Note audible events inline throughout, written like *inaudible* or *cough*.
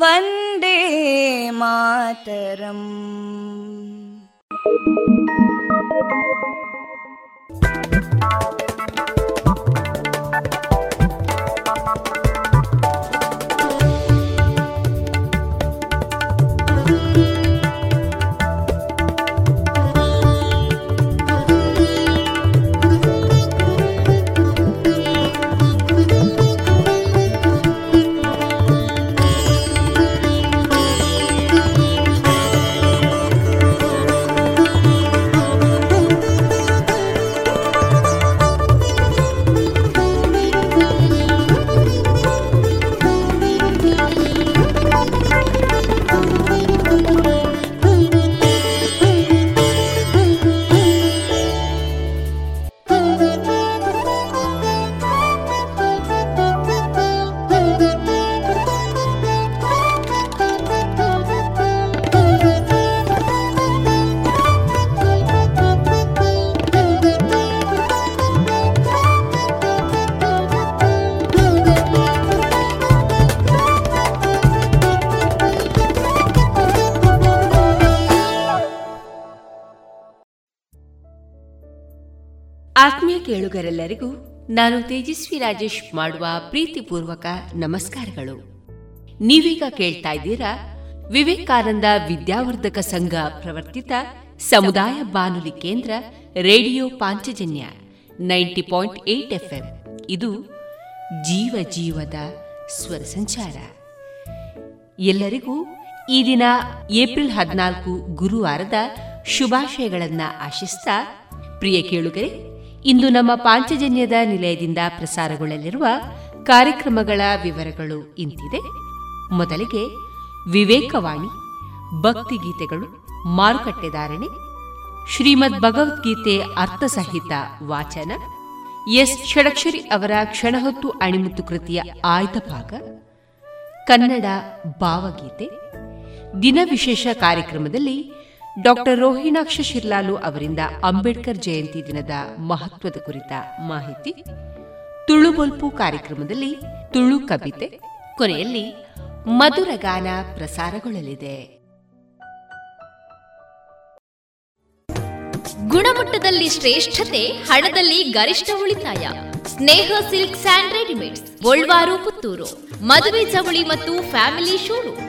वन्दे मातरम् ಕೇಳುಗರೆಲ್ಲರಿಗೂ ನಾನು ತೇಜಸ್ವಿ ರಾಜೇಶ್ ಮಾಡುವ ಪ್ರೀತಿಪೂರ್ವಕ ನಮಸ್ಕಾರಗಳು. ನೀವೀಗ ಕೇಳ್ತಾ ಇದ್ದೀರಾ ವಿವೇಕಾನಂದ ವಿದ್ಯಾವರ್ಧಕ ಸಂಘ ಪ್ರವರ್ತಿತ ಸಮುದಾಯ ಬಾನುಲಿ ಕೇಂದ್ರ radio Panchajanya ninety point eight FM. ಇದು ಜೀವ ಜೀವದ ಸ್ವರ ಸಂಚಾರ. ಎಲ್ಲರಿಗೂ ಈ ದಿನ ಏಪ್ರಿಲ್ ಹದಿನಾಲ್ಕು ಗುರುವಾರದ ಶುಭಾಶಯಗಳನ್ನು ಆಶಿಸ್ತಾ, ಪ್ರಿಯ ಕೇಳುಗರೆ ಇಂದು ನಮ್ಮ ಪಾಂಚಜನ್ಯದ ನಿಲಯದಿಂದ ಪ್ರಸಾರಗೊಳ್ಳಲಿರುವ ಕಾರ್ಯಕ್ರಮಗಳ ವಿವರಗಳು ಇಂತಿದೆ. ಮೊದಲಿಗೆ ವಿವೇಕವಾಣಿ, ಭಕ್ತಿಗೀತೆಗಳು ಮಾರುಕಟ್ಟೆದಾರಣೆ ಶ್ರೀಮದ್ ಭಗವದ್ಗೀತೆ ಅರ್ಥಸಹಿತ ವಾಚನ, ಎಸ್ ಷಡಕ್ಷರಿ ಅವರ ಕ್ಷಣಹೊತ್ತು ಅಣಿಮುತ್ತು ಕೃತಿಯ ಆಯ್ದ ಭಾಗ, ಕನ್ನಡ ಭಾವಗೀತೆ ದಿನ ವಿಶೇಷ ಕಾರ್ಯಕ್ರಮದಲ್ಲಿ ಡಾಕ್ಟರ್ ರೋಹಿಣಾಕ್ಷ ಶಿರ್ಲಾಲು ಅವರಿಂದ ಅಂಬೇಡ್ಕರ್ ಜಯಂತಿ ದಿನದ ಮಹತ್ವದ ಕುರಿತ ಮಾಹಿತಿ, ತುಳು ತುಳುಬೊಲ್ಪು ಕಾರ್ಯಕ್ರಮದಲ್ಲಿ ತುಳು ಕವಿತೆ, ಕೊನೆಯಲ್ಲಿ ಮಧುರಗಾನ ಪ್ರಸಾರಗೊಳ್ಳಲಿದೆ. ಗುಣಮಟ್ಟದಲ್ಲಿ ಶ್ರೇಷ್ಠತೆ, ಹಣದಲ್ಲಿ ಗರಿಷ್ಠ ಉಳಿತಾಯ. Sneha silk and Golwaru Puttur. ಮದುವೆ ಚವಳಿ ಮತ್ತು ಫ್ಯಾಮಿಲಿ ಶೋರು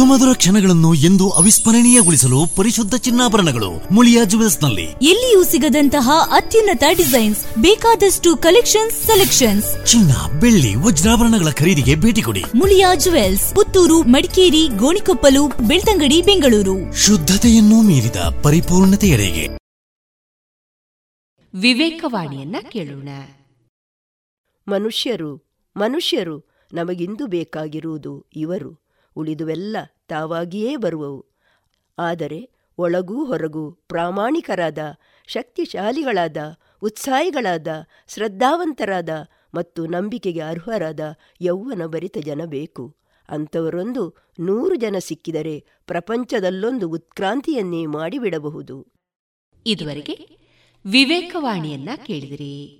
ಸುಮಧುರ ಕ್ಷಣಗಳನ್ನು ಎಂದು ಅವಿಸ್ಮರಣೀಯಗೊಳಿಸಲು ಪರಿಶುದ್ಧ ಚಿನ್ನಾಭರಣಗಳು ಮುಳಿಯಾ ಜುವೆಲ್ಸ್ನಲ್ಲಿ ಎಲ್ಲಿಯೂ ಸಿಗದಂತಹ ಅತ್ಯುನ್ನತ ಡಿಸೈನ್ಸ್ ಬೇಕಾದಷ್ಟು ಕಲೆಕ್ಷನ್ಸ್ ಸೆಲೆಕ್ಷನ್ಸ್. ಚಿನ್ನ ಬೆಳ್ಳಿ ವಜ್ರಾಭರಣಗಳ ಖರೀದಿಗೆ ಭೇಟಿ ಕೊಡಿ. ಮುಳಿಯಾ ಜುವೆಲ್ಸ್ ಪುತ್ತೂರು ಮಡಿಕೇರಿ ಗೋಣಿಕೊಪ್ಪಲು ಬೆಳ್ತಂಗಡಿ ಬೆಂಗಳೂರು. ಶುದ್ಧತೆಯನ್ನು ಮೀರಿದ ಪರಿಪೂರ್ಣತೆಯರೆಗೆ ವಿವೇಕವಾಣಿಯನ್ನ ಕೇಳೋಣ. ಮನುಷ್ಯರು ಮನುಷ್ಯರು ನಮಗಿಂದು ಬೇಕಾಗಿರುವುದು ಇವರು. ಉಳಿದುವೆಲ್ಲ ತಾವಾಗಿಯೇ ಬರುವವು. ಆದರೆ ಒಳಗೂ ಹೊರಗೂ ಪ್ರಾಮಾಣಿಕರಾದ, ಶಕ್ತಿಶಾಲಿಗಳಾದ, ಉತ್ಸಾಹಿಗಳಾದ, ಶ್ರದ್ಧಾವಂತರಾದ ಮತ್ತು ನಂಬಿಕೆಗೆ ಅರ್ಹರಾದ ಯೌವನ ಭರಿತ ಜನ ಬೇಕು. ಅಂಥವರೊಂದು ನೂರು ಜನ ಸಿಕ್ಕಿದರೆ ಪ್ರಪಂಚದಲ್ಲೊಂದು ಉತ್ಕ್ರಾಂತಿಯನ್ನೇ ಮಾಡಿಬಿಡಬಹುದು. ಇದುವರೆಗೆ ವಿವೇಕವಾಣಿಯನ್ನ ಕೇಳಿದಿರಿ.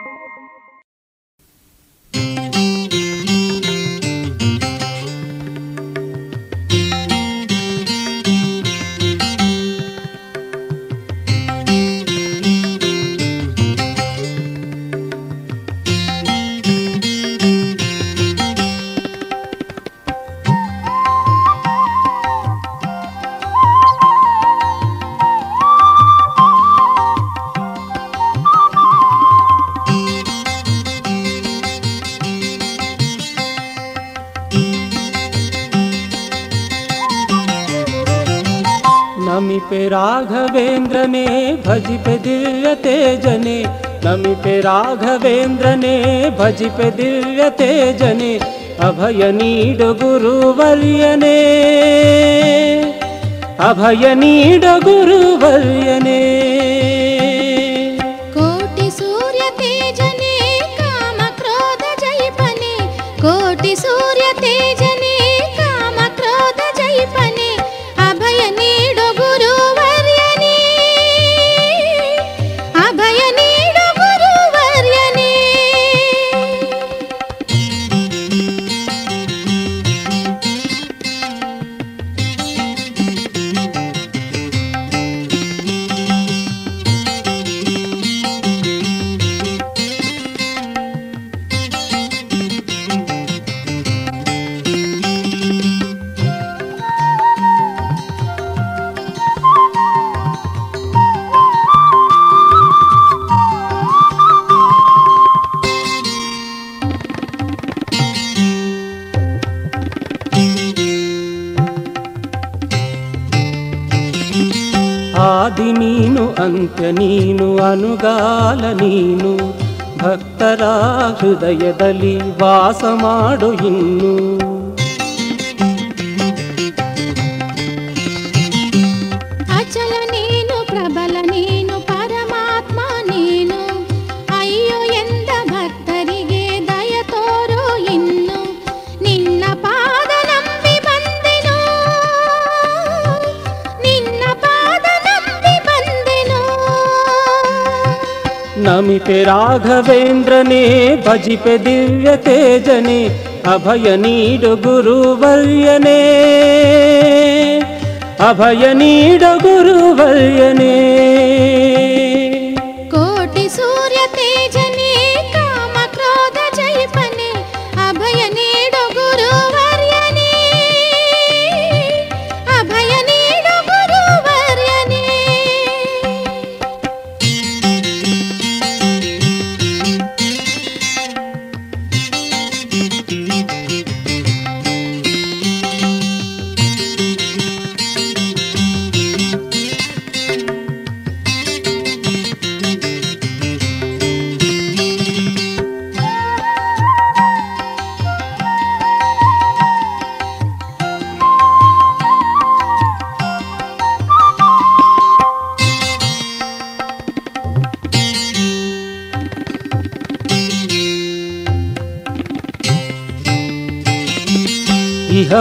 दिव्यते जने नमिते राघवेन्द्रने भजिपे दिव्यते जने अभयनीड गुरुवर्यने अभयनीड गुरुवर्यने ಅನುಗಾಲ ನೀನು ಭಕ್ತರ ಹೃದಯದಲ್ಲಿ ವಾಸ ಮಾಡು ಇನ್ನು. के राघवेन्द्र ने भजिपे दिव्य तेजने अभय नीड गुरुवर्यने। अभय नीड गुरुवर्यने।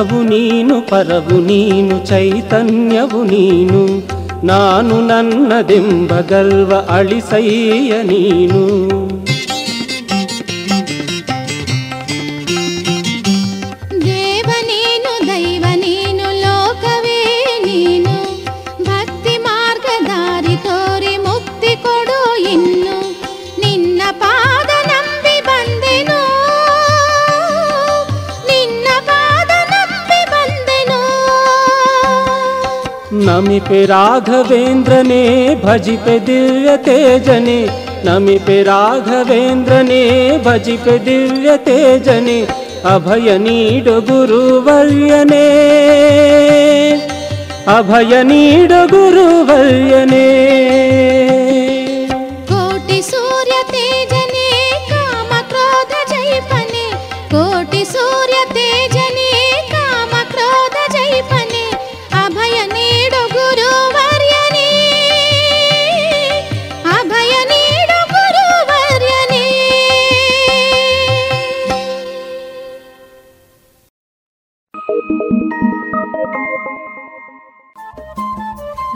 ಇಹವು ನೀನು ಪರವು ನೀನು ಚೈತನ್ಯವು ನೀನು ನಾನು ನನ್ನದೆಂಬ ಗರ್ವ ಅಳಿಸಯ್ಯ ನೀನು राघवेन्द्रने भजिपे दिव्यते जने नमिपे राघवेन्द्रने भजिपे दिव्यते जने अभय गुरुवर्यने गुरुवल्यने गुरुवर्यने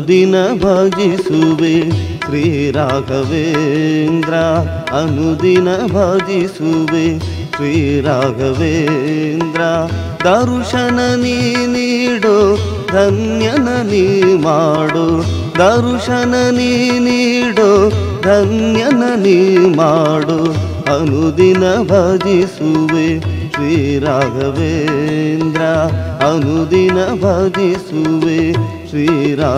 ಅನುದಿನ ಭಜಿಸುವೆ ಶ್ರೀ ರಾಘವೇಂದ್ರ ಅನುದಿನ ಭಜಿಸುವೆ ಶ್ರೀ ರಾಘವೇಂದ್ರ. ದರ್ಶನ ನೀ ನೀಡೋ, ಧನ್ಯನ ನೀ ಮಾಡು. ದರ್ಶನ ನೀ ನೀಡೋ, ಧನ್ಯನ ನೀ ಮಾಡು. ಅನುದಿನ ಭಜಿಸುವೆ ಶ್ರೀ ರಾಘವೇಂದ್ರ ಅನುದಿನ ಭಜಿಸುವೆ श्रीराघवेन्द्र।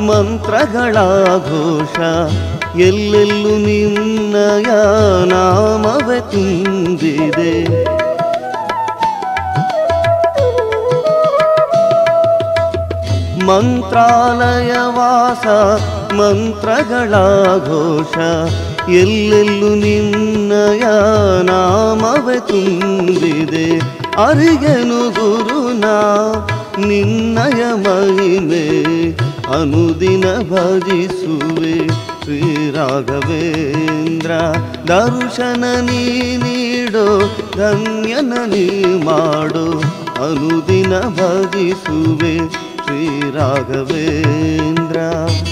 ಮಂತ್ರಗಳ ಘೋಷ ಎಲ್ಲೆಲ್ಲೂ ನಿನ್ನಯ ನಾಮವ ತುಂಬಿದೆ. ಮಂತ್ರಾಲಯ ವಾಸ ಮಂತ್ರಗಳ ಘೋಷ ಎಲ್ಲೆಲ್ಲೂ ನಿನ್ನಯ ನಾಮವ ತುಂಬಿದೆ. ಅರಿಗೆನು ಗುರುನಾ, ನಿನ್ನಯ ಮಹಿಮೆ ಅನುದಿನ ಭಜಿಸುವೆ ಶ್ರೀರಾಘವೇಂದ್ರ. ದರ್ಶನ ನೀ ನೀಡೋ ಧನ್ಯನ ನೀ ಮಾಡೋ ಅನುದಿನ ಭಜಿಸುವೆ ಶ್ರೀರಾಘವೇಂದ್ರ. ಕುಹು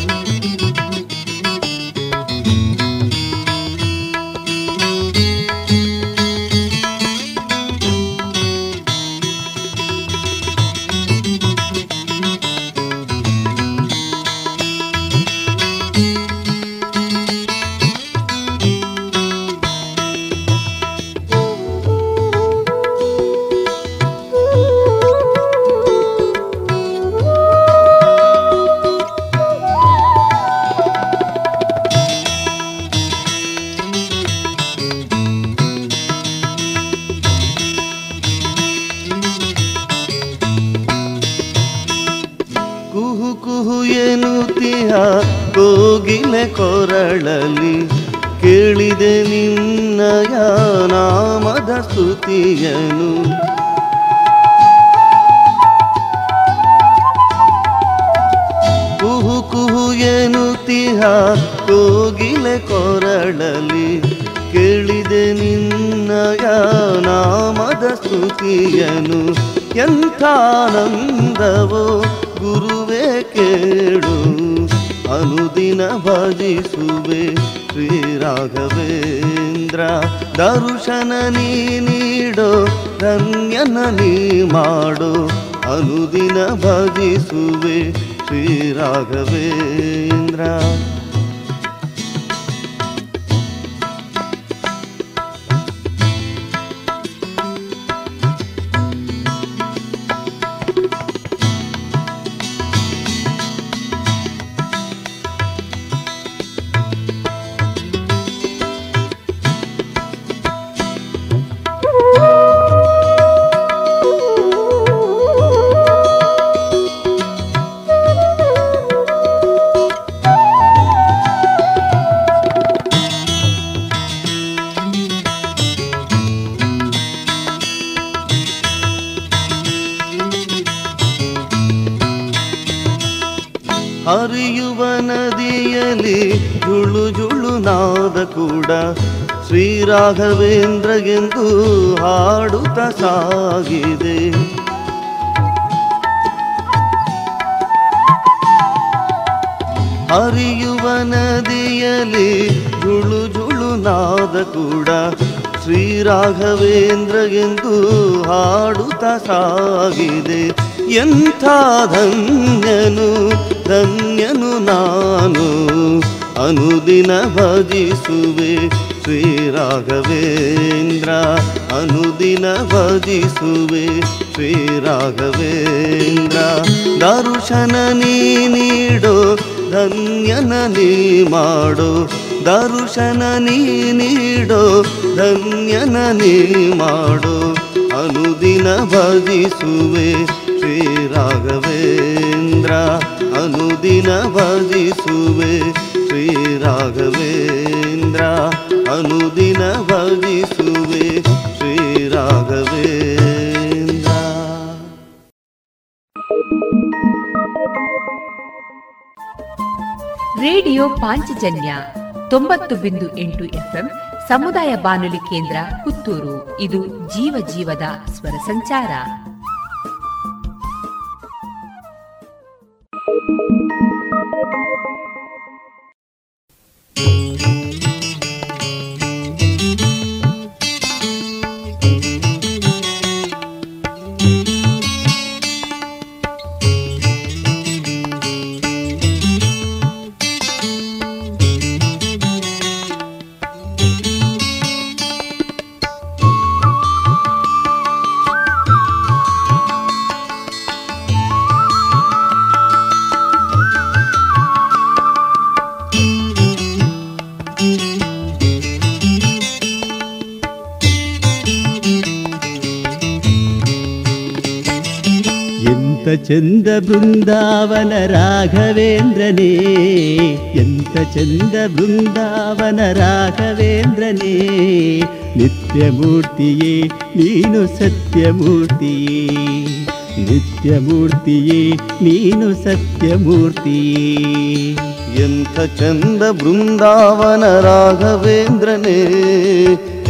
ಸ್ತುತಿಯನು ಎಂಥಾನಂದವೋ ಗುರುವೇ ಕೇಳು. ಅನುದಿನ ಭಜಿಸುವೆ ಶ್ರೀರಾಘವೇಂದ್ರ ದರ್ಶನ ನೀ ನೀಡೋ, ಧನ್ಯನ ನೀ ಮಾಡೋ. ಅನುದಿನ ಭಜಿಸುವೆ ಶ್ರೀರಾಘವೇಂದ್ರ ಶ್ರೀರಾಘವೇಂದ್ರಗೆಂದು ಹಾಡುತ್ತ ಸಾಗಿದೆ. ಹರಿಯುವ ನದಿಯಲ್ಲಿ ಜುಳು ಜುಳು ನಾದ ಕೂಡ ಶ್ರೀರಾಘವೇಂದ್ರಗೆಂದು ಹಾಡುತ್ತ ಸಾಗಿದೆ. ಎಂಥ ಧನ್ಯನು ಧನ್ಯನು ನಾನು, ಅನುದಿನ ಭಜಿಸುವೆ. ಶ್ರೀರಾಘವೇಂದ್ರ, ಅನುದಿನ ಭಜಿಸುವೆ. ಶ್ರೀರಾಘವೇಂದ್ರ, ದರ್ಶನ ನೀ ನೀಡೋ, ಧನ್ಯನ ನೀ ಮಾಡೋ. ದರುಶನ ನೀ ನೀಡೋ, ಧನ್ಯನ ನೀ ಮಾಡೋ. ಅನುದಿನ ಭಜಿಸುವೆ. ಶ್ರೀರಾಘವೇಂದ್ರ, ಅನುದಿನ ಭಜಿಸುವೆ. ಶ್ರೀರಾಘವೇಂದ್ರ ಅನುದಿನ ಭಜಿಸುವೆ ಶ್ರೀರಾಘವೇಂದ್ರ. ರೇಡಿಯೋ ಪಾಂಚಜನ್ಯ ತೊಂಬತ್ತು ಬಿಂದು ಎಂಟು ಎಫ್ಎಂ ಸಮುದಾಯ ಬಾನುಲಿ ಕೇಂದ್ರ ಪುತ್ತೂರು. ಇದು ಜೀವ ಜೀವದ ಸ್ವರ ಸಂಚಾರ. ಚಂದ ಬೃಂದಾವನ ರಾಘವೇಂದ್ರನೇ ಎಂತ ಚಂದ ಬೃಂದಾವನ ರಾಘವೇಂದ್ರನೇ ನಿತ್ಯ ಮೂರ್ತಿಯೇ ನೀನು ಸತ್ಯಮೂರ್ತಿಯೇ ನಿತ್ಯ ಮೂರ್ತಿಯೇ ನೀನು ಸತ್ಯಮೂರ್ತಿಯೇ ಎಂಥ ಚಂದ ಬೃಂದಾವನ ರಾಘವೇಂದ್ರನೇ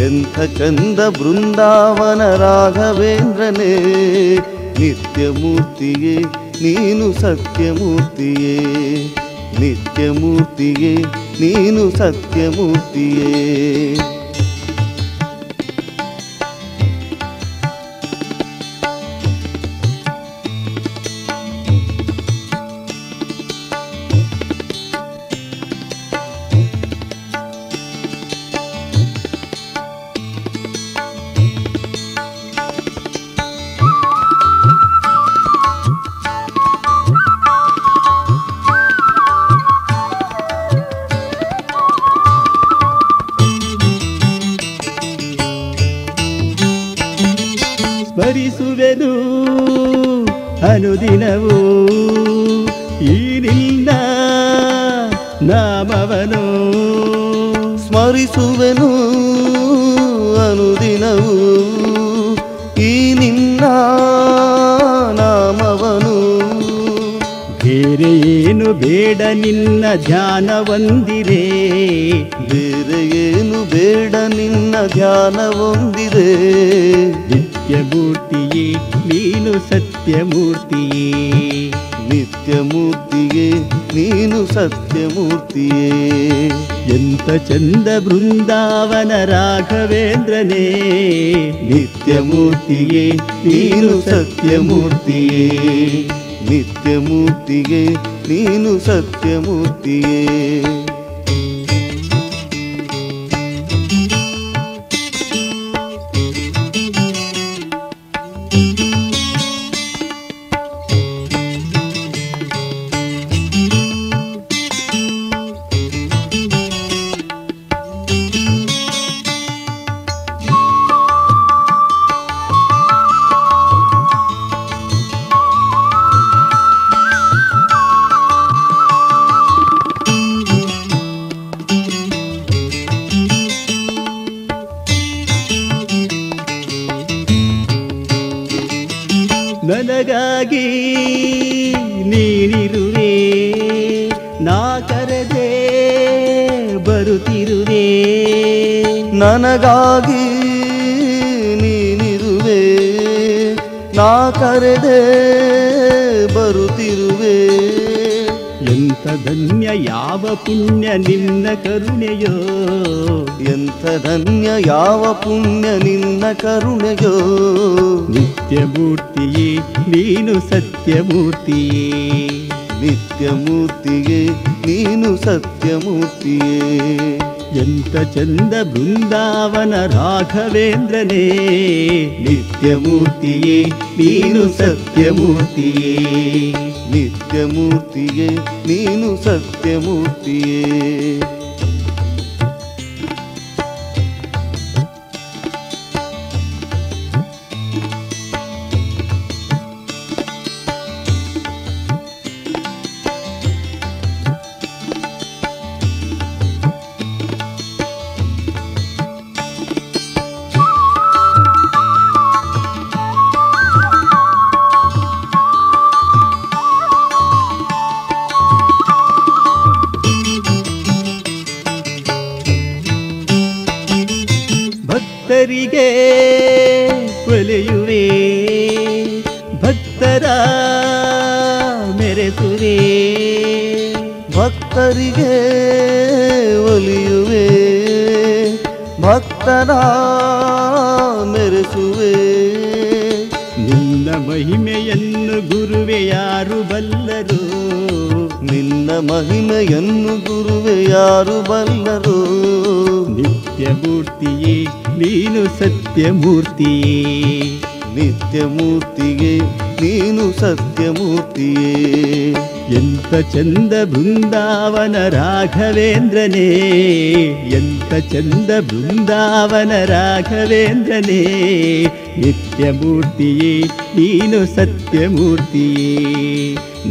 ಎಂಥ ಚಂದ ಬೃಂದಾವನ ರಾಘವೇಂದ್ರನೇ ನಿತ್ಯ ಮೂರ್ತಿಯೇ ನೀನು ಸತ್ಯಮೂರ್ತಿಯೇ. ನಿತ್ಯ ಮೂರ್ತಿಯೇ ನೀನು ಸತ್ಯಮೂರ್ತಿಯೇ. ಏನು ಬೇಡ ನಿನ್ನ ಧ್ಯಾನ ಒಂದಿರೇ? ಬೇರೆ ಏನು ಬೇಡ ನಿನ್ನ ಧ್ಯಾನ ಹೊಂದಿದೆ ನಿತ್ಯ ಮೂರ್ತಿಯೇ ನೀನು ಸತ್ಯಮೂರ್ತಿಯೇ ನಿತ್ಯ ಮೂರ್ತಿಯೇ ನೀನು ಸತ್ಯಮೂರ್ತಿಯೇ ಎಂತ ಚಂದ ಬೃಂದಾವನ ರಾಘವೇಂದ್ರನೇ? ನಿತ್ಯ ಮೂರ್ತಿಯೇ ನೀನು ಸತ್ಯಮೂರ್ತಿಯೇ ನಿತ್ಯ ಮೂರ್ತಿಗೆ ನೀನು ಸತ್ಯಮೂರ್ತಿಯೇ. ಯಾವ ಪುಣ್ಯ ನಿನ್ನ ಕರುಣೆಯೋ? ಎಂಥ ಧನ್ಯ ಯಾವ ಪುಣ್ಯ ನಿನ್ನ ಕರುಣೆಯೋ? ನಿತ್ಯ ಮೂರ್ತಿಯೇ ನೀನು ಸತ್ಯಮೂರ್ತಿಯೇ. ನಿತ್ಯ ಮೂರ್ತಿಯೇ ನೀನು ಸತ್ಯಮೂರ್ತಿಯೇ. ಎಂತ ಚಂದ ಬೃಂದಾವನ ರಾಘವೇಂದ್ರನೇ. ನಿತ್ಯ ಮೂರ್ತಿಯೇ ನೀನು ಸತ್ಯಮೂರ್ತಿಯೇ. ನಿತ್ಯ ಮೂರ್ತಿಯೇ ನೀನು ಸತ್ಯಮೂರ್ತಿಯೇ. ಚಂದ ಬೃಂದಾವನ ರಾಘವೇಂದ್ರನೇ ಎಂತ ಚಂದ ಬೃಂದಾವನ ರಾಘವೇಂದ್ರನೇ ನಿತ್ಯಮೂರ್ತಿಯೇ ನೀನು ಸತ್ಯಮೂರ್ತಿಯೇ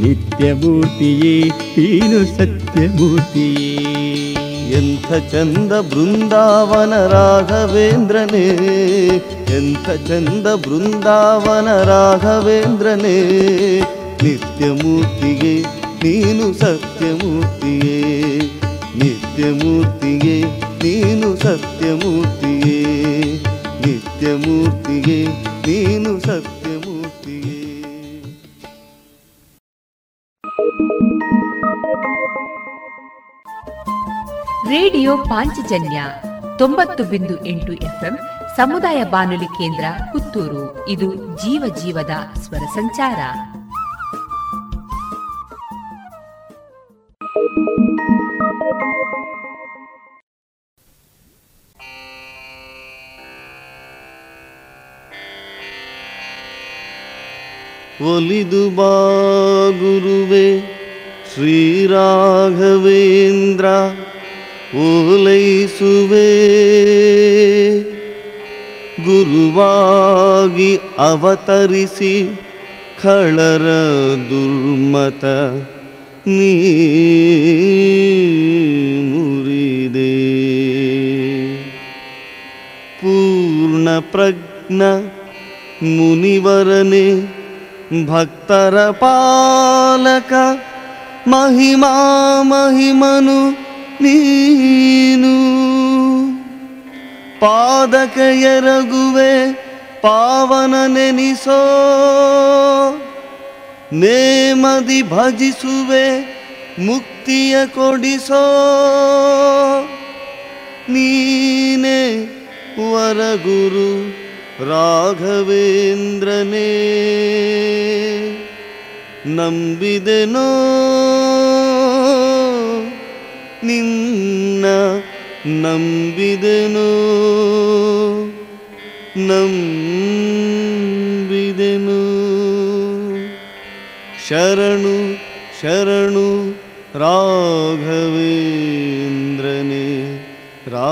ನಿತ್ಯಮೂರ್ತಿಯೇ ನೀನು ಸತ್ಯಮೂರ್ತಿಯೇ ಎಂಥ ಚಂದ ಬೃಂದಾವನ ರಾಘವೇಂದ್ರನೇ ಎಂಥ ಚಂದ ಬೃಂದಾವನ ರಾಘವೇಂದ್ರನೇ ನಿತ್ಯಮೂರ್ತಿಗೆ ನೀನು ಸತ್ಯಮೂರ್ತಿಯೇ, ನಿತ್ಯಮೂರ್ತಿಯೇ, ನೀನು ಸತ್ಯಮೂರ್ತಿಯೇ, ನಿತ್ಯಮೂರ್ತಿಯೇ, ನೀನು ಸತ್ಯಮೂರ್ತಿಯೇ. ರೇಡಿಯೋ ಪಾಂಚಜನ್ಯ ತೊಂಬತ್ತು ಬಿಂದು ಎಂಟು ಎಫ್ಎಂ ಸಮುದಾಯ ಬಾನುಲಿ ಕೇಂದ್ರ ಪುತ್ತೂರು. ಇದು ಜೀವ ಜೀವದ ಸ್ವರ ಸಂಚಾರ. ಒಲಿದು ಬಾ ಗುರುವೆ ಶ್ರೀರಾಘವೇಂದ್ರ ಓಲೈಸುವೆ ಗುರುವಾಗಿ ಅವತರಿಸಿ ಖಳರ ದುರ್ಮತ ನೀ ಮುರಿದೆ ಪೂರ್ಣ ಪ್ರಜ್ಞ ಮುನಿವರನೆ ಭಕ್ತರ ಪಾಲಕ, ಮಹಿಮಾ ಮಹಿಮನು ನೀನು. ಪಾದಕ ಎರಗುವೆ, ಪಾವನ ನೆನಿಸೋ. ನೇಮದಿ ಭಜಿಸುವೆ, ಮುಕ್ತಿಯ ಕೊಡಿಸೋ. ನೀನೆ ವರಗುರು. राघवेन्द्रने नम्बिदनो निन्न नम्बिदनो नम्बिदनो शरणु शरणु राघवेन्द्रने रा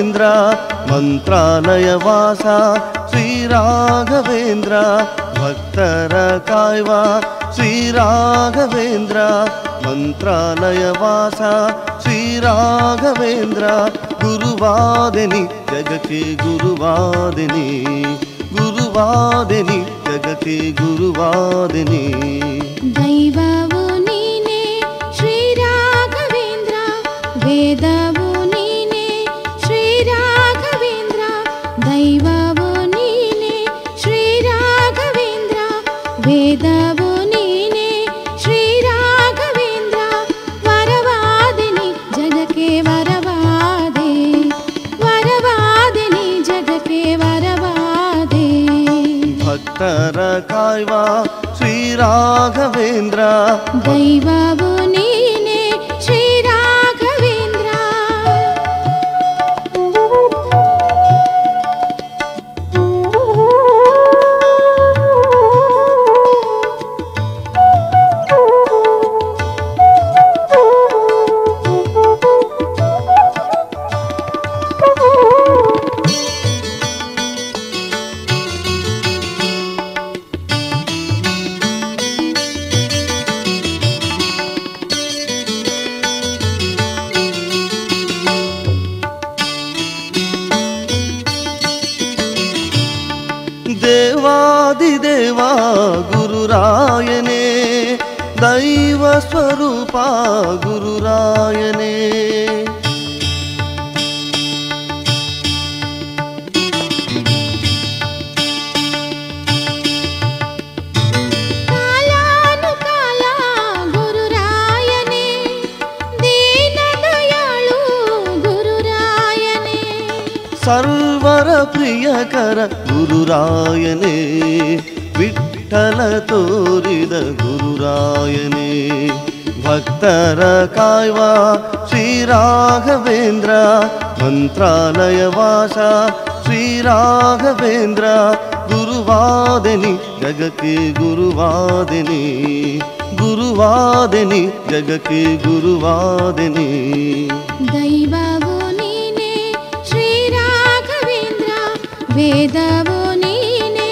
ಶ್ರೀರಾಘವೇಂದ್ರ ಮಂತ್ರಾಲಯ ವಾಸ ಶ್ರೀರಾಘವೇಂದ್ರ ಭಕ್ತರ ಕಾಯ್ವ ಶ್ರೀರಾಘವೇಂದ್ರ ಮಂತ್ರಾಲಯ ವಾಸ ಶ್ರೀರಾಘವೇಂದ್ರ ಗುರುವಾದನಿ ಜಗಕ್ಕೆ ಗುರುವಾದನಿ ಗುರುವಾದನಿ ಜಗಕ್ಕೆ ಗುರುವಾದನಿ ದೈವವು ನೀನೆ ಶ್ರೀರಾಘವೇಂದ್ರ ದೈವವು जगके गुरुवादिनी गुरुवादिनी जगके गुरुवादिनी। दैवा श्रीराघवेन्द्र वेदबुनि ने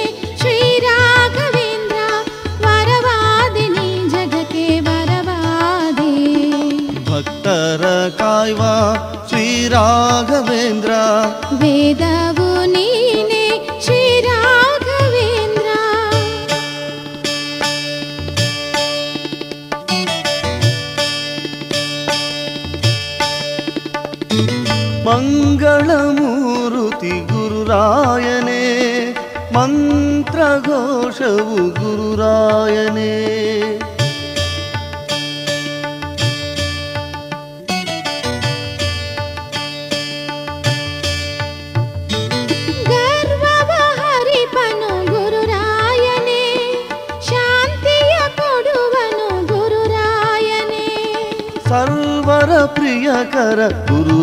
वरवादिनी जगके वरवादिनी भक्यवा श्रीराघवेन्द्रा।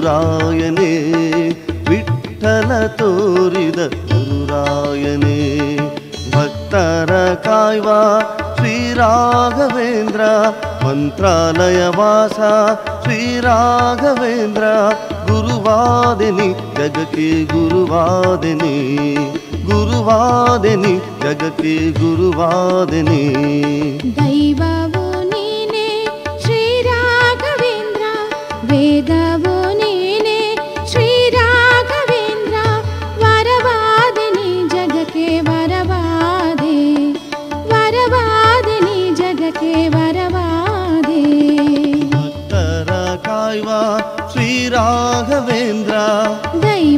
ಗುರುರಾಯನೇ ವಿಠಲ ತೋರಿದ ಗುರುರಾಯನೇ ಭಕ್ತರ ಕಾಯ್ವ ಶ್ರೀರಾಘವೇಂದ್ರ ಮಂತ್ರಾಲಯ ವಾಸ ಶ್ರೀರಾಘವೇಂದ್ರ ಗುರುವಾದಿನಿ ಜಗಕ್ಕೆ ಗುರುವಾದಿನಿ ಗುರುವಾದಿನಿ ಜಗಕ್ಕೆ ಗುರುವಾದಿನಿ घवेन्द्र दी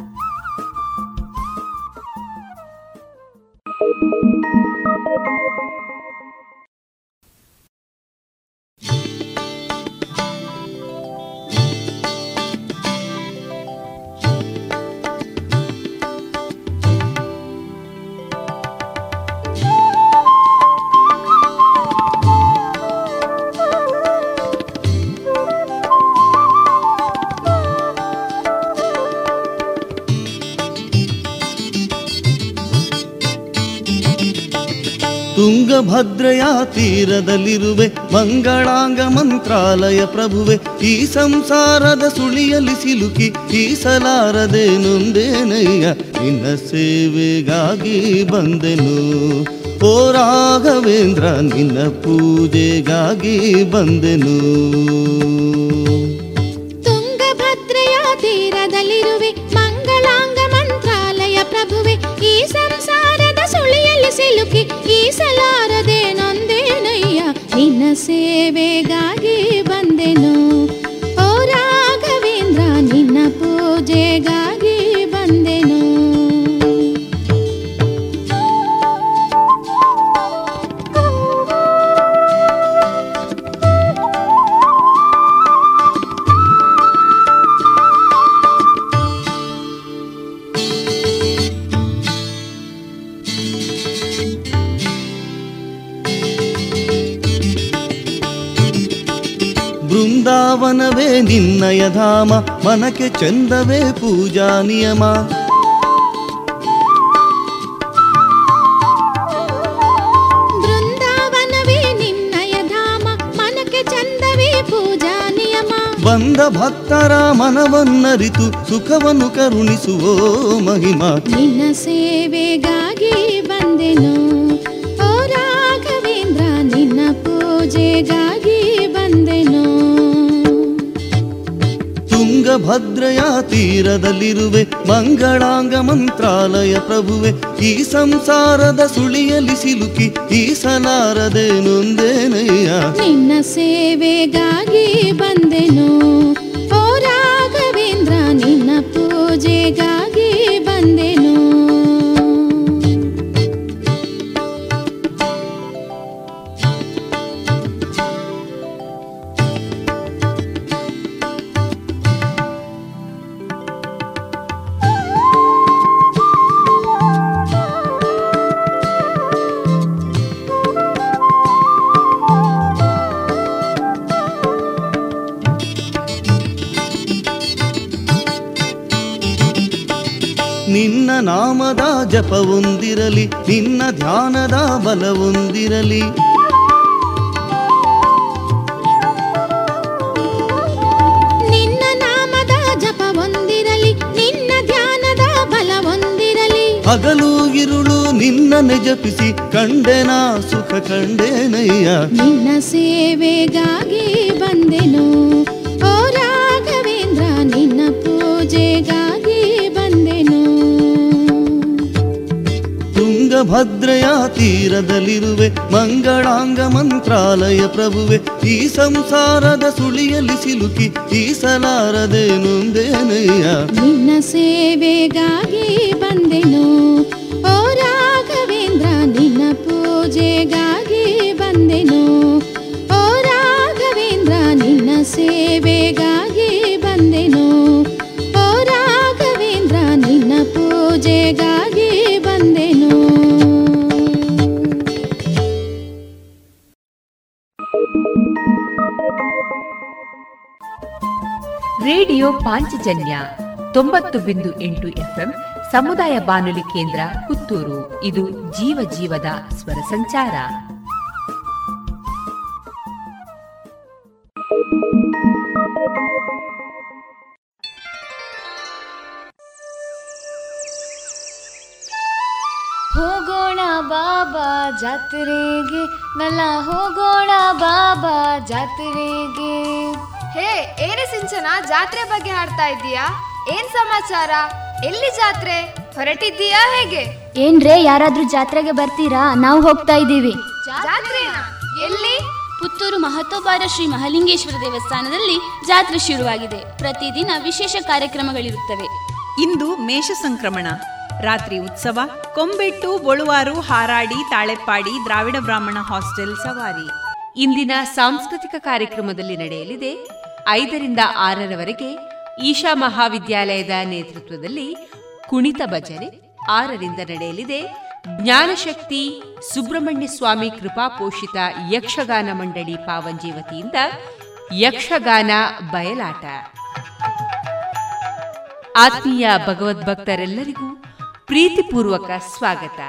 ತುಂಗಭದ್ರೆಯ ತೀರದಲ್ಲಿರುವೆ, ಮಂಗಳಾಂಗ ಮಂತ್ರಾಲಯ ಪ್ರಭುವೆ, ಈ ಸಂಸಾರದ ಸುಳಿಯಲ್ಲಿ ಸಿಲುಕಿ ಈಸಲಾರದೆ ನೊಂದೇನಯ್ಯ, ನಿನ್ನ ಸೇವೆಗಾಗಿ ಬಂದೆನು. ಓ ರಾಘವೇಂದ್ರ, ನಿನ್ನ ಪೂಜೆಗಾಗಿ ಬಂದೆನು. ಸೇವೆಗಾಗಿ ಬಂದೆನು. ನಿನ್ನಯ ಧಾಮ ಮನಕ್ಕೆ ಚಂದವೇ ಪೂಜಾ ನಿಯಮ. ಬೃಂದಾವನವೇ ನಿನ್ನಯ ಧಾಮ ಮನಕ್ಕೆ ಚಂದವೇ ಪೂಜಾ ನಿಯಮ. ಬಂದ ಭಕ್ತರ ಮನವನ್ನರಿತು ಸುಖವನ್ನು ಕರುಣಿಸುವೋ ಮಹಿಮಾ. ನಿನ್ನ ಸೇವೆಗಾಗಿ ಬಂದೆನು. ಓ ರಾಘವೇಂದ್ರ ನಿನ್ನ ಪೂಜೆಗಾಗಿ ಬಂದೆನು. ತುಂಗಭದ್ರೆಯ ತೀರದಲ್ಲಿರುವೆ ಮಂಗಳಾಂಗ ಮಂತ್ರಾಲಯ ಪ್ರಭುವೆ, ಈ ಸಂಸಾರದ ಸುಳಿಯಲ್ಲಿ ಸಿಲುಕಿ ಈಸಲಾರದೆ ನೊಂದೇನಯ್ಯ ನಿನ್ನ ಸೇವೆಗಾಗಿ ಬಂದೆನು, ಓ ರಾಘವೇಂದ್ರ, ನಿನ್ನ ಪೂಜೆಗಾಗಿ ನಾಮದ ಜಪವೊಂದಿರಲಿ ನಿನ್ನ ಧ್ಯಾನದ ಬಲವೊಂದಿರಲಿ ನಿನ್ನ ನಾಮದ ಜಪವೊಂದಿರಲಿ ನಿನ್ನ ಧ್ಯಾನದ ಬಲವೊಂದಿರಲಿ. ಹಗಲು ಇರುಳು ನಿನ್ನ ಜಪಿಸಿ ಕಂಡೆನ ಸುಖ ಕಂಡೇನಯ್ಯ. ನಿನ್ನ ಸೇವೆಗಾಗಿ ಬಂದೆನು. ತುಂಗಭದ್ರೆಯ ತೀರದಲ್ಲಿರುವೆ ಮಂಗಳಾಂಗ ಮಂತ್ರಾಲಯ ಪ್ರಭುವೆ, ಈ ಸಂಸಾರದ ಸುಳಿಯಲ್ಲಿ ಸಿಲುಕಿ ಈಸಲಾರದೆ ನೊಂದೇನಯ್ಯ ನಿನ್ನ ಸೇವೆಗಾಗಿ ಬಂದೆನು, ಓ ರಾಘವೇಂದ್ರ, ನಿನ್ನ ಪೂಜೆಗಾಗಿ ಬಂದೆನು, ಓ ರಾಘವೇಂದ್ರ, ನಿನ್ನ ಸೇವೆಗಾಗಿ ಬಂದೆನು, ಓ ರಾಘವೇಂದ್ರ, ನಿನ್ನ ಪೂಜೆಗಾಗಿ ಪಾಂಚಜನ್ಯ ತೊಂಬತ್ತು ಬಿಂದು ಎಂಟು ಎಫ್ಎಂ ಸಮುದಾಯ ಬಾನುಲಿ ಕೇಂದ್ರ ಪುತ್ತೂರು. ಇದು ಜೀವ ಜೀವದ ಸ್ವರ ಸಂಚಾರ. ಹೋಗೋಣ ಬಾಬಾ ಜಾತ್ರೆಗೆ, ನಲ್ಲ ಹೋಗೋಣ ಬಾಬಾ ಜಾತ್ರೆಗೆ. ಹೇ ಏನೇ ಸಿಂಚನ ಜಾತ್ರೆ ಬಗ್ಗೆ ಹಾಡ್ತಾ ಇದ್ದೀಯಾ? ಏನ್ ಸಮಾಚಾರ? ಎಲ್ಲಿ ಜಾತ್ರೆ? ಹೊರಟಿದ್ದೀಯಾ ಹೇಗೆ? ಏನ್ರೇ ಯಾರಾದ್ರೂ ಜಾತ್ರೆಗೆ ಬರ್ತೀರಾ? ನಾವು ಹೋಗ್ತಾ ಇದ್ದೀವಿ. ಜಾತ್ರೆನಾ? ಎಲ್ಲಿ? ಪುತ್ತೂರು ಮಹತೋಬಾರ ಶ್ರೀ ಮಹಲಿಂಗೇಶ್ವರ ದೇವಸ್ಥಾನದಲ್ಲಿ ಜಾತ್ರೆ ಶುರುವಾಗಿದೆ. ಪ್ರತಿದಿನ ವಿಶೇಷ ಕಾರ್ಯಕ್ರಮಗಳಿರುತ್ತವೆ. ಇಂದು ಮೇಷ ಸಂಕ್ರಮಣ. ರಾತ್ರಿ ಉತ್ಸವ ಕೊಂಬೆಟ್ಟು ಬೊಳುವಾರು ಹಾರಾಡಿ ತಾಳೆಪ್ಪಾಡಿ ದ್ರಾವಿಡ ಬ್ರಾಹ್ಮಣ ಹಾಸ್ಟೆಲ್ ಸವಾರಿ. ಇಂದಿನ ಸಾಂಸ್ಕೃತಿಕ ಕಾರ್ಯಕ್ರಮದಲ್ಲಿ ನಡೆಯಲಿದೆ ಐದರಿಂದ ಆರರವರೆಗೆ ಈಶಾ ಮಹಾವಿದ್ಯಾಲಯದ ನೇತೃತ್ವದಲ್ಲಿ ಕುಣಿತ ಭಜನೆ ಆರರಿಂದ ನಡೆಯಲಿದೆ. ಜ್ಞಾನಶಕ್ತಿ ಸುಬ್ರಹ್ಮಣ್ಯ ಸ್ವಾಮಿ ಕೃಪಾಪೋಷಿತ ಯಕ್ಷಗಾನ ಮಂಡಳಿ ಪಾವಂಜಿ ವತಿಯಿಂದ ಯಕ್ಷಗಾನ ಬಯಲಾಟ. ಆತ್ಮೀಯ ಭಗವದ್ಭಕ್ತರೆಲ್ಲರಿಗೂ ಪ್ರೀತಿಪೂರ್ವಕ ಸ್ವಾಗತ.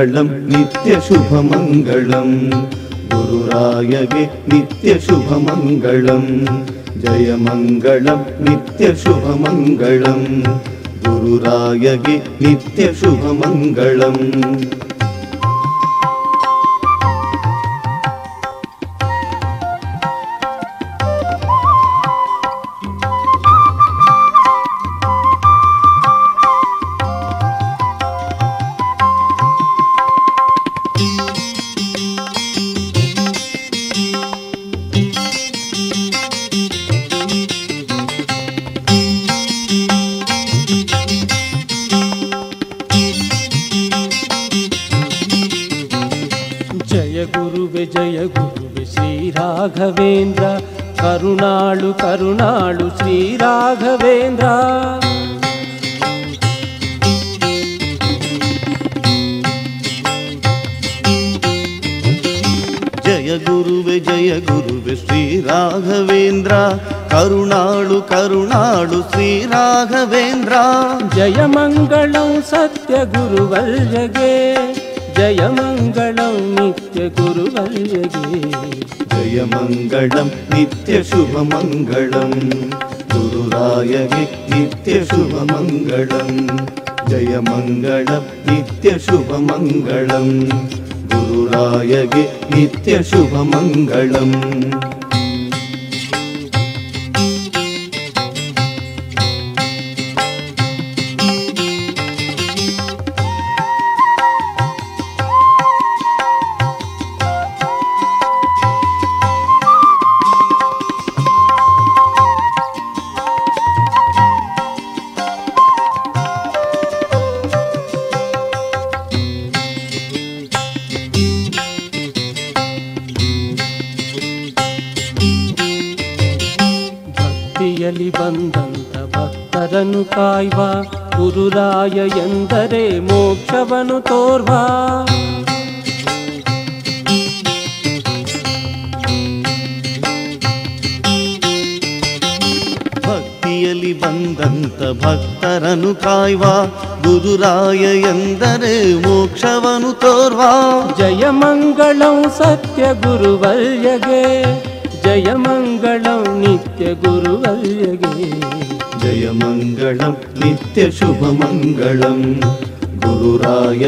मङ्गलं नित्यशुभमङ्गलम् गुरुराय नित्यशुभमङ्गलम् नित्यशुभ मङ्गलम् जय मङ्गलं नित्यशुभमङ्गलम् गुरुराय गि मङ्गलम्। सत्यगुरुवर्यगे। जयमङ्गलं नित्यगुरुवर्यगे। जयमङ्गलं नित्य गुरुवल्यगे जय मङ्गलं नित्यशुभ मङ्गलं गुरुराय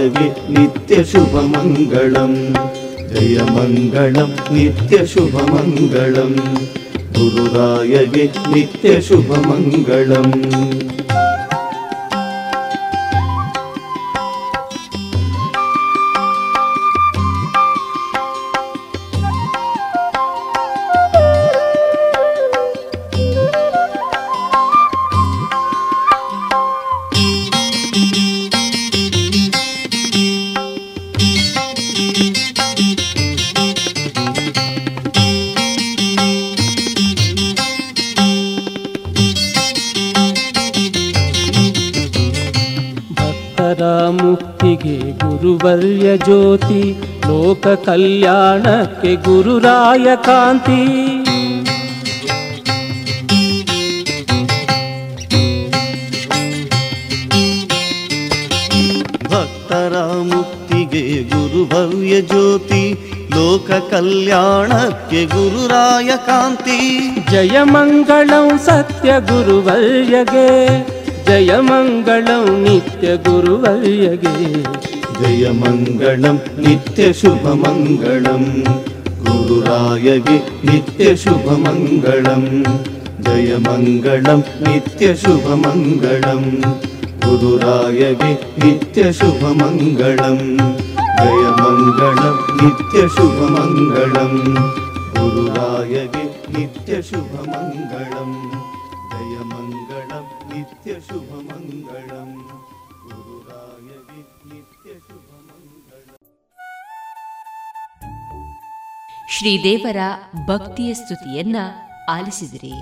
नित्यशुभमङ्गलं जय नित्यशुभमङ्गलं गुरुराय वि नित्यशुभ ಜ್ಯೋತಿ ಲೋಕ ಕಲ್ಯಾಣಕ್ಕೆ ಗುರುರಾಯ ಕಾಂತಿ. ಭಕ್ತರ ಮುಕ್ತಿಗೆ ಗುರುಭವ್ಯ ಜ್ಯೋತಿ ಲೋಕ ಕಲ್ಯಾಣಕ್ಕೆ ಗುರುರಾಯ ಕಾಂತಿ. ಜಯ ಮಂಗಳಂ ಸತ್ಯ ಗುರುವಲ್ಯಗೆ ಜಯ ಮಂಗಳಂ ನಿತ್ಯ ಗುರುವರ್ಯಗೆ दयमङ्गलं नित्यशुभमङ्गलम् गुरुराय नित्यशुभमङ्गलम् नित्यशुभमङ्गलं नित्यशुभमङ्गलम् नित्यशुभमङ्गलं गुरुराय वि नित्यशुभमङ्गलं दयमङ्गलं नित्यशुभमङ्गलं गुरुराय नित्यशुभमङ्गलम् नित्यशुभमङ्गलं दयमङ्गलं ಶ್ರೀದೇವರ ಭಕ್ತಿಯ ಸ್ತುತಿಯನ್ನ ಆಲಿಸಿದಿರಿ.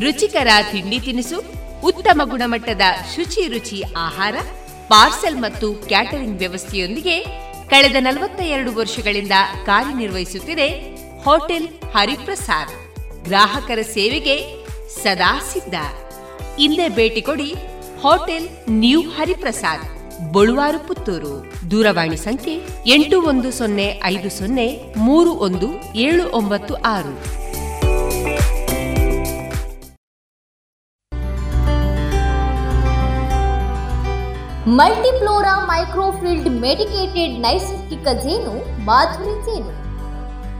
ರುಚಿಕರ ತಿಂಡಿ ತಿನಿಸು, ಉತ್ತಮ ಗುಣಮಟ್ಟದ ಶುಚಿ ರುಚಿ ಆಹಾರ, ಪಾರ್ಸೆಲ್ ಮತ್ತು ಕ್ಯಾಟರಿಂಗ್ ವ್ಯವಸ್ಥೆಯೊಂದಿಗೆ ಕಳೆದ ನಲವತ್ತ ಎರಡು ವರ್ಷಗಳಿಂದ ಕಾರ್ಯನಿರ್ವಹಿಸುತ್ತಿದೆ ಹೋಟೆಲ್ ಹರಿಪ್ರಸಾದ್. ಗ್ರಾಹಕರ ಸೇವೆಗೆ ಸದಾ ಸಿದ್ಧ. ಇಂದೇ ಭೇಟಿ ಕೊಡಿ ಹೋಟೆಲ್ ನ್ಯೂ ಹರಿಪ್ರಸಾದ್, ಬಳುವಾರು ಪುತ್ತೂರು. ದೂರವಾಣಿ ಸಂಖ್ಯೆ ಎಂಟು ಒಂದು ಸೊನ್ನೆ ಐದು ಸೊನ್ನೆ ಮೂರು ಒಂದು ಏಳು ಒಂಬತ್ತು ಆರು. ಮಲ್ಟಿಫ್ಲೋರಾ ಮೈಕ್ರೋಫಿಲ್ಡ್ ಮೆಡಿಕೇಟೆಡ್ ನೈಸರ್ಗಿಕ ಜೇನು ಮಾಧುರಿ ಜೇನು.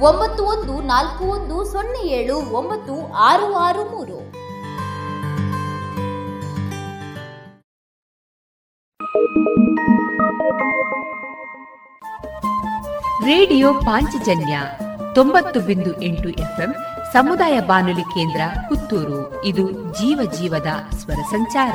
ಒಂಬತ್ತು ಒಂದು ನಾಲ್ಕು ಒಂದು ಸೊನ್ನೆ ಏಳು ಒಂಬತ್ತು ಆರು ಆರು ಮೂರು. ರೇಡಿಯೋ ಪಾಂಚಜನ್ಯ ತೊಂಬತ್ತು ಬಿಂದು ಎಂಟು ಎಫ್ಎಂ ಸಮುದಾಯ ಬಾನುಲಿ ಕೇಂದ್ರ ಪುತ್ತೂರು. ಇದು ಜೀವ ಜೀವದ ಸ್ವರ ಸಂಚಾರ.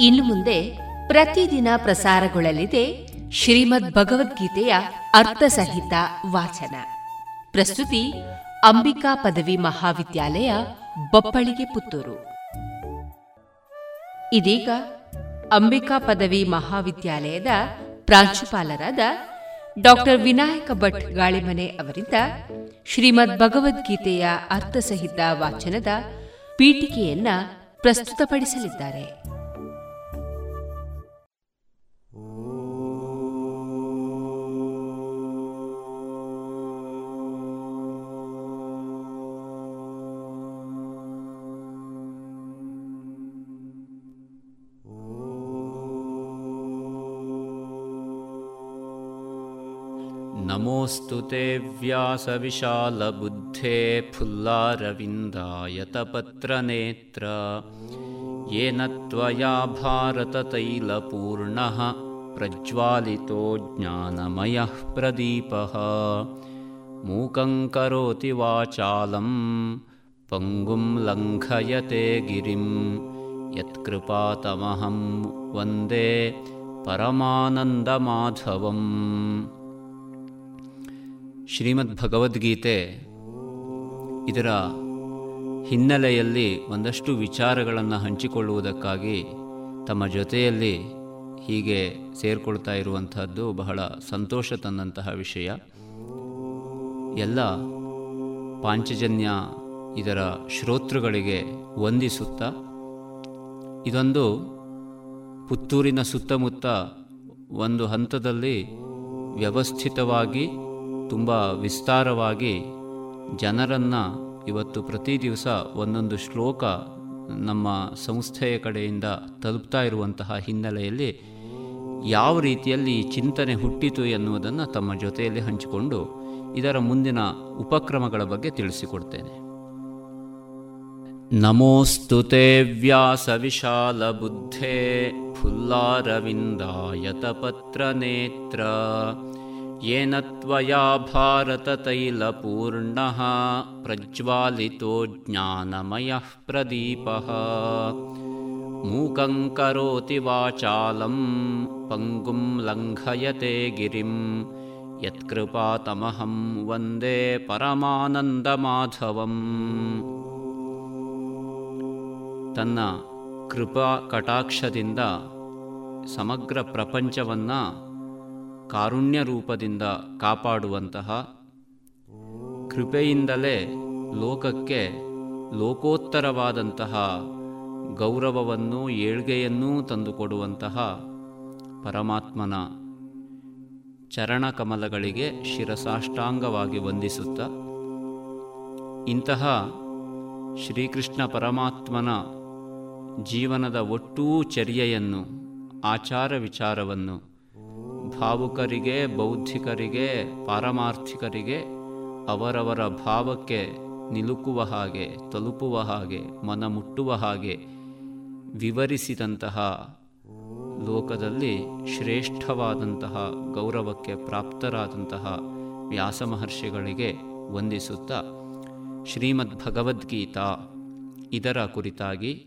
ಇನ್ನು ಮುಂದೆ ಪ್ರತಿದಿನ ಪ್ರಸಾರಗೊಳ್ಳಲಿದೆ ಶ್ರೀಮದ್ ಭಗವದ್ಗೀತೆಯ ಅರ್ಥಸಹಿತ ವಾಚನ. ಪ್ರಸ್ತುತಿ, ಅಂಬಿಕಾ ಪದವಿ ಮಹಾವಿದ್ಯಾಲಯ, ಬಪ್ಪಳಿಗೆ ಪುತ್ತೂರು. ಇದೀಗ ಅಂಬಿಕಾ ಪದವಿ ಮಹಾವಿದ್ಯಾಲಯದ ಪ್ರಾಂಶುಪಾಲರಾದ ಡಾಕ್ಟರ್ ವಿನಾಯಕ ಭಟ್ ಗಾಳಿಮನೆ ಅವರಿಂದ ಶ್ರೀಮದ್ ಭಗವದ್ಗೀತೆಯ ಅರ್ಥಸಹಿತ ವಾಚನದ ಪೀಠಿಕೆಯನ್ನ ಪ್ರಸ್ತುತಪಡಿಸಲಿದ್ದಾರೆ. नमोऽस्तु ते व्यासविशालबुद्धे फुल्लारविन्दायतपत्रनेत्र। येन त्वया भारततैलपूर्णः प्रज्वालितो ज्ञानमयः प्रदीपः। मूकं करोति वाचालं पङ्गुं लङ्घयते गिरिं। यत्कृपातमहं वन्दे परमानन्दमाधवम् ಶ್ರೀಮದ್ ಭಗವದ್ಗೀತೆ ಇದರ ಹಿನ್ನೆಲೆಯಲ್ಲಿ ಒಂದಷ್ಟು ವಿಚಾರಗಳನ್ನು ಹಂಚಿಕೊಳ್ಳುವುದಕ್ಕಾಗಿ ತಮ್ಮ ಜೊತೆಯಲ್ಲಿ ಹೀಗೆ ಸೇರಿಕೊಳ್ತಾ ಇರುವಂತಹದ್ದು ಬಹಳ ಸಂತೋಷ ತಂದಂತಹ ವಿಷಯ. ಎಲ್ಲ ಪಾಂಚಜನ್ಯ ಇದರ ಶ್ರೋತೃಗಳಿಗೆ ವಂದಿಸುತ್ತಾ, ಇದೊಂದು ಪುತ್ತೂರಿನ ಸುತ್ತಮುತ್ತ ಒಂದು ಹಂತದಲ್ಲಿ ವ್ಯವಸ್ಥಿತವಾಗಿ ತುಂಬ ವಿಸ್ತಾರವಾಗಿ ಜನರನ್ನು ಇವತ್ತು ಪ್ರತಿ ದಿವಸ ಒಂದೊಂದು ಶ್ಲೋಕ ನಮ್ಮ ಸಂಸ್ಥೆಯ ಕಡೆಯಿಂದ ತಲುಪ್ತಾ ಇರುವಂತಹ ಹಿನ್ನೆಲೆಯಲ್ಲಿ ಯಾವ ರೀತಿಯಲ್ಲಿ ಈ ಚಿಂತನೆ ಹುಟ್ಟಿತು ಎನ್ನುವುದನ್ನು ತಮ್ಮ ಜೊತೆಯಲ್ಲಿ ಹಂಚಿಕೊಂಡು ಇದರ ಮುಂದಿನ ಉಪಕ್ರಮಗಳ ಬಗ್ಗೆ ತಿಳಿಸಿಕೊಡ್ತೇನೆ. ನಮೋಸ್ತು ತೇ ಪತ್ರ ನೇತ್ರ. येन त्वया भारततैलपूर्णः प्रज्वालितो ज्ञानमयः प्रदीपः मूकं करोति वाचालं पङ्गुं लङ्घयते गिरिं यत्कृपातमहं वन्दे परमानन्दमाधवम् ತನ್ನ ಕೃಪಾ ಕಟಾಕ್ಷದಿಂದ ಸಮಗ್ರ ಪ್ರಪಂಚವನ್ನು ಕಾರುಣ್ಯ ರೂಪದಿಂದ ಕಾಪಾಡುವಂತಹ ಕೃಪೆಯಿಂದಲೇ ಲೋಕಕ್ಕೆ ಲೋಕೋತ್ತರವಾದಂತಹ ಗೌರವವನ್ನು ಏಳ್ಗೆಯನ್ನೂ ತಂದುಕೊಡುವಂತಹ ಪರಮಾತ್ಮನ ಚರಣಕಮಲಗಳಿಗೆ ಶಿರಸಾಷ್ಟಾಂಗವಾಗಿ ವಂದಿಸುತ್ತ ಇಂತಹ ಶ್ರೀಕೃಷ್ಣ ಪರಮಾತ್ಮನ ಜೀವನದ ಒಟ್ಟೂ ಚರ್ಯೆಯನ್ನು, ಆಚಾರ ವಿಚಾರವನ್ನು ಭಾವುಕರಿಗೆ, ಬೌದ್ಧಿಕರಿಗೆ, ಪಾರಮಾರ್ಥಿಕರಿಗೆ, ಅವರವರ ಭಾವಕ್ಕೆ ನಿಲುಕುವ ಹಾಗೆ, ತಲುಪುವ ಹಾಗೆ ಮನ ಮುಟ್ಟುವ ಹಾಗೆ ವಿವರಿಸಿದಂತಹ ಲೋಕದಲ್ಲಿ ಶ್ರೇಷ್ಠವಾದಂತಹ ಗೌರವಕ್ಕೆ ಪ್ರಾಪ್ತರಾದಂತಹ ವ್ಯಾಸ ಮಹರ್ಷಿಗಳಿಗೆ ವಂದಿಸುತ್ತಾ ಶ್ರೀಮದ್ ಭಗವದ್ಗೀತಾ ಇದರ ಕುರಿತಾಗಿ,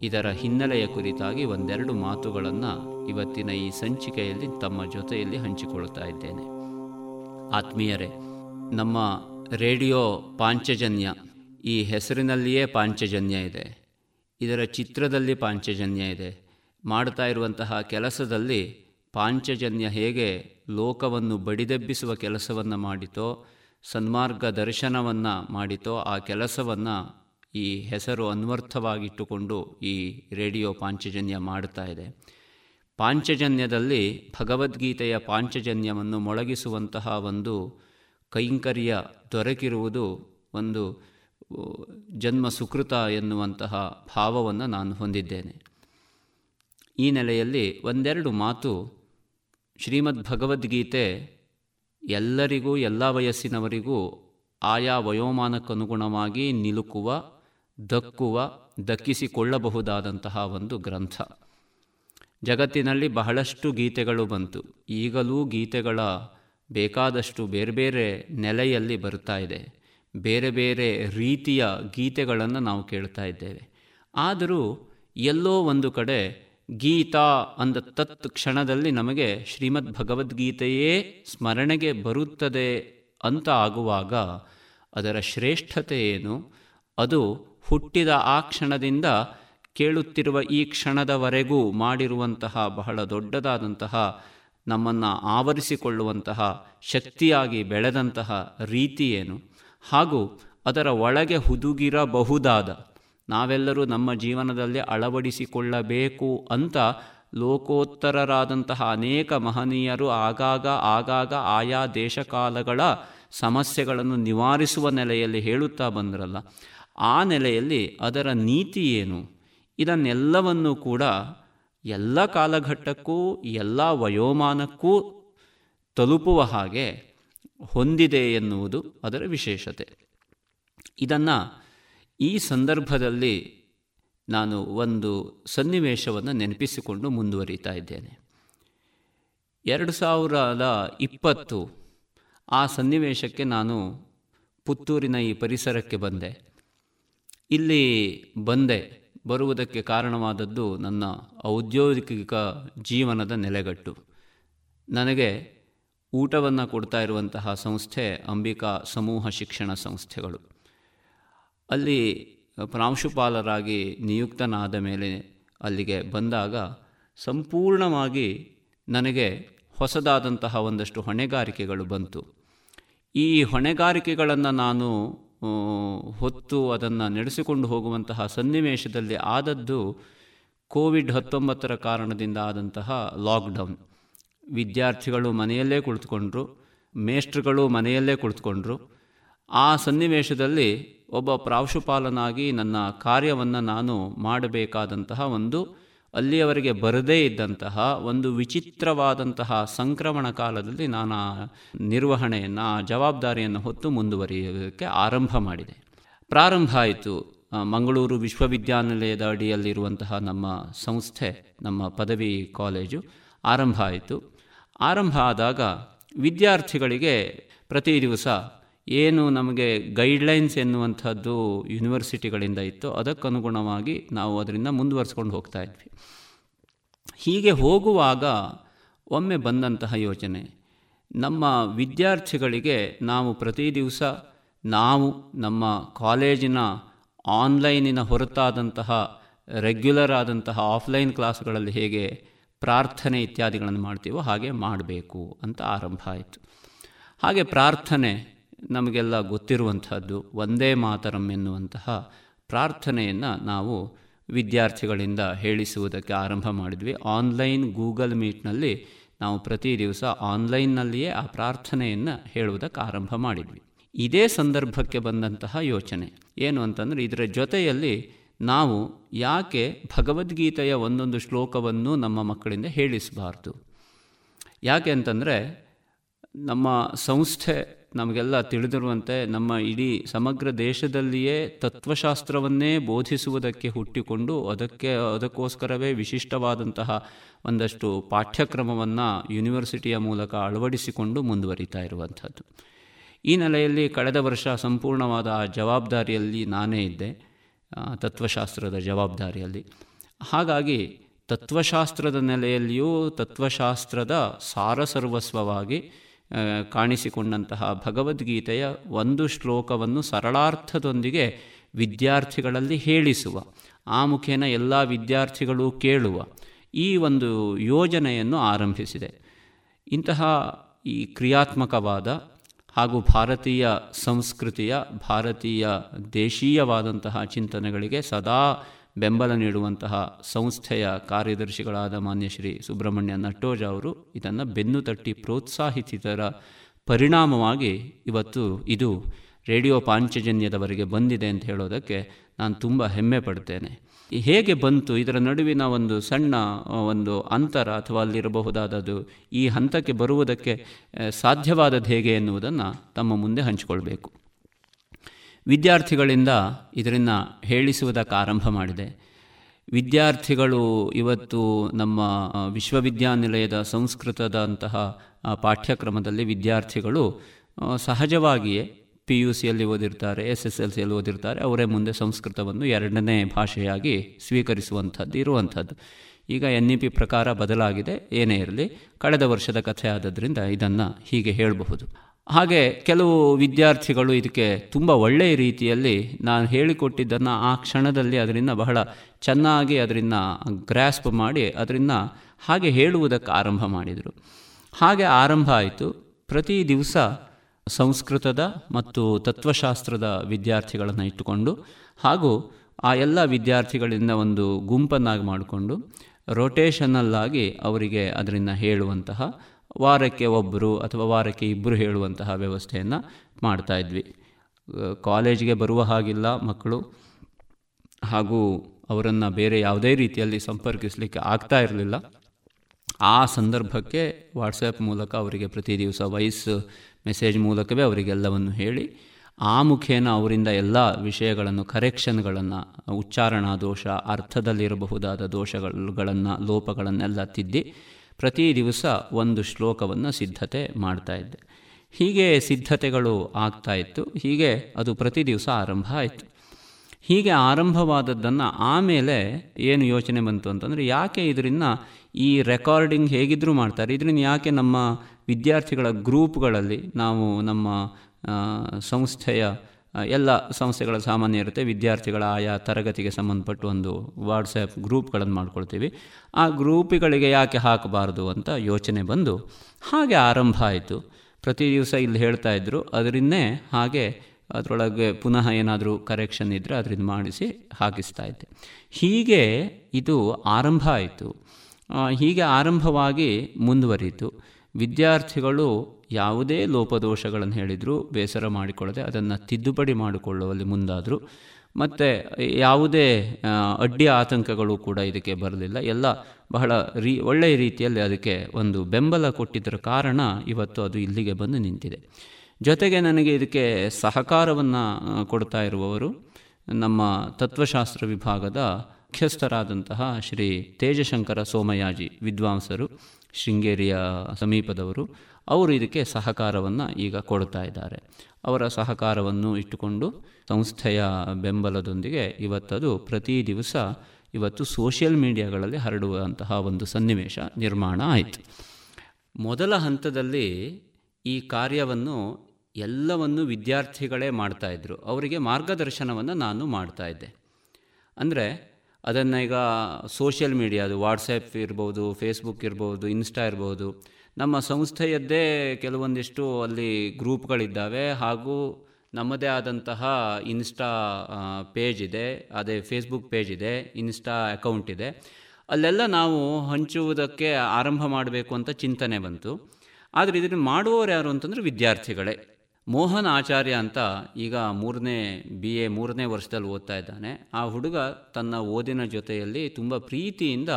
ಇದರ ಹಿನ್ನೆಲೆಯ ಕುರಿತಾಗಿ ಒಂದೆರಡು ಮಾತುಗಳನ್ನು ಇವತ್ತಿನ ಈ ಸಂಚಿಕೆಯಲ್ಲಿ ತಮ್ಮ ಜೊತೆಯಲ್ಲಿ ಹಂಚಿಕೊಳ್ತಾ ಇದ್ದೇನೆ. ಆತ್ಮೀಯರೇ, ನಮ್ಮ ರೇಡಿಯೋ ಪಾಂಚಜನ್ಯ ಈ ಹೆಸರಿನಲ್ಲಿಯೇ ಪಾಂಚಜನ್ಯ ಇದೆ. ಇದರ ಚಿತ್ರದಲ್ಲಿ ಪಾಂಚಜನ್ಯ ಇದೆ. ಮಾಡ್ತಾ ಇರುವಂತಹ ಕೆಲಸದಲ್ಲಿ ಪಾಂಚಜನ್ಯ ಹೇಗೆ ಲೋಕವನ್ನು ಬಡಿದೆಬ್ಬಿಸುವ ಕೆಲಸವನ್ನು ಮಾಡಿತೋ ಸನ್ಮಾರ್ಗ ದರ್ಶನವನ್ನು ಮಾಡಿತೋ, ಆ ಕೆಲಸವನ್ನು ಈ ಹೆಸರು ಅನ್ವರ್ಥವಾಗಿಟ್ಟುಕೊಂಡು ಈ ರೇಡಿಯೋ ಪಾಂಚಜನ್ಯ ಮಾಡ್ತಾ ಇದೆ. ಪಾಂಚಜನ್ಯದಲ್ಲಿ ಭಗವದ್ಗೀತೆಯ ಪಾಂಚಜನ್ಯವನ್ನು ಮೊಳಗಿಸುವಂತಹ ಒಂದು ಕೈಂಕರ್ಯ ದೊರಕಿರುವುದು ಒಂದು ಜನ್ಮ ಸುಕೃತ ಎನ್ನುವಂತಹ ಭಾವವನ್ನು ನಾನು ಹೊಂದಿದ್ದೇನೆ. ಈ ನೆಲೆಯಲ್ಲಿ ಒಂದೆರಡು ಮಾತು ಶ್ರೀಮದ್ ಭಗವದ್ಗೀತೆ ಎಲ್ಲರಿಗೂ, ಎಲ್ಲ ವಯಸ್ಸಿನವರಿಗೂ ಆಯಾ ವಯೋಮಾನಕ್ಕನುಗುಣವಾಗಿ ನಿಲುಕುವ, ದಕ್ಕುವ, ದಕ್ಕಿಸಿಕೊಳ್ಳಬಹುದಾದಂತಹ ಒಂದು ಗ್ರಂಥ. ಜಗತ್ತಿನಲ್ಲಿ ಬಹಳಷ್ಟು ಗೀತೆಗಳು ಬಂತು. ಈಗಲೂ ಗೀತೆಗಳ ಬೇಕಾದಷ್ಟು ಬೇರೆ ಬೇರೆ ನೆಲೆಯಲ್ಲಿ ಬರ್ತಾ ಇದೆ. ಬೇರೆ ಬೇರೆ ರೀತಿಯ ಗೀತೆಗಳನ್ನು ನಾವು ಕೇಳ್ತಾ ಇದ್ದೇವೆ. ಆದರೂ ಎಲ್ಲೋ ಒಂದು ಕಡೆ ಗೀತಾ ಅಂದ ತತ್ ಕ್ಷಣದಲ್ಲಿ ನಮಗೆ ಶ್ರೀಮದ್ ಭಗವದ್ಗೀತೆಯೇ ಸ್ಮರಣೆಗೆ ಬರುತ್ತದೆ ಅಂತ ಆಗುವಾಗ ಅದರ ಶ್ರೇಷ್ಠತೆ ಏನು? ಅದು ಹುಟ್ಟಿದ ಆ ಕ್ಷಣದಿಂದ ಕೇಳುತ್ತಿರುವ ಈ ಕ್ಷಣದವರೆಗೂ ಮಾಡಿರುವಂತಹ ಬಹಳ ದೊಡ್ಡದಾದಂತಹ ನಮ್ಮನ್ನು ಆವರಿಸಿಕೊಳ್ಳುವಂತಹ ಶಕ್ತಿಯಾಗಿ ಬೆಳೆದಂತಹ ರೀತಿ ಏನು? ಹಾಗೂ ಅದರ ಒಳಗೆ ಹುದುಗಿರಬಹುದಾದ, ನಾವೆಲ್ಲರೂ ನಮ್ಮ ಜೀವನದಲ್ಲಿ ಅಳವಡಿಸಿಕೊಳ್ಳಬೇಕು ಅಂತ ಲೋಕೋತ್ತರರಾದಂತಹ ಅನೇಕ ಮಹನೀಯರು ಆಗಾಗ ಆಗಾಗ ಆಯಾ ದೇಶಕಾಲಗಳ ಸಮಸ್ಯೆಗಳನ್ನು ನಿವಾರಿಸುವ ನೆಲೆಯಲ್ಲಿ ಹೇಳುತ್ತಾ ಬಂದ್ರಲ್ಲ, ಆ ನೆಲೆಯಲ್ಲಿ ಅದರ ನೀತಿ ಏನು? ಇದನ್ನೆಲ್ಲವನ್ನು ಕೂಡ ಎಲ್ಲ ಕಾಲಘಟ್ಟಕ್ಕೂ, ಎಲ್ಲ ವಯೋಮಾನಕ್ಕೂ ತಲುಪುವ ಹಾಗೆ ಹೊಂದಿದೆ ಎನ್ನುವುದು ಅದರ ವಿಶೇಷತೆ. ಇದನ್ನು ಈ ಸಂದರ್ಭದಲ್ಲಿ ನಾನು ಒಂದು ಸನ್ನಿವೇಶವನ್ನು ನೆನಪಿಸಿಕೊಂಡು ಮುಂದುವರಿತಾ ಇದ್ದೇನೆ. ಎರಡು ಸಾವಿರದ ಇಪ್ಪತ್ತು ಆ ಸನ್ನಿವೇಶಕ್ಕೆ ನಾನು ಪುತ್ತೂರಿನ ಈ ಪರಿಸರಕ್ಕೆ ಬಂದೆ. ಇಲ್ಲಿ ಬಂದೆ. ಬರುವುದಕ್ಕೆ ಕಾರಣವಾದದ್ದು ನನ್ನ ಔದ್ಯೋಗಿಕ ಜೀವನದ ನೆಲೆಗಟ್ಟು. ನನಗೆ ಊಟವನ್ನು ಕೊಡ್ತಾ ಇರುವಂತಹ ಸಂಸ್ಥೆ ಅಂಬಿಕಾ ಸಮೂಹ ಶಿಕ್ಷಣ ಸಂಸ್ಥೆಗಳು. ಅಲ್ಲಿ ಪ್ರಾಂಶುಪಾಲರಾಗಿ ನಿಯುಕ್ತನಾದ ಮೇಲೆ ಅಲ್ಲಿಗೆ ಬಂದಾಗ ಸಂಪೂರ್ಣವಾಗಿ ನನಗೆ ಹೊಸದಾದಂತಹ ಒಂದಷ್ಟು ಹೊಣೆಗಾರಿಕೆಗಳು ಬಂತು. ಈ ಹೊಣೆಗಾರಿಕೆಗಳನ್ನು ನಾನು ಹೊತ್ತು ಅದನ್ನು ನಡೆಸಿಕೊಂಡು ಹೋಗುವಂತಹ ಸನ್ನಿವೇಶದಲ್ಲಿ ಆದದ್ದು ಕೋವಿಡ್ ಹತ್ತೊಂಬತ್ತರ ಕಾರಣದಿಂದ ಆದಂತಹ ಲಾಕ್ಡೌನ್. ವಿದ್ಯಾರ್ಥಿಗಳು ಮನೆಯಲ್ಲೇ ಕುಳಿತುಕೊಂಡ್ರು, ಮೇಷ್ಟ್ರುಗಳು ಮನೆಯಲ್ಲೇ ಕುಳಿತುಕೊಂಡ್ರು. ಆ ಸನ್ನಿವೇಶದಲ್ಲಿ ಒಬ್ಬ ಪ್ರಾಂಶುಪಾಲನಾಗಿ ನನ್ನ ಕಾರ್ಯವನ್ನು ನಾನು ಮಾಡಬೇಕಾದಂತಹ ಒಂದು ಅಲ್ಲಿಯವರೆಗೆ ಬರದೇ ಇದ್ದಂತಹ ಒಂದು ವಿಚಿತ್ರವಾದಂತಹ ಸಂಕ್ರಮಣ ಕಾಲದಲ್ಲಿ ನಾನು ಆ ನಿರ್ವಹಣೆಯನ್ನು ಆ ಜವಾಬ್ದಾರಿಯನ್ನು ಹೊತ್ತು ಮುಂದುವರಿಯೋದಕ್ಕೆ ಆರಂಭ ಮಾಡಿದೆ. ಪ್ರಾರಂಭ ಆಯಿತು. ಮಂಗಳೂರು ವಿಶ್ವವಿದ್ಯಾನಿಲಯದ ಅಡಿಯಲ್ಲಿರುವಂತಹ ನಮ್ಮ ಸಂಸ್ಥೆ, ನಮ್ಮ ಪದವಿ ಕಾಲೇಜು ಆರಂಭ ಆಯಿತು. ಆರಂಭ ಆದಾಗ ವಿದ್ಯಾರ್ಥಿಗಳಿಗೆ ಪ್ರತಿ ದಿವಸ ಏನು ನಮಗೆ ಗೈಡ್ಲೈನ್ಸ್ ಎನ್ನುವಂಥದ್ದು ಯೂನಿವರ್ಸಿಟಿಗಳಿಂದ ಇತ್ತು ಅದಕ್ಕನುಗುಣವಾಗಿ ನಾವು ಅದರಿಂದ ಮುಂದುವರಿಸ್ಕೊಂಡು ಹೋಗ್ತಾ ಇದ್ವಿ. ಹೀಗೆ ಹೋಗುವಾಗ ಒಮ್ಮೆ ಬಂದಂತಹ ಯೋಚನೆ ನಮ್ಮ ವಿದ್ಯಾರ್ಥಿಗಳಿಗೆ ನಾವು ಪ್ರತಿ ದಿವಸ ನಾವು ನಮ್ಮ ಕಾಲೇಜಿನ ಆನ್ಲೈನಿನ ಹೊರತಾದಂತಹ ರೆಗ್ಯುಲರ್ ಆದಂತಹ ಆಫ್ಲೈನ್ ಕ್ಲಾಸ್ಗಳಲ್ಲಿ ಹೇಗೆ ಪ್ರಾರ್ಥನೆ ಇತ್ಯಾದಿಗಳನ್ನು ಮಾಡ್ತೀವೋ ಹಾಗೆ ಮಾಡಬೇಕು ಅಂತ ಆರಂಭ ಆಯಿತು. ಹಾಗೆ ಪ್ರಾರ್ಥನೆ ನಮಗೆಲ್ಲ ಗೊತ್ತಿರುವಂತಹದ್ದು ಒಂದೇ ಮಾತರಂ ಎನ್ನುವಂತಹ ಪ್ರಾರ್ಥನೆಯನ್ನು ನಾವು ವಿದ್ಯಾರ್ಥಿಗಳಿಂದ ಹೇಳಿಸುವುದಕ್ಕೆ ಆರಂಭ ಮಾಡಿದ್ವಿ. ಆನ್ಲೈನ್ ಗೂಗಲ್ ಮೀಟ್ನಲ್ಲಿ ನಾವು ಪ್ರತಿ ದಿವಸ ಆನ್ಲೈನ್ನಲ್ಲಿಯೇ ಆ ಪ್ರಾರ್ಥನೆಯನ್ನು ಹೇಳುವುದಕ್ಕೆ ಆರಂಭ ಮಾಡಿದ್ವಿ. ಇದೇ ಸಂದರ್ಭಕ್ಕೆ ಬಂದಂತಹ ಯೋಚನೆ ಏನು ಅಂತಂದರೆ, ಇದರ ಜೊತೆಯಲ್ಲಿ ನಾವು ಯಾಕೆ ಭಗವದ್ಗೀತೆಯ ಒಂದೊಂದು ಶ್ಲೋಕವನ್ನು ನಮ್ಮ ಮಕ್ಕಳಿಂದ ಹೇಳಿಸಬಾರ್ದು? ಯಾಕೆ ಅಂತಂದರೆ, ನಮ್ಮ ಸಂಸ್ಥೆ ನಮಗೆಲ್ಲ ತಿಳಿದಿರುವಂತೆ ನಮ್ಮ ಇಡೀ ಸಮಗ್ರ ದೇಶದಲ್ಲಿಯೇ ತತ್ವಶಾಸ್ತ್ರವನ್ನೇ ಬೋಧಿಸುವುದಕ್ಕೆ ಹುಟ್ಟಿಕೊಂಡು ಅದಕ್ಕೆ, ಅದಕ್ಕೋಸ್ಕರವೇ ವಿಶಿಷ್ಟವಾದಂತಹ ಒಂದಷ್ಟು ಪಾಠ್ಯಕ್ರಮವನ್ನು ಯೂನಿವರ್ಸಿಟಿಯ ಮೂಲಕ ಅಳವಡಿಸಿಕೊಂಡು ಮುಂದುವರಿತಾ ಇರುವಂಥದ್ದು. ಈ ನೆಲೆಯಲ್ಲಿ ಕಳೆದ ವರ್ಷ ಸಂಪೂರ್ಣವಾದ ಜವಾಬ್ದಾರಿಯಲ್ಲಿ ನಾನೇ ಇದ್ದೆ ತತ್ವಶಾಸ್ತ್ರದ ಜವಾಬ್ದಾರಿಯಲ್ಲಿ. ಹಾಗಾಗಿ ತತ್ವಶಾಸ್ತ್ರದ ನೆಲೆಯಲ್ಲಿಯೂ ತತ್ವಶಾಸ್ತ್ರದ ಸಾರಸರ್ವಸ್ವವಾಗಿ ಕಾಣಿಸಿಕೊಂಡಂತಹ ಭಗವದ್ಗೀತೆಯ ಒಂದು ಶ್ಲೋಕವನ್ನು ಸರಳಾರ್ಥದೊಂದಿಗೆ ವಿದ್ಯಾರ್ಥಿಗಳಲ್ಲಿ ಹೇಳಿಸುವ, ಆ ಮುಖೇನ ಎಲ್ಲ ವಿದ್ಯಾರ್ಥಿಗಳು ಕೇಳುವ ಈ ಒಂದು ಯೋಜನೆಯನ್ನು ಆರಂಭಿಸಿದೆ. ಇಂತಹ ಈ ಕ್ರಿಯಾತ್ಮಕವಾದ ಹಾಗೂ ಭಾರತೀಯ ಸಂಸ್ಕೃತಿಯ, ಭಾರತೀಯ ದೇಶೀಯವಾದಂತಹ ಚಿಂತನೆಗಳಿಗೆ ಸದಾ ಬೆಂಬಲ ನೀಡುವಂತಹ ಸಂಸ್ಥೆಯ ಕಾರ್ಯದರ್ಶಿಗಳಾದ ಮಾನ್ಯ ಶ್ರೀ ಸುಬ್ರಹ್ಮಣ್ಯ ನಟ್ಟೋಜ ಅವರು ಇದನ್ನು ಬೆನ್ನು ತಟ್ಟಿ ಪ್ರೋತ್ಸಾಹಿಸಿದರ ಪರಿಣಾಮವಾಗಿ ಇವತ್ತು ಇದು ರೇಡಿಯೋ ಪಾಂಚಜನ್ಯದವರೆಗೆ ಬಂದಿದೆ ಅಂತ ಹೇಳೋದಕ್ಕೆ ನಾನು ತುಂಬ ಹೆಮ್ಮೆ ಪಡ್ತೇನೆ. ಹೇಗೆ ಬಂತು? ಇದರ ನಡುವಿನ ಒಂದು ಸಣ್ಣ ಒಂದು ಅಂತರ ಅಥವಾ ಅಲ್ಲಿರಬಹುದಾದದ್ದು ಈ ಹಂತಕ್ಕೆ ಬರುವುದಕ್ಕೆ ಸಾಧ್ಯವಾದದ್ದು ಹೇಗೆ ಎನ್ನುವುದನ್ನು ತಮ್ಮ ಮುಂದೆ ಹಂಚಿಕೊಳ್ಬೇಕು. ವಿದ್ಯಾರ್ಥಿಗಳಿಂದ ಇದರಿಂದ ಹೇಳಿಸುವುದಕ್ಕೆ ಆರಂಭ ಮಾಡಿದೆ. ವಿದ್ಯಾರ್ಥಿಗಳು ಇವತ್ತು ನಮ್ಮ ವಿಶ್ವವಿದ್ಯಾನಿಲಯದ ಸಂಸ್ಕೃತದಂತಹ ಪಾಠ್ಯಕ್ರಮದಲ್ಲಿ ವಿದ್ಯಾರ್ಥಿಗಳು ಸಹಜವಾಗಿಯೇ ಪಿ ಯು ಸಿಯಲ್ಲಿ ಓದಿರ್ತಾರೆ ಎಸ್ ಎಸ್ ಎಲ್ ಸಿಯಲ್ಲಿ ಓದಿರ್ತಾರೆ, ಅವರೇ ಮುಂದೆ ಸಂಸ್ಕೃತವನ್ನು ಎರಡನೇ ಭಾಷೆಯಾಗಿ ಸ್ವೀಕರಿಸುವಂಥದ್ದು, ಇರುವಂಥದ್ದು. ಈಗ ಎನ್ ಇ ಪಿ ಪ್ರಕಾರ ಬದಲಾಗಿದೆ, ಏನೇ ಇರಲಿ, ಕಳೆದ ವರ್ಷದ ಕಥೆ ಆದ್ದರಿಂದ ಇದನ್ನು ಹೀಗೆ ಹೇಳಬಹುದು. ಹಾಗೆ ಕೆಲವು ವಿದ್ಯಾರ್ಥಿಗಳು ಇದಕ್ಕೆ ತುಂಬ ಒಳ್ಳೆಯ ರೀತಿಯಲ್ಲಿ ನಾನು ಹೇಳಿಕೊಟ್ಟಿದ್ದನ್ನು ಆ ಕ್ಷಣದಲ್ಲಿ ಅದರಿಂದ ಬಹಳ ಚೆನ್ನಾಗಿ ಅದರಿಂದ ಗ್ರ್ಯಾಸ್ಪ್ ಮಾಡಿ ಅದರಿಂದ ಹಾಗೆ ಹೇಳುವುದಕ್ಕೆ ಆರಂಭ ಮಾಡಿದರು. ಹಾಗೆ ಆರಂಭ ಆಯಿತು. ಪ್ರತಿ ದಿವಸ ಸಂಸ್ಕೃತದ ಮತ್ತು ತತ್ವಶಾಸ್ತ್ರದ ವಿದ್ಯಾರ್ಥಿಗಳನ್ನು ಇಟ್ಟುಕೊಂಡು ಹಾಗೂ ಆ ಎಲ್ಲ ವಿದ್ಯಾರ್ಥಿಗಳಿಂದ ಒಂದು ಗುಂಪನ್ನಾಗಿ ಮಾಡಿಕೊಂಡು ರೊಟೇಷನಲ್ಲಾಗಿ ಅವರಿಗೆ ಅದರಿಂದ ಹೇಳುವಂತಹ ವಾರಕ್ಕೆ ಒಬ್ಬರು ಅಥವಾ ವಾರಕ್ಕೆ ಇಬ್ಬರು ಹೇಳುವಂತಹ ವ್ಯವಸ್ಥೆಯನ್ನು ಮಾಡ್ತಾಯಿದ್ವಿ ಕಾಲೇಜಿಗೆ ಬರುವ ಹಾಗಿಲ್ಲ ಮಕ್ಕಳು. ಹಾಗೂ ಅವರನ್ನು ಬೇರೆ ಯಾವುದೇ ರೀತಿಯಲ್ಲಿ ಸಂಪರ್ಕಿಸಲಿಕ್ಕೆ ಆಗ್ತಾ ಇರಲಿಲ್ಲ. ಆ ಸಂದರ್ಭಕ್ಕೆ ವಾಟ್ಸಪ್ ಮೂಲಕ ಅವರಿಗೆ ಪ್ರತಿ ದಿವಸ ವಾಯ್ಸ್ ಮೆಸೇಜ್ ಮೂಲಕವೇ ಅವರಿಗೆಲ್ಲವನ್ನು ಹೇಳಿ, ಆ ಮುಖೇನ ಅವರಿಂದ ಎಲ್ಲ ವಿಷಯಗಳನ್ನು, ಕರೆಕ್ಷನ್ಗಳನ್ನು, ಉಚ್ಚಾರಣಾ ದೋಷ, ಅರ್ಥದಲ್ಲಿರಬಹುದಾದ ದೋಷಗಳನ್ನು, ಲೋಪಗಳನ್ನೆಲ್ಲ ತಿದ್ದಿ ಪ್ರತಿ ದಿವಸ ಒಂದು ಶ್ಲೋಕವನ್ನು ಸಿದ್ಧತೆ ಮಾಡ್ತಾ ಇದ್ದೆ. ಹೀಗೆ ಸಿದ್ಧತೆಗಳು ಆಗ್ತಾ ಇತ್ತು. ಹೀಗೆ ಅದು ಪ್ರತಿ ದಿವಸ ಆರಂಭ ಆಯಿತು. ಹೀಗೆ ಆರಂಭವಾದದ್ದನ್ನು ಆಮೇಲೆ ಏನು ಯೋಚನೆ ಬಂತು ಅಂತಂದರೆ ಯಾಕೆ ಇದರಿಂದ ಈ ರೆಕಾರ್ಡಿಂಗ್ ಹೇಗಿದ್ದರೂ ಮಾಡ್ತಾರೆ. ಇದರಿಂದ ಯಾಕೆ ನಮ್ಮ ವಿದ್ಯಾರ್ಥಿಗಳ ಗ್ರೂಪ್ಗಳಲ್ಲಿ ನಾವು ನಮ್ಮ ಸಂಸ್ಥೆಯ ಎಲ್ಲ ಸಂಸ್ಥೆಗಳ ಸಾಮಾನ್ಯ ಇರುತ್ತೆ. ವಿದ್ಯಾರ್ಥಿಗಳ ಆಯಾ ತರಗತಿಗೆ ಸಂಬಂಧಪಟ್ಟು ಒಂದು ವಾಟ್ಸಪ್ ಗ್ರೂಪ್ಗಳನ್ನು ಮಾಡ್ಕೊಳ್ತೀವಿ. ಆ ಗ್ರೂಪ್ಗಳಿಗೆ ಯಾಕೆ ಹಾಕಬಾರ್ದು ಅಂತ ಯೋಚನೆ ಬಂದು ಹಾಗೆ ಆರಂಭ ಆಯಿತು. ಪ್ರತಿ ದಿವಸ ಇಲ್ಲಿ ಹೇಳ್ತಾ ಇದ್ದರು ಅದರಿಂದೇ ಹಾಗೆ ಅದರೊಳಗೆ ಪುನಃ ಏನಾದರೂ ಕರೆಕ್ಷನ್ ಇದ್ದರೆ ಅದರಿಂದ ಮಾಡಿಸಿ ಹಾಕಿಸ್ತಾ ಇದ್ದೆ. ಹೀಗೆ ಇದು ಆರಂಭ ಆಯಿತು. ಹೀಗೆ ಆರಂಭವಾಗಿ ಮುಂದುವರಿಯಿತು. ವಿದ್ಯಾರ್ಥಿಗಳು ಯಾವುದೇ ಲೋಪದೋಷಗಳನ್ನು ಹೇಳಿದರೂ ಬೇಸರ ಮಾಡಿಕೊಳ್ಳದೆ ಅದನ್ನು ತಿದ್ದುಪಡಿ ಮಾಡಿಕೊಳ್ಳುವಲ್ಲಿ ಮುಂದಾದರು. ಮತ್ತು ಯಾವುದೇ ಅಡ್ಡಿ ಆತಂಕಗಳು ಕೂಡ ಇದಕ್ಕೆ ಬರಲಿಲ್ಲ. ಎಲ್ಲ ಬಹಳ ರೀ ಒಳ್ಳೆಯ ರೀತಿಯಲ್ಲಿ ಅದಕ್ಕೆ ಒಂದು ಬೆಂಬಲ ಕೊಟ್ಟಿದ್ದರ ಕಾರಣ ಇವತ್ತು ಅದು ಇಲ್ಲಿಗೆ ಬಂದು ನಿಂತಿದೆ. ಜೊತೆಗೆ ನನಗೆ ಇದಕ್ಕೆ ಸಹಕಾರವನ್ನು ಕೊಡ್ತಾ ಇರುವವರು ನಮ್ಮ ತತ್ವಶಾಸ್ತ್ರ ವಿಭಾಗದ ಮುಖ್ಯಸ್ಥರಾದಂತಹ ಶ್ರೀ ತೇಜಶಂಕರ ಸೋಮಯಾಜಿ ವಿದ್ವಾಂಸರು, ಶೃಂಗೇರಿಯ ಸಮೀಪದವರು. ಅವರು ಇದಕ್ಕೆ ಸಹಕಾರವನ್ನು ಈಗ ಕೊಡ್ತಾ ಇದ್ದಾರೆ. ಅವರ ಸಹಕಾರವನ್ನು ಇಟ್ಟುಕೊಂಡು ಸಂಸ್ಥೆಯ ಬೆಂಬಲದೊಂದಿಗೆ ಇವತ್ತದು ಪ್ರತಿ ದಿವಸ ಇವತ್ತು ಸೋಷಿಯಲ್ ಮೀಡಿಯಾಗಳಲ್ಲಿ ಹರಡುವಂತಹ ಒಂದು ಸನ್ನಿವೇಶ ನಿರ್ಮಾಣ ಆಯಿತು. ಮೊದಲ ಹಂತದಲ್ಲಿ ಈ ಕಾರ್ಯವನ್ನು ಎಲ್ಲವನ್ನು ವಿದ್ಯಾರ್ಥಿಗಳೇ ಮಾಡ್ತಾಯಿದ್ರು ಅವರಿಗೆ ಮಾರ್ಗದರ್ಶನವನ್ನು ನಾನು ಮಾಡ್ತಾಯಿದ್ದೆ ಅಂದರೆ ಅದನ್ನು ಈಗ ಸೋಷಿಯಲ್ ಮೀಡಿಯಾದು ವಾಟ್ಸಪ್ ಇರ್ಬೋದು, ಫೇಸ್ಬುಕ್ ಇರ್ಬೋದು, ಇನ್ಸ್ಟಾ ಇರ್ಬೋದು ನಮ್ಮ ಸಂಸ್ಥೆಯದ್ದೇ ಕೆಲವೊಂದಿಷ್ಟು ಅಲ್ಲಿ ಗ್ರೂಪ್ಗಳಿದ್ದಾವೆ ಹಾಗೂ ನಮ್ಮದೇ ಆದಂತಹ ಇನ್ಸ್ಟಾ ಪೇಜ್ ಇದೆ ಅದೇ ಫೇಸ್ಬುಕ್ ಪೇಜ್ ಇದೆ ಇನ್ಸ್ಟಾ ಅಕೌಂಟ್ ಇದೆ ಅಲ್ಲೆಲ್ಲ ನಾವು ಹಂಚುವುದಕ್ಕೆ ಆರಂಭ ಮಾಡಬೇಕು ಅಂತ ಚಿಂತನೆ ಬಂತು. ಆದರೆ ಇದನ್ನು ಮಾಡುವವರು ಯಾರು ಅಂತಂದರೆ ವಿದ್ಯಾರ್ಥಿಗಳೇ. ಮೋಹನ್ ಆಚಾರ್ಯ ಅಂತ ಈಗ ಮೂರನೇ ಬಿ ಎ ಮೂರನೇ ವರ್ಷದಲ್ಲಿ ಓದ್ತಾ ಇದ್ದಾನೆ. ಆ ಹುಡುಗ ತನ್ನ ಓದಿನ ಜೊತೆಯಲ್ಲಿ ತುಂಬ ಪ್ರೀತಿಯಿಂದ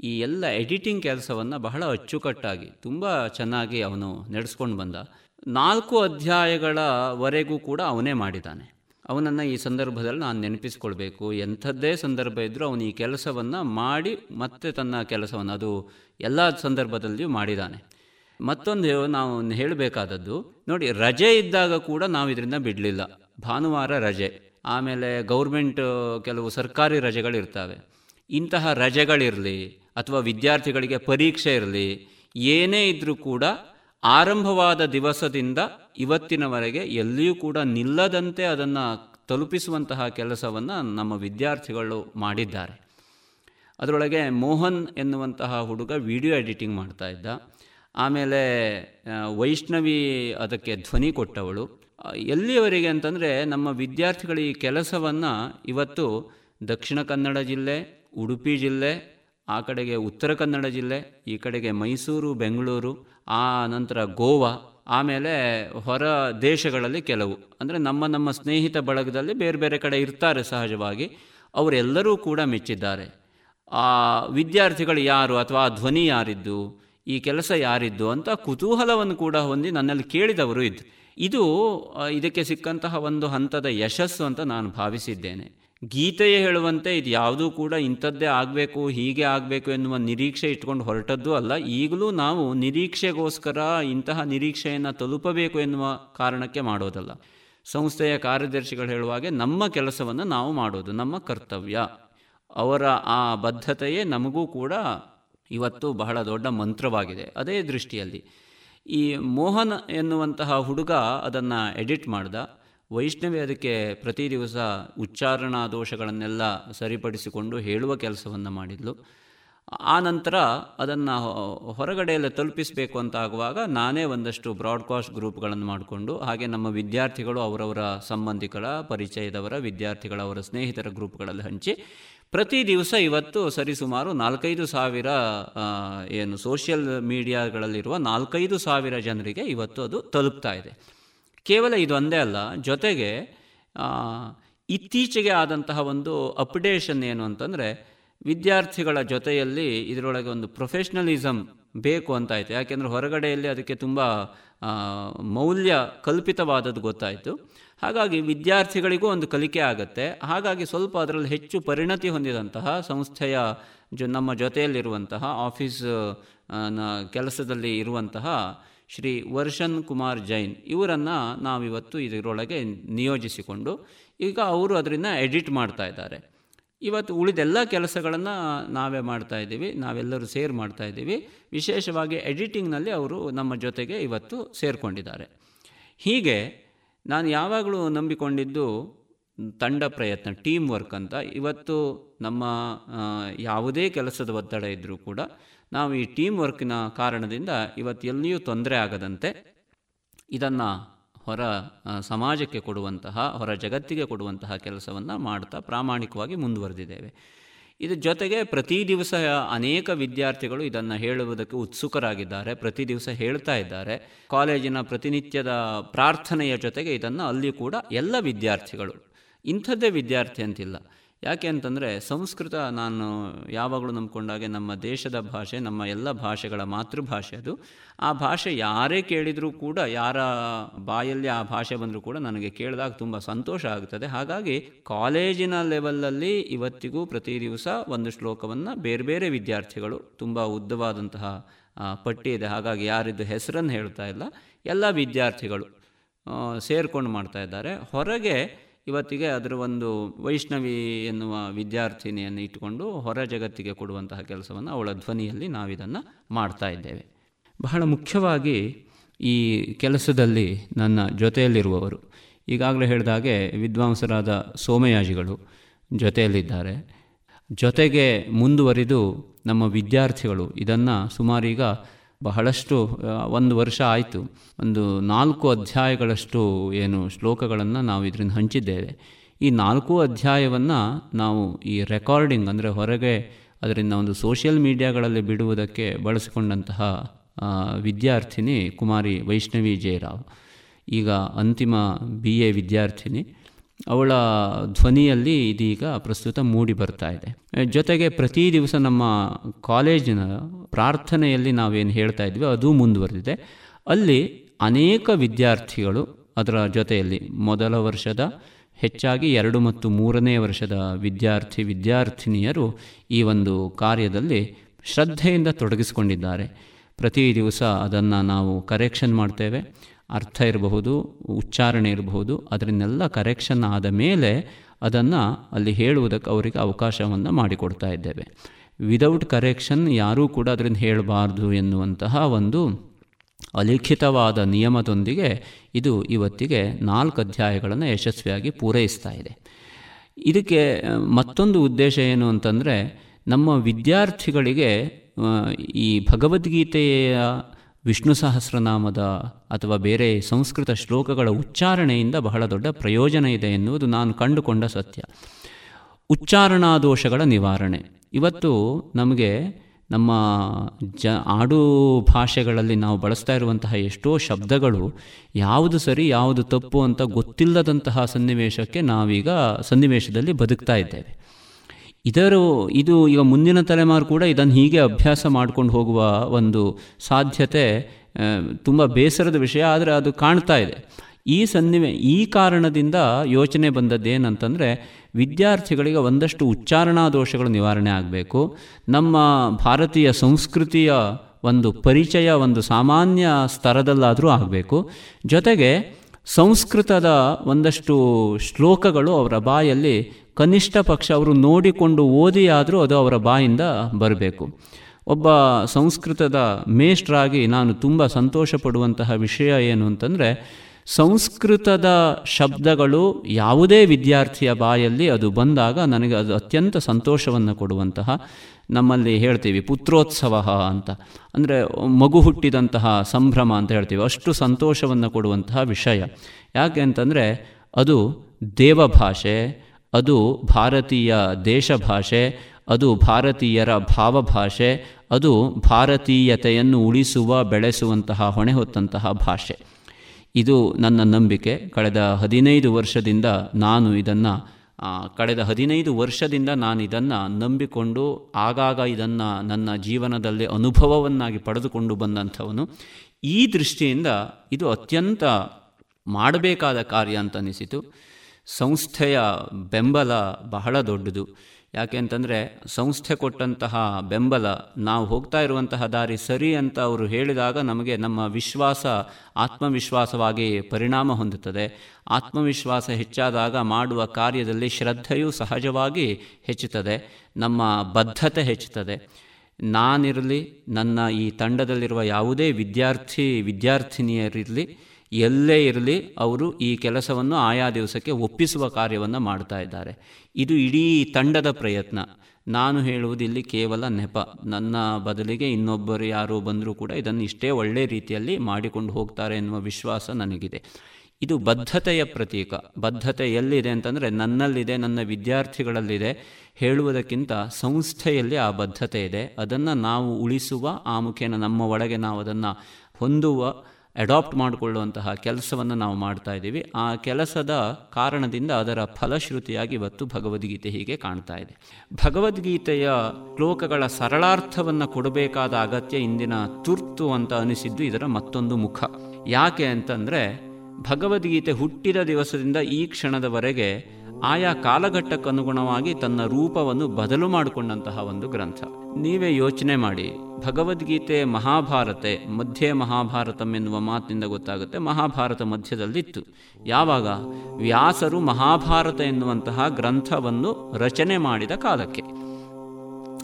ಈ ಎಲ್ಲ ಎಡಿಟಿಂಗ್ ಕೆಲಸವನ್ನು ಬಹಳ ಅಚ್ಚುಕಟ್ಟಾಗಿ, ತುಂಬ ಚೆನ್ನಾಗಿ ಅವನು ನಡೆಸ್ಕೊಂಡು ಬಂದ. ನಾಲ್ಕು ಅಧ್ಯಾಯಗಳವರೆಗೂ ಕೂಡ ಅವನೇ ಮಾಡಿದ್ದಾನೆ. ಅವನನ್ನು ಈ ಸಂದರ್ಭದಲ್ಲಿ ನಾನು ನೆನಪಿಸ್ಕೊಳ್ಬೇಕು. ಎಂಥದ್ದೇ ಸಂದರ್ಭ ಇದ್ದರೂ ಅವನು ಈ ಕೆಲಸವನ್ನು ಮಾಡಿ ಮತ್ತೆ ತನ್ನ ಕೆಲಸವನ್ನು, ಅದು ಎಲ್ಲ ಸಂದರ್ಭದಲ್ಲಿಯೂ ಮಾಡಿದ್ದಾನೆ. ಮತ್ತೊಂದು ನಾವು ಹೇಳಬೇಕಾದದ್ದು, ನೋಡಿ ರಜೆ ಇದ್ದಾಗ ಕೂಡ ನಾವು ಇದರಿಂದ ಬಿಡಲಿಲ್ಲ. ಭಾನುವಾರ ರಜೆ, ಆಮೇಲೆ ಗೌರ್ಮೆಂಟ್ ಕೆಲವು ಸರ್ಕಾರಿ ರಜೆಗಳಿರ್ತವೆ. ಇಂತಹ ರಜೆಗಳಿರಲಿ ಅಥವಾ ವಿದ್ಯಾರ್ಥಿಗಳಿಗೆ ಪರೀಕ್ಷೆ ಇರಲಿ, ಏನೇ ಇದ್ದರೂ ಕೂಡ ಆರಂಭವಾದ ದಿವಸದಿಂದ ಇವತ್ತಿನವರೆಗೆ ಎಲ್ಲಿಯೂ ಕೂಡ ನಿಲ್ಲದಂತೆ ಅದನ್ನು ತಲುಪಿಸುವಂತಹ ಕೆಲಸವನ್ನು ನಮ್ಮ ವಿದ್ಯಾರ್ಥಿಗಳು ಮಾಡಿದ್ದಾರೆ. ಅದರೊಳಗೆ ಮೋಹನ್ ಎನ್ನುವಂತಹ ಹುಡುಗ ವಿಡಿಯೋ ಎಡಿಟಿಂಗ್ ಮಾಡ್ತಾ ಇದ್ದ. ಆಮೇಲೆ ವೈಷ್ಣವಿ ಅದಕ್ಕೆ ಧ್ವನಿ ಕೊಟ್ಟವಳು. ಎಲ್ಲಿಯವರೆಗೆ ಅಂತಂದರೆ ನಮ್ಮ ವಿದ್ಯಾರ್ಥಿಗಳ ಈ ಕೆಲಸವನ್ನು ಇವತ್ತು ದಕ್ಷಿಣ ಕನ್ನಡ ಜಿಲ್ಲೆ, ಉಡುಪಿ ಜಿಲ್ಲೆ ಆ ಕಡೆಗೆ ಉತ್ತರ ಕನ್ನಡ ಜಿಲ್ಲೆ, ಈ ಕಡೆಗೆ ಮೈಸೂರು, ಬೆಂಗಳೂರು, ಆ ನಂತರ ಗೋವಾ, ಆಮೇಲೆ ಹೊರ ದೇಶಗಳಲ್ಲಿ ಕೆಲವು. ಅಂದರೆ ನಮ್ಮ ನಮ್ಮ ಸ್ನೇಹಿತ ಬಳಗದಲ್ಲಿ ಬೇರೆ ಬೇರೆ ಕಡೆ ಇರ್ತಾರೆ ಸಹಜವಾಗಿ. ಅವರೆಲ್ಲರೂ ಕೂಡ ಮೆಚ್ಚಿದ್ದಾರೆ. ಆ ವಿದ್ಯಾರ್ಥಿಗಳು ಯಾರು ಅಥವಾ ಆ ಧ್ವನಿ ಯಾರಿದ್ದು, ಈ ಕೆಲಸ ಯಾರಿದ್ದು ಅಂತ ಕುತೂಹಲವನ್ನು ಕೂಡ ಹೊಂದಿ ನನ್ನಲ್ಲಿ ಕೇಳಿದವರು ಇದ್ದು. ಇದು ಇದಕ್ಕೆ ಸಿಕ್ಕಂತಹ ಒಂದು ಹಂತದ ಯಶಸ್ಸು ಅಂತ ನಾನು ಭಾವಿಸಿದ್ದೇನೆ. ಗೀತೆಯೇ ಹೇಳುವಂತೆ ಇದು ಯಾವುದೂ ಕೂಡ ಇಂಥದ್ದೇ ಆಗಬೇಕು, ಹೀಗೆ ಆಗಬೇಕು ಎನ್ನುವ ನಿರೀಕ್ಷೆ ಇಟ್ಕೊಂಡು ಹೊರಟದ್ದು ಅಲ್ಲ. ಈಗಲೂ ನಾವು ನಿರೀಕ್ಷೆಗೋಸ್ಕರ ಇಂತಹ ನಿರೀಕ್ಷೆಯನ್ನು ತಲುಪಬೇಕು ಎನ್ನುವ ಕಾರಣಕ್ಕೆ ಮಾಡೋದಲ್ಲ. ಸಂಸ್ಥೆಯ ಕಾರ್ಯದರ್ಶಿಗಳು ಹೇಳುವಾಗೆ ನಮ್ಮ ಕೆಲಸವನ್ನು ನಾವು ಮಾಡೋದು, ನಮ್ಮ ಕರ್ತವ್ಯ. ಅವರ ಆ ಬದ್ಧತೆಯೇ ನಮಗೂ ಕೂಡ ಇವತ್ತು ಬಹಳ ದೊಡ್ಡ ಮಂತ್ರವಾಗಿದೆ. ಅದೇ ದೃಷ್ಟಿಯಲ್ಲಿ. ಈ ಮೋಹನ್ ಎನ್ನುವಂತಹ ಹುಡುಗ ಅದನ್ನು ಎಡಿಟ್ ಮಾಡ್ದ. ವೈಷ್ಣವಿ ಅದಕ್ಕೆ ಪ್ರತಿ ದಿವಸ ಉಚ್ಚಾರಣಾ ದೋಷಗಳನ್ನೆಲ್ಲ ಸರಿಪಡಿಸಿಕೊಂಡು ಹೇಳುವ ಕೆಲಸವನ್ನು ಮಾಡಿದ್ಲು. ಆ ನಂತರ ಅದನ್ನು ಹೊರಗಡೆಯಲ್ಲಿ ತಲುಪಿಸಬೇಕು ಅಂತ ಆಗುವಾಗ ನಾನೇ ಒಂದಷ್ಟು ಬ್ರಾಡ್ಕಾಸ್ಟ್ ಗ್ರೂಪ್ಗಳನ್ನು ಮಾಡಿಕೊಂಡು, ಹಾಗೆ ನಮ್ಮ ವಿದ್ಯಾರ್ಥಿಗಳು ಅವರವರ ಸಂಬಂಧಿಕರ, ಪರಿಚಯದವರ, ವಿದ್ಯಾರ್ಥಿಗಳ ಅವರ ಸ್ನೇಹಿತರ ಗ್ರೂಪ್ಗಳಲ್ಲಿ ಹಂಚಿ ಪ್ರತಿ ದಿವಸ ಇವತ್ತು ಸರಿಸುಮಾರು ನಾಲ್ಕೈದು ಸಾವಿರ ಏನು ಸೋಷಿಯಲ್ ಮೀಡಿಯಾಗಳಲ್ಲಿರುವ ನಾಲ್ಕೈದು ಸಾವಿರ ಜನರಿಗೆ ಇವತ್ತು ಅದು ತಲುಪ್ತಾ ಇದೆ. ಕೇವಲ ಇದು ಒಂದೇ ಅಲ್ಲ, ಜೊತೆಗೆ ಇತ್ತೀಚೆಗೆ ಆದಂತಹ ಒಂದು ಅಪ್ಡೇಷನ್ ಏನು ಅಂತಂದರೆ, ವಿದ್ಯಾರ್ಥಿಗಳ ಜೊತೆಯಲ್ಲಿ ಇದರೊಳಗೆ ಒಂದು ಪ್ರೊಫೆಷ್ನಲಿಸಮ್ ಬೇಕು ಅಂತಾಯಿತು ಯಾಕೆಂದರೆ ಹೊರಗಡೆಯಲ್ಲಿ ಅದಕ್ಕೆ ತುಂಬ ಮೌಲ್ಯ ಕಲ್ಪಿತವಾದದ್ದು ಗೊತ್ತಾಯಿತು. ಹಾಗಾಗಿ ವಿದ್ಯಾರ್ಥಿಗಳಿಗೂ ಒಂದು ಕಲಿಕೆ ಆಗುತ್ತೆ. ಹಾಗಾಗಿ ಸ್ವಲ್ಪ ಅದರಲ್ಲಿ ಹೆಚ್ಚು ಪರಿಣತಿ ಹೊಂದಿದಂತಹ ಸಂಸ್ಥೆಯ ಜೊ, ನಮ್ಮ ಜೊತೆಯಲ್ಲಿರುವಂತಹ, ಆಫೀಸ್ ಕೆಲಸದಲ್ಲಿ ಇರುವಂತಹ ಶ್ರೀ ವರ್ಷನ್ ಕುಮಾರ್ ಜೈನ್ ಇವರನ್ನು ನಾವಿವತ್ತು ಇದರೊಳಗೆ ನಿಯೋಜಿಸಿಕೊಂಡು ಈಗ ಅವರು ಅದರಿಂದ ಎಡಿಟ್ ಮಾಡ್ತಾ ಇದ್ದಾರೆ. ಇವತ್ತು ಉಳಿದೆಲ್ಲ ಕೆಲಸಗಳನ್ನು ನಾವೇ ಮಾಡ್ತಾ ಇದ್ದೀವಿ, ನಾವೆಲ್ಲರೂ ಸೇರ್ ಮಾಡ್ತಾ ಇದ್ದೀವಿ. ವಿಶೇಷವಾಗಿ ಎಡಿಟಿಂಗ್ನಲ್ಲಿ ಅವರು ನಮ್ಮ ಜೊತೆಗೆ ಇವತ್ತು ಸೇರಿಕೊಂಡಿದ್ದಾರೆ. ಹೀಗೆ ನಾನು ಯಾವಾಗಲೂ ನಂಬಿಕೊಂಡಿದ್ದು ತಂಡ ಪ್ರಯತ್ನ ಟೀಮ್ ವರ್ಕ್ ಅಂತ. ಇವತ್ತು ನಮ್ಮ ಯಾವುದೇ ಕೆಲಸದ ಒತ್ತಡ ಇದ್ದರೂ ಕೂಡ ನಾವು ಈ ಟೀಮ್ ವರ್ಕಿನ ಕಾರಣದಿಂದ ಇವತ್ತು ಎಲ್ಲಿಯೂ ತೊಂದರೆ ಆಗದಂತೆ ಇದನ್ನು ಹೊರ ಸಮಾಜಕ್ಕೆ ಕೊಡುವಂತಹ, ಹೊರ ಜಗತ್ತಿಗೆ ಕೊಡುವಂತಹ ಕೆಲಸವನ್ನು ಮಾಡ್ತಾ ಪ್ರಾಮಾಣಿಕವಾಗಿ ಮುಂದುವರೆದಿದ್ದೇವೆ. ಇದರ ಜೊತೆಗೆ ಪ್ರತಿ ದಿವಸ ಅನೇಕ ವಿದ್ಯಾರ್ಥಿಗಳು ಇದನ್ನು ಹೇಳುವುದಕ್ಕೆ ಉತ್ಸುಕರಾಗಿದ್ದಾರೆ, ಪ್ರತಿ ದಿವಸ ಹೇಳ್ತಾ ಇದ್ದಾರೆ. ಕಾಲೇಜಿನ ಪ್ರತಿನಿತ್ಯದ ಪ್ರಾರ್ಥನೆಯ ಜೊತೆಗೆ ಇದನ್ನು ಅಲ್ಲಿ ಕೂಡ ಎಲ್ಲ ವಿದ್ಯಾರ್ಥಿಗಳು, ಇಂಥದ್ದೇ ವಿದ್ಯಾರ್ಥಿ ಅಂತಿಲ್ಲ. ಯಾಕೆ ಅಂತಂದರೆ ಸಂಸ್ಕೃತ ನಾನು ಯಾವಾಗಲೂ ನಂಬ್ಕೊಂಡಾಗೆ ನಮ್ಮ ದೇಶದ ಭಾಷೆ, ನಮ್ಮ ಎಲ್ಲ ಭಾಷೆಗಳ ಮಾತೃಭಾಷೆ ಅದು. ಆ ಭಾಷೆ ಯಾರೇ ಕೇಳಿದರೂ ಕೂಡ, ಯಾರ ಬಾಯಲ್ಲಿ ಆ ಭಾಷೆ ಬಂದರೂ ಕೂಡ ನನಗೆ ಕೇಳಿದಾಗ ತುಂಬ ಸಂತೋಷ ಆಗುತ್ತದೆ ಹಾಗಾಗಿ ಕಾಲೇಜಿನ ಲೆವೆಲಲ್ಲಿ ಇವತ್ತಿಗೂ ಪ್ರತಿ ದಿವಸ ಒಂದು ಶ್ಲೋಕವನ್ನು ಬೇರೆ ಬೇರೆ ವಿದ್ಯಾರ್ಥಿಗಳು ತುಂಬ ಉದ್ದವಾದಂತಹ ಪಟ್ಟಿ ಇದೆ. ಹಾಗಾಗಿ ಯಾರಿದ್ದು ಹೆಸರನ್ನು ಹೇಳ್ತಾ ಇಲ್ಲ. ಎಲ್ಲ ವಿದ್ಯಾರ್ಥಿಗಳು ಸೇರ್ಕೊಂಡು ಮಾಡ್ತಾ ಇದ್ದಾರೆ. ಹೊರಗೆ ಇವತ್ತಿಗೆ ಅದರ ಒಂದು ವೈಷ್ಣವಿ ಎನ್ನುವ ವಿದ್ಯಾರ್ಥಿನಿಯನ್ನು ಇಟ್ಟುಕೊಂಡು ಹೊರ ಜಗತ್ತಿಗೆ ಕೊಡುವಂತಹ ಕೆಲಸವನ್ನು ಅವಳ ಧ್ವನಿಯಲ್ಲಿ ನಾವಿದನ್ನು ಮಾಡ್ತಾ ಇದ್ದೇವೆ. ಬಹಳ ಮುಖ್ಯವಾಗಿ ಈ ಕೆಲಸದಲ್ಲಿ ನನ್ನ ಜೊತೆಯಲ್ಲಿರುವವರು, ಈಗಾಗಲೇ ಹೇಳಿದಾಗೆ ವಿದ್ವಾಂಸರಾದ ಸೋಮಯಾಜಿಗಳು ಜೊತೆಯಲ್ಲಿದ್ದಾರೆ. ಜೊತೆಗೆ ಮುಂದುವರಿದು ನಮ್ಮ ವಿದ್ಯಾರ್ಥಿಗಳು ಇದನ್ನು ಸುಮಾರೀಗ ಬಹಳಷ್ಟು ಒಂದು ವರ್ಷ ಆಯಿತು. ಒಂದು ನಾಲ್ಕು ಅಧ್ಯಾಯಗಳಷ್ಟು ಏನು ಶ್ಲೋಕಗಳನ್ನು ನಾವು ಇದರಿಂದ ಹಂಚಿದ್ದೇವೆ. ಈ ನಾಲ್ಕು ಅಧ್ಯಾಯವನ್ನು ನಾವು ಈ ರೆಕಾರ್ಡಿಂಗ್ ಅಂದರೆ ಹೊರಗೆ ಅದರಿಂದ ಒಂದು ಸೋಷಿಯಲ್ ಮೀಡಿಯಾಗಳಲ್ಲಿ ಬಿಡುವುದಕ್ಕೆ ಬಳಸಿಕೊಂಡಂತಹ ವಿದ್ಯಾರ್ಥಿನಿ ಕುಮಾರಿ ವೈಷ್ಣವಿ ಜಯರಾವ್. ಈಗ ಅಂತಿಮ ಬಿ ಎ ವಿದ್ಯಾರ್ಥಿನಿ. ಅವಳ ಧ್ವನಿಯಲ್ಲಿ ಇದೀಗ ಪ್ರಸ್ತುತ ಮೂಡಿ ಬರ್ತಾ ಇದೆ. ಜೊತೆಗೆ ಪ್ರತಿ ದಿವಸ ನಮ್ಮ ಕಾಲೇಜಿನ ಪ್ರಾರ್ಥನೆಯಲ್ಲಿ ನಾವೇನು ಹೇಳ್ತಾ ಇದ್ವಿ, ಅದು ಮುಂದುವರೆದಿದೆ. ಅಲ್ಲಿ ಅನೇಕ ವಿದ್ಯಾರ್ಥಿಗಳು ಅದರ ಜೊತೆಯಲ್ಲಿ ಮೊದಲ ವರ್ಷದ, ಹೆಚ್ಚಾಗಿ ಎರಡು ಮತ್ತು ಮೂರನೇ ವರ್ಷದ ವಿದ್ಯಾರ್ಥಿ, ವಿದ್ಯಾರ್ಥಿನಿಯರು ಈ ಒಂದು ಕಾರ್ಯದಲ್ಲಿ ಶ್ರದ್ಧೆಯಿಂದ ತೊಡಗಿಸಿಕೊಂಡಿದ್ದಾರೆ. ಪ್ರತಿ ದಿವಸ ಅದನ್ನು ನಾವು ಕರೆಕ್ಷನ್ ಮಾಡ್ತೇವೆ. ಅರ್ಥ ಇರಬಹುದು, ಉಚ್ಚಾರಣೆ ಇರಬಹುದು, ಅದರನ್ನೆಲ್ಲ ಕರೆಕ್ಷನ್ ಆದ ಮೇಲೆ ಅದನ್ನು ಅಲ್ಲಿ ಹೇಳುವುದಕ್ಕೆ ಅವರಿಗೆ ಅವಕಾಶವನ್ನು ಮಾಡಿಕೊಡ್ತಾ ಇದ್ದೇವೆ. ವಿದೌಟ್ ಕರೆಕ್ಷನ್ ಯಾರೂ ಕೂಡ ಅದರಿಂದ ಹೇಳಬಾರ್ದು ಎನ್ನುವಂತಹ ಒಂದು ಅಲಿಖಿತವಾದ ನಿಯಮದೊಂದಿಗೆ ಇದು ಇವತ್ತಿಗೆ ನಾಲ್ಕು ಅಧ್ಯಾಯಗಳನ್ನು ಯಶಸ್ವಿಯಾಗಿ ಪೂರೈಸ್ತಾ ಇದೆ. ಇದಕ್ಕೆ ಮತ್ತೊಂದು ಉದ್ದೇಶ ಏನು ಅಂತಂದರೆ ನಮ್ಮ ವಿದ್ಯಾರ್ಥಿಗಳಿಗೆ ಈ ಭಗವದ್ಗೀತೆಯ ವಿಷ್ಣು ಸಹಸ್ರನಾಮದ ಅಥವಾ ಬೇರೆ ಸಂಸ್ಕೃತ ಶ್ಲೋಕಗಳ ಉಚ್ಚಾರಣೆಯಿಂದ ಬಹಳ ದೊಡ್ಡ ಪ್ರಯೋಜನ ಇದೆ ಎನ್ನುವುದು ನಾನು ಕಂಡುಕೊಂಡ ಸತ್ಯ. ಉಚ್ಚಾರಣಾ ದೋಷಗಳ ನಿವಾರಣೆ. ಇವತ್ತು ನಮಗೆ ನಮ್ಮ ಜ, ಆಡು ಭಾಷೆಗಳಲ್ಲಿ ನಾವು ಬಳಸ್ತಾ ಇರುವಂತಹ ಎಷ್ಟೋ ಶಬ್ದಗಳು ಯಾವುದು ಸರಿ, ಯಾವುದು ತಪ್ಪು ಅಂತ ಗೊತ್ತಿಲ್ಲದಂತಹ ಸನ್ನಿವೇಶಕ್ಕೆ ನಾವೀಗ ಸನ್ನಿವೇಶದಲ್ಲಿ ಬದುಕ್ತಾ ಇದ್ದೇವೆ. ಇದರ ಇದು ಈಗ ಮುಂದಿನ ತಲೆಮಾರು ಕೂಡ ಇದನ್ನು ಹೀಗೆ ಅಭ್ಯಾಸ ಮಾಡ್ಕೊಂಡು ಹೋಗುವ ಒಂದು ಸಾಧ್ಯತೆ ತುಂಬ ಬೇಸರದ ವಿಷಯ, ಆದರೆ ಅದು ಕಾಣ್ತಾ ಇದೆ. ಈ ಸನ್ನಿವೆ ಈ ಕಾರಣದಿಂದ ಯೋಚನೆ ಬಂದದ್ದೇನಂತಂದರೆ ವಿದ್ಯಾರ್ಥಿಗಳಿಗೆ ಒಂದಷ್ಟು ಉಚ್ಚಾರಣಾ ದೋಷಗಳು ನಿವಾರಣೆ ಆಗಬೇಕು. ನಮ್ಮ ಭಾರತೀಯ ಸಂಸ್ಕೃತಿಯ ಒಂದು ಪರಿಚಯ, ಒಂದು ಸಾಮಾನ್ಯ ಸ್ತರದಲ್ಲಾದರೂ ಆಗಬೇಕು. ಜೊತೆಗೆ ಸಂಸ್ಕೃತದ ಒಂದಷ್ಟು ಶ್ಲೋಕಗಳು ಅವರ ಬಾಯಲ್ಲಿ ಕನಿಷ್ಠ ಪಕ್ಷ ಅವರು ನೋಡಿಕೊಂಡು ಓದಿಯಾದರೂ ಅದು ಅವರ ಬಾಯಿಂದ ಬರಬೇಕು. ಒಬ್ಬ ಸಂಸ್ಕೃತದ ಮೇಷ್ಟ್ರಾಗಿ ನಾನು ತುಂಬ ಸಂತೋಷ ಪಡುವಂತಹ ವಿಷಯ ಏನು ಅಂತಂದರೆ, ಸಂಸ್ಕೃತದ ಶಬ್ದಗಳು ಯಾವುದೇ ವಿದ್ಯಾರ್ಥಿಯ ಬಾಯಲ್ಲಿ ಅದು ಬಂದಾಗ ನನಗೆ ಅದು ಅತ್ಯಂತ ಸಂತೋಷವನ್ನು ಕೊಡುವಂತಹ, ನಮ್ಮಲ್ಲಿ ಹೇಳ್ತೀವಿ ಪುತ್ರೋತ್ಸವ ಅಂತ. ಅಂದರೆ ಮಗು ಹುಟ್ಟಿದಂತಹ ಸಂಭ್ರಮ ಅಂತ ಹೇಳ್ತೀವಿ. ಅಷ್ಟು ಸಂತೋಷವನ್ನು ಕೊಡುವಂತಹ ವಿಷಯ. ಯಾಕೆ ಅಂತಂದರೆ ಅದು ದೇವಭಾಷೆ ಅದು ಭಾರತೀಯ ದೇಶಭಾಷೆ, ಅದು ಭಾರತೀಯರ ಭಾವಭಾಷೆ, ಅದು ಭಾರತೀಯತೆಯನ್ನು ಉಳಿಸುವ, ಬೆಳೆಸುವಂತಹ ಹೊಣೆ ಹೊತ್ತಂತಹ ಭಾಷೆ. ಇದು ನನ್ನ ನಂಬಿಕೆ. ಕಳೆದ ಹದಿನೈದು ವರ್ಷದಿಂದ ನಾನು ಇದನ್ನು ಕಳೆದ ಹದಿನೈದು ವರ್ಷದಿಂದ ನಾನು ಇದನ್ನು ನಂಬಿಕೊಂಡು, ಆಗಾಗ ಇದನ್ನು ನನ್ನ ಜೀವನದಲ್ಲಿ ಅನುಭವವನ್ನಾಗಿ ಪಡೆದುಕೊಂಡು ಬಂದಂಥವನು. ಈ ದೃಷ್ಟಿಯಿಂದ ಇದು ಅತ್ಯಂತ ಮಾಡಬೇಕಾದ ಕಾರ್ಯ ಅಂತ ಅನಿಸಿತು. ಸಂಸ್ಥೆಯ ಬೆಂಬಲ ಬಹಳ ದೊಡ್ಡದು. ಯಾಕೆ ಅಂತಂದರೆ ಸಂಸ್ಥೆ ಕೊಟ್ಟಂತಹ ಬೆಂಬಲ, ನಾವು ಹೋಗ್ತಾ ಇರುವಂತಹ ದಾರಿ ಸರಿ ಅಂತ ಅವರು ಹೇಳಿದಾಗ ನಮಗೆ ನಮ್ಮ ವಿಶ್ವಾಸ ಆತ್ಮವಿಶ್ವಾಸವಾಗಿ ಪರಿಣಾಮ ಹೊಂದುತ್ತದೆ. ಆತ್ಮವಿಶ್ವಾಸ ಹೆಚ್ಚಾದಾಗ ಮಾಡುವ ಕಾರ್ಯದಲ್ಲಿ ಶ್ರದ್ಧೆಯೂ ಸಹಜವಾಗಿ ಹೆಚ್ಚುತ್ತದೆ, ನಮ್ಮ ಬದ್ಧತೆ ಹೆಚ್ಚುತ್ತದೆ. ನಾನಿರಲಿ, ನನ್ನ ಈ ತಂಡದಲ್ಲಿರುವ ಯಾವುದೇ ವಿದ್ಯಾರ್ಥಿ, ವಿದ್ಯಾರ್ಥಿನಿಯರಿರಲಿ ಎಲ್ಲೇ ಇರಲಿ ಅವರು ಈ ಕೆಲಸವನ್ನು ಆಯಾ ದಿವಸಕ್ಕೆ ಒಪ್ಪಿಸುವ ಕಾರ್ಯವನ್ನು ಮಾಡ್ತಾ ಇದ್ದಾರೆ. ಇದು ಇಡೀ ತಂಡದ ಪ್ರಯತ್ನ. ನಾನು ಹೇಳುವುದಿಲ್ಲಿ ಕೇವಲ ನೆಪ. ನನ್ನ ಬದಲಿಗೆ ಇನ್ನೊಬ್ಬರು ಯಾರು ಬಂದರೂ ಕೂಡ ಇದನ್ನು ಇಷ್ಟೇ ಒಳ್ಳೆ ರೀತಿಯಲ್ಲಿ ಮಾಡಿಕೊಂಡು ಹೋಗ್ತಾರೆ ಎನ್ನುವ ವಿಶ್ವಾಸ ನನಗಿದೆ. ಇದು ಬದ್ಧತೆಯ ಪ್ರತೀಕ. ಬದ್ಧತೆ ಎಲ್ಲಿದೆ ಅಂತಂದರೆ ನನ್ನಲ್ಲಿದೆ, ನನ್ನ ವಿದ್ಯಾರ್ಥಿಗಳಲ್ಲಿದೆ. ಹೇಳುವುದಕ್ಕಿಂತ ಸಂಸ್ಥೆಯಲ್ಲಿ ಆ ಬದ್ಧತೆ ಇದೆ. ಅದನ್ನು ನಾವು ಉಳಿಸುವ, ಆ ಮುಖೇನ ನಮ್ಮ ಒಳಗೆ ನಾವು ಅದನ್ನು ಹೊಂದುವ ಅಡಾಪ್ಟ್ ಮಾಡಿಕೊಳ್ಳುವಂತಹ ಕೆಲಸವನ್ನು ನಾವು ಮಾಡ್ತಾ ಇದ್ದೀವಿ. ಆ ಕೆಲಸದ ಕಾರಣದಿಂದ ಅದರ ಫಲಶ್ರುತಿಯಾಗಿ ಇವತ್ತು ಭಗವದ್ಗೀತೆ ಹೀಗೆ ಕಾಣ್ತಾ ಇದೆ. ಭಗವದ್ಗೀತೆಯ ಶ್ಲೋಕಗಳ ಸರಳಾರ್ಥವನ್ನು ಕೊಡಬೇಕಾದ ಅಗತ್ಯ ಇಂದಿನ ತುರ್ತು ಅಂತ ಅನಿಸಿದ್ದು ಇದರ ಮತ್ತೊಂದು ಮುಖ. ಯಾಕೆ ಅಂತಂದರೆ ಭಗವದ್ಗೀತೆ ಹುಟ್ಟಿದ ದಿವಸದಿಂದ ಈ ಕ್ಷಣದವರೆಗೆ ಆಯಾ ಕಾಲಘಟ್ಟಕ್ಕನುಗುಣವಾಗಿ ತನ್ನ ರೂಪವನ್ನು ಬದಲು ಮಾಡಿಕೊಂಡಂತಹ ಒಂದು ಗ್ರಂಥ. ನೀವೇ ಯೋಚನೆ ಮಾಡಿ, ಭಗವದ್ಗೀತೆ ಮಹಾಭಾರತೆ, ಮಧ್ಯೆ ಮಹಾಭಾರತಂ ಎನ್ನುವ ಮಾತಿನಿಂದ ಗೊತ್ತಾಗುತ್ತೆ, ಮಹಾಭಾರತ ಮಧ್ಯದಲ್ಲಿತ್ತು. ಯಾವಾಗ? ವ್ಯಾಸರು ಮಹಾಭಾರತ ಎನ್ನುವಂತಹ ಗ್ರಂಥವನ್ನು ರಚನೆ ಮಾಡಿದ ಕಾಲಕ್ಕೆ.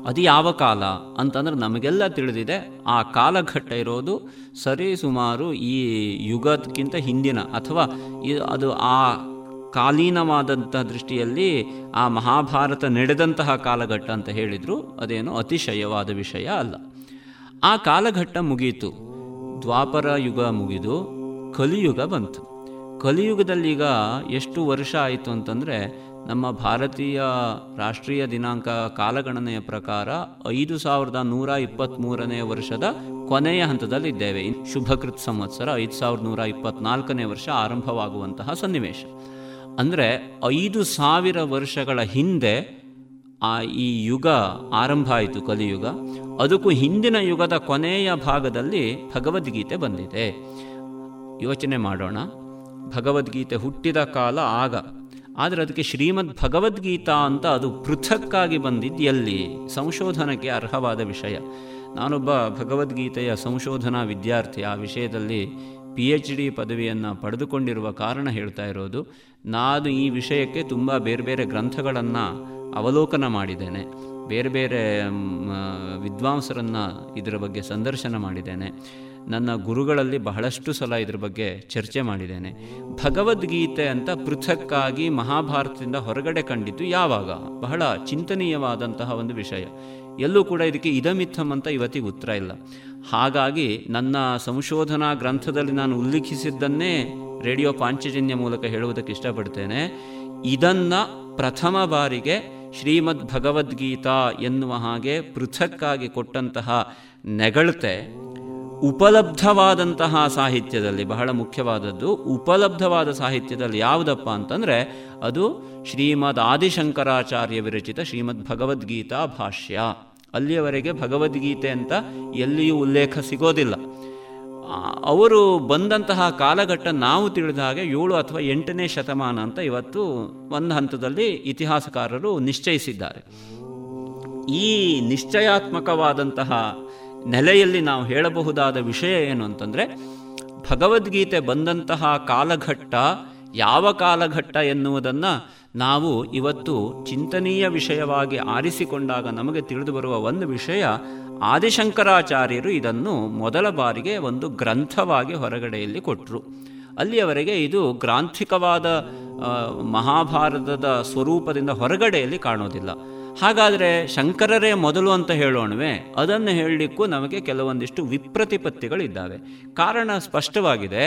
ಅದು ಯಾವ ಕಾಲ ಅಂತಂದ್ರೆ ನಮಗೆಲ್ಲ ತಿಳಿದಿದೆ, ಆ ಕಾಲಘಟ್ಟ ಇರೋದು ಸರಿ ಸುಮಾರು ಈ ಯುಗಕ್ಕಿಂತ ಹಿಂದಿನ, ಅಥವಾ ಅದು ಆ ಕಾಲೀನವಾದಂಥ ದೃಷ್ಟಿಯಲ್ಲಿ ಆ ಮಹಾಭಾರತ ನಡೆದಂತಹ ಕಾಲಘಟ್ಟ ಅಂತ ಹೇಳಿದರು. ಅದೇನು ಅತಿಶಯವಾದ ವಿಷಯ ಅಲ್ಲ. ಆ ಕಾಲಘಟ್ಟ ಮುಗಿಯಿತು ದ್ವಾಪರ ಯುಗ ಮುಗಿದು ಕಲಿಯುಗ ಬಂತು. ಕಲಿಯುಗದಲ್ಲೀಗ ಎಷ್ಟು ವರ್ಷ ಆಯಿತು ಅಂತಂದರೆ ನಮ್ಮ ಭಾರತೀಯ ರಾಷ್ಟ್ರೀಯ ದಿನಾಂಕ ಕಾಲಗಣನೆಯ ಪ್ರಕಾರ ಐದು ಸಾವಿರದ ನೂರ ಇಪ್ಪತ್ತ್ಮೂರನೇ ವರ್ಷದ ಕೊನೆಯ ಹಂತದಲ್ಲಿದ್ದೇವೆ. ಶುಭಕೃತ್ ಸಂವತ್ಸರ ಐದು ಸಾವಿರದ ನೂರ ಇಪ್ಪತ್ನಾಲ್ಕನೇ ವರ್ಷ ಆರಂಭವಾಗುವಂತಹ ಸನ್ನಿವೇಶ. ಅಂದರೆ ಐದು ಸಾವಿರ ವರ್ಷಗಳ ಹಿಂದೆ ಆ ಈ ಯುಗ ಆರಂಭ ಆಯಿತು, ಕಲಿಯುಗ. ಅದಕ್ಕೂ ಹಿಂದಿನ ಯುಗದ ಕೊನೆಯ ಭಾಗದಲ್ಲಿ ಭಗವದ್ಗೀತೆ ಬಂದಿದೆ. ಯೋಚನೆ ಮಾಡೋಣ. ಭಗವದ್ಗೀತೆ ಹುಟ್ಟಿದ ಕಾಲ ಆಗ. ಆದರೆ ಅದಕ್ಕೆ ಶ್ರೀಮದ್ ಭಗವದ್ಗೀತಾ ಅಂತ ಅದು ಪೃಥಕ್ಕಾಗಿ ಬಂದಿದ್ದು ಎಲ್ಲಿ? ಸಂಶೋಧನೆಗೆ ಅರ್ಹವಾದ ವಿಷಯ. ನಾನೊಬ್ಬ ಭಗವದ್ಗೀತೆಯ ಸಂಶೋಧನಾ ವಿದ್ಯಾರ್ಥಿ. ಆ ವಿಷಯದಲ್ಲಿ ಪಿ ಎಚ್ ಡಿ ಪದವಿಯನ್ನು ಪಡೆದುಕೊಂಡಿರುವ ಕಾರಣ ಹೇಳ್ತಾ ಇರೋದು ನಾನು ಈ ವಿಷಯಕ್ಕೆ ತುಂಬ ಬೇರೆ ಬೇರೆ ಗ್ರಂಥಗಳನ್ನು ಅವಲೋಕನ ಮಾಡಿದ್ದೇನೆ. ಬೇರೆ ಬೇರೆ ವಿದ್ವಾಂಸರನ್ನು ಇದರ ಬಗ್ಗೆ ಸಂದರ್ಶನ ಮಾಡಿದ್ದೇನೆ. ನನ್ನ ಗುರುಗಳಲ್ಲಿ ಬಹಳಷ್ಟು ಸಲ ಇದರ ಬಗ್ಗೆ ಚರ್ಚೆ ಮಾಡಿದ್ದೇನೆ. ಭಗವದ್ಗೀತೆ ಅಂತ ಪೃಥಕ್ಕಾಗಿ ಮಹಾಭಾರತದಿಂದ ಹೊರಗಡೆ ಕಂಡಿದ್ದು ಯಾವಾಗ? ಬಹಳ ಚಿಂತನೀಯವಾದಂತಹ ಒಂದು ವಿಷಯ. ಎಲ್ಲೂ ಕೂಡ ಇದಕ್ಕೆ ಇದಮಿತ್ತಮ್ ಅಂತ ಇವತ್ತಿಗೆ ಉತ್ತರ ಇಲ್ಲ. ಹಾಗಾಗಿ ನನ್ನ ಸಂಶೋಧನಾ ಗ್ರಂಥದಲ್ಲಿ ನಾನು ಉಲ್ಲೇಖಿಸಿದ್ದನ್ನೇ ರೇಡಿಯೋ ಪಾಂಚಜನ್ಯ ಮೂಲಕ ಹೇಳುವುದಕ್ಕೆ ಇಷ್ಟಪಡ್ತೇನೆ. ಇದನ್ನು ಪ್ರಥಮ ಬಾರಿಗೆ ಶ್ರೀಮದ್ ಭಗವದ್ಗೀತಾ ಎನ್ನುವ ಹಾಗೆ ಪೃಥಕ್ಕಾಗಿ ಕೊಟ್ಟಂತಹ ನೆಗಳತೆ ಉಪಲಬ್ಧವಾದಂತಹ ಸಾಹಿತ್ಯದಲ್ಲಿ, ಬಹಳ ಮುಖ್ಯವಾದದ್ದು ಉಪಲಬ್ಧವಾದ ಸಾಹಿತ್ಯದಲ್ಲಿ ಯಾವುದಪ್ಪ ಅಂತಂದರೆ ಅದು ಶ್ರೀಮದ್ ಆದಿಶಂಕರಾಚಾರ್ಯ ವಿರಚಿತ ಶ್ರೀಮದ್ ಭಗವದ್ಗೀತಾ ಭಾಷ್ಯ. ಅಲ್ಲಿಯವರೆಗೆ ಭಗವದ್ಗೀತೆ ಅಂತ ಎಲ್ಲಿಯೂ ಉಲ್ಲೇಖ ಸಿಗೋದಿಲ್ಲ. ಅವರು ಬಂದಂತಹ ಕಾಲಘಟ್ಟ ನಾವು ತಿಳಿದ ಹಾಗೆ ಏಳು ಅಥವಾ ಎಂಟನೇ ಶತಮಾನ ಅಂತ ಇವತ್ತು ಒಂದು ಹಂತದಲ್ಲಿ ಇತಿಹಾಸಕಾರರು ನಿಶ್ಚಯಿಸಿದ್ದಾರೆ. ಈ ನಿಶ್ಚಯಾತ್ಮಕವಾದಂತಹ ನೆಲೆಯಲ್ಲಿ ನಾವು ಹೇಳಬಹುದಾದ ವಿಷಯ ಏನು ಅಂತಂದರೆ, ಭಗವದ್ಗೀತೆ ಬಂದಂತಹ ಕಾಲಘಟ್ಟ ಯಾವ ಕಾಲಘಟ್ಟ ಎನ್ನುವುದನ್ನು ನಾವು ಇವತ್ತು ಚಿಂತನೀಯ ವಿಷಯವಾಗಿ ಆರಿಸಿಕೊಂಡಾಗ ನಮಗೆ ತಿಳಿದು ಬರುವ ಒಂದು ವಿಷಯ, ಆದಿಶಂಕರಾಚಾರ್ಯರು ಇದನ್ನು ಮೊದಲ ಬಾರಿಗೆ ಒಂದು ಗ್ರಂಥವಾಗಿ ಹೊರಗಡೆಯಲ್ಲಿ ಕೊಟ್ಟರು ಅಲ್ಲಿಯವರೆಗೆ ಇದು ಗ್ರಾಂಥಿಕವಾದ ಮಹಾಭಾರತದ ಸ್ವರೂಪದಿಂದ ಹೊರಗಡೆಯಲ್ಲಿ ಕಾಣೋದಿಲ್ಲ. ಹಾಗಾದರೆ ಶಂಕರರೇ ಮೊದಲು ಅಂತ ಹೇಳೋಣವೆ? ಅದನ್ನು ಹೇಳಲಿಕ್ಕೂ ನಮಗೆ ಕೆಲವೊಂದಿಷ್ಟು ವಿಪ್ರತಿಪತ್ತಿಗಳಿದ್ದಾವೆ. ಕಾರಣ ಸ್ಪಷ್ಟವಾಗಿದೆ,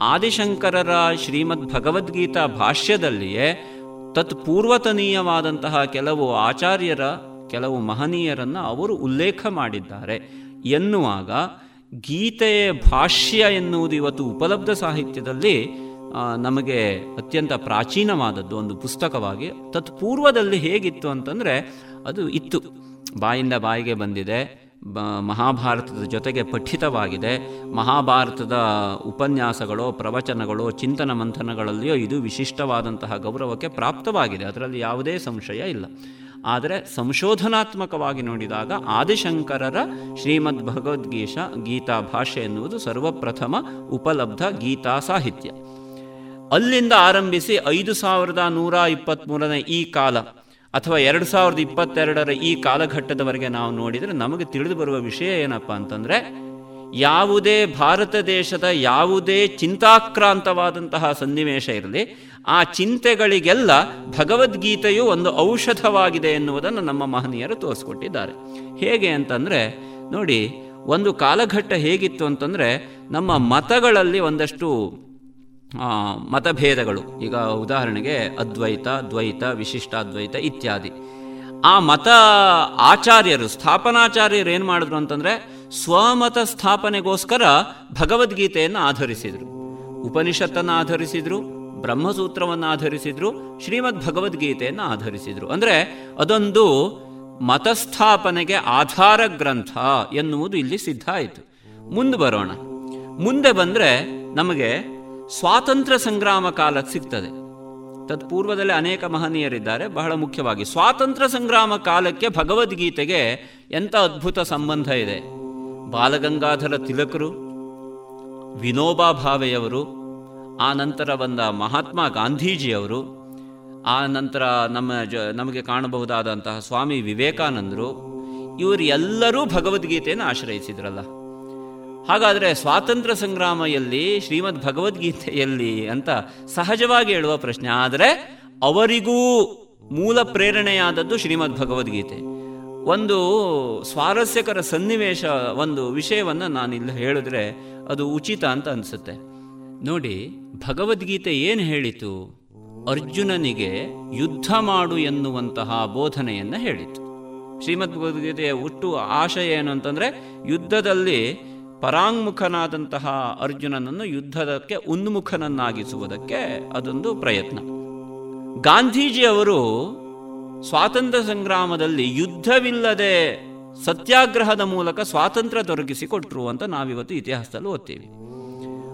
ಆದಿಶಂಕರರ ಶ್ರೀಮದ್ ಭಗವದ್ಗೀತಾ ಭಾಷ್ಯದಲ್ಲಿಯೇ ತತ್ಪೂರ್ವತನೀಯವಾದಂತಹ ಕೆಲವು ಆಚಾರ್ಯರ, ಕೆಲವು ಮಹನೀಯರನ್ನು ಅವರು ಉಲ್ಲೇಖ ಮಾಡಿದ್ದಾರೆ. ಎನ್ನುವಾಗ ಗೀತೆಯ ಭಾಷ್ಯ ಎನ್ನುವುದು ಇವತ್ತು ಉಪಲಬ್ಧ ಸಾಹಿತ್ಯದಲ್ಲಿ ನಮಗೆ ಅತ್ಯಂತ ಪ್ರಾಚೀನವಾದದ್ದು ಒಂದು ಪುಸ್ತಕವಾಗಿ. ತತ್ಪೂರ್ವದಲ್ಲಿ ಹೇಗಿತ್ತು ಅಂತಂದರೆ ಅದು ಇತ್ತು. ಬಾಯಿಂದ ಬಾಯಿಗೆ ಬಂದಿದೆ. ಮಹಾಭಾರತದ ಜೊತೆಗೆ ಪಠಿತವಾಗಿದೆ. ಮಹಾಭಾರತದ ಉಪನ್ಯಾಸಗಳು, ಪ್ರವಚನಗಳು, ಚಿಂತನ ಮಂಥನಗಳಲ್ಲಿಯೋ ಇದು ವಿಶಿಷ್ಟವಾದಂತಹ ಗೌರವಕ್ಕೆ ಪ್ರಾಪ್ತವಾಗಿದೆ. ಅದರಲ್ಲಿ ಯಾವುದೇ ಸಂಶಯ ಇಲ್ಲ. ಆದರೆ ಸಂಶೋಧನಾತ್ಮಕವಾಗಿ ನೋಡಿದಾಗ ಆದಿಶಂಕರರ ಶ್ರೀಮದ್ ಭಗವದ್ಗೀಶ ಗೀತಾ ಭಾಷೆ ಎನ್ನುವುದು ಸರ್ವಪ್ರಥಮ ಉಪಲಬ್ಧ ಗೀತಾ ಸಾಹಿತ್ಯ. ಅಲ್ಲಿಂದ ಆರಂಭಿಸಿ ಐದು ಸಾವಿರದ ನೂರ ಇಪ್ಪತ್ತ್ಮೂರನೇ ಈ ಕಾಲ ಅಥವಾ ಎರಡು ಸಾವಿರದ ಇಪ್ಪತ್ತೆರಡರ ಈ ಕಾಲಘಟ್ಟದವರೆಗೆ ನಾವು ನೋಡಿದರೆ ನಮಗೆ ತಿಳಿದು ಬರುವ ವಿಷಯ ಏನಪ್ಪ ಅಂತಂದರೆ, ಯಾವುದೇ ಭಾರತ ದೇಶದ ಯಾವುದೇ ಚಿಂತಾಕ್ರಾಂತವಾದಂತಹ ಸನ್ನಿವೇಶ ಇರಲಿ, ಆ ಚಿಂತೆಗಳಿಗೆಲ್ಲ ಭಗವದ್ಗೀತೆಯು ಒಂದು ಔಷಧವಾಗಿದೆ ಎನ್ನುವುದನ್ನು ನಮ್ಮ ಮಹನೀಯರು ತೋರಿಸ್ಕೊಟ್ಟಿದ್ದಾರೆ. ಹೇಗೆ ಅಂತಂದರೆ, ನೋಡಿ, ಒಂದು ಕಾಲಘಟ್ಟ ಹೇಗಿತ್ತು ಅಂತಂದರೆ, ನಮ್ಮ ಮತಗಳಲ್ಲಿ ಒಂದಷ್ಟು ಮತಭೇದಗಳು. ಈಗ ಉದಾಹರಣೆಗೆ ಅದ್ವೈತ, ದ್ವೈತ, ವಿಶಿಷ್ಟಾದ್ವೈತ ಇತ್ಯಾದಿ. ಆ ಮತ ಆಚಾರ್ಯರು, ಸ್ಥಾಪನಾಚಾರ್ಯರು ಏನು ಮಾಡಿದ್ರು ಅಂತಂದರೆ ಸ್ವಮತ ಸ್ಥಾಪನೆಗೋಸ್ಕರ ಭಗವದ್ಗೀತೆಯನ್ನು ಆಧರಿಸಿದರು. ಉಪನಿಷತ್ತನ್ನು ಆಧರಿಸಿದ್ರು, ಬ್ರಹ್ಮಸೂತ್ರವನ್ನು ಆಧರಿಸಿದ್ರು, ಶ್ರೀಮದ್ ಭಗವದ್ಗೀತೆಯನ್ನು ಆಧರಿಸಿದ್ರು. ಅಂದರೆ ಅದೊಂದು ಮತಸ್ಥಾಪನೆಗೆ ಆಧಾರ ಗ್ರಂಥ ಎನ್ನುವುದು ಇಲ್ಲಿ ಸಿದ್ಧ ಆಯಿತು. ಮುಂದೆ ಬರೋಣ. ಮುಂದೆ ಬಂದರೆ ನಮಗೆ ಸ್ವಾತಂತ್ರ್ಯ ಸಂಗ್ರಾಮ ಕಾಲ ಸಿಗ್ತದೆ. ತತ್ಪೂರ್ವದಲ್ಲಿ ಅನೇಕ ಮಹನೀಯರಿದ್ದಾರೆ. ಬಹಳ ಮುಖ್ಯವಾಗಿ ಸ್ವಾತಂತ್ರ್ಯ ಸಂಗ್ರಾಮ ಕಾಲಕ್ಕೆ ಭಗವದ್ಗೀತೆಗೆ ಎಂಥ ಅದ್ಭುತ ಸಂಬಂಧ ಇದೆ. ಬಾಲಗಂಗಾಧರ ತಿಲಕರು, ವಿನೋಬಾ ಭಾವೆಯವರು, ಆ ನಂತರ ಬಂದ ಮಹಾತ್ಮ ಗಾಂಧೀಜಿಯವರು, ಆ ನಂತರ ನಮ್ಮ ಜ, ನಮಗೆ ಕಾಣಬಹುದಾದಂತಹ ಸ್ವಾಮಿ ವಿವೇಕಾನಂದರು ಇವರೆಲ್ಲರೂ ಭಗವದ್ಗೀತೆಯನ್ನು ಆಶ್ರಯಿಸಿದ್ರಲ್ಲ. ಹಾಗಾದರೆ ಸ್ವಾತಂತ್ರ್ಯ ಸಂಗ್ರಾಮ ಎಲ್ಲಿ ಶ್ರೀಮದ್ ಭಗವದ್ಗೀತೆಯಲ್ಲಿ ಅಂತ ಸಹಜವಾಗಿ ಹೇಳುವ ಪ್ರಶ್ನೆ. ಆದರೆ ಅವರಿಗೂ ಮೂಲ ಪ್ರೇರಣೆಯಾದದ್ದು ಶ್ರೀಮದ್ ಭಗವದ್ಗೀತೆ. ಒಂದು ಸ್ವಾರಸ್ಯಕರ ಸನ್ನಿವೇಶ, ಒಂದು ವಿಷಯವನ್ನು ನಾನು ಇಲ್ಲಿ ಹೇಳಿದ್ರೆ ಅದು ಉಚಿತ ಅಂತ ಅನಿಸುತ್ತೆ. ನೋಡಿ, ಭಗವದ್ಗೀತೆ ಏನು ಹೇಳಿತು? ಅರ್ಜುನನಿಗೆ ಯುದ್ಧ ಮಾಡು ಎನ್ನುವಂತಹ ಬೋಧನೆಯನ್ನು ಹೇಳಿತು. ಶ್ರೀಮದ್ ಭಗವದ್ಗೀತೆಯ ಹುಟ್ಟು ಆಶಯ ಏನು ಅಂತಂದರೆ, ಯುದ್ಧದಲ್ಲಿ ಪರಾಂಗುಖನಾದಂತಹ ಅರ್ಜುನನನ್ನು ಯುದ್ಧದಕ್ಕೆ ಉನ್ಮುಖನನ್ನಾಗಿಸುವುದಕ್ಕೆ ಅದೊಂದು ಪ್ರಯತ್ನ. ಗಾಂಧೀಜಿಯವರು ಸ್ವಾತಂತ್ರ್ಯ ಸಂಗ್ರಾಮದಲ್ಲಿ ಯುದ್ಧವಿಲ್ಲದೆ ಸತ್ಯಾಗ್ರಹದ ಮೂಲಕ ಸ್ವಾತಂತ್ರ್ಯ ದೊರಕಿಸಿಕೊಟ್ರು ಅಂತ ನಾವಿವತ್ತು ಇತಿಹಾಸದಲ್ಲಿ ಓದ್ತೀವಿ.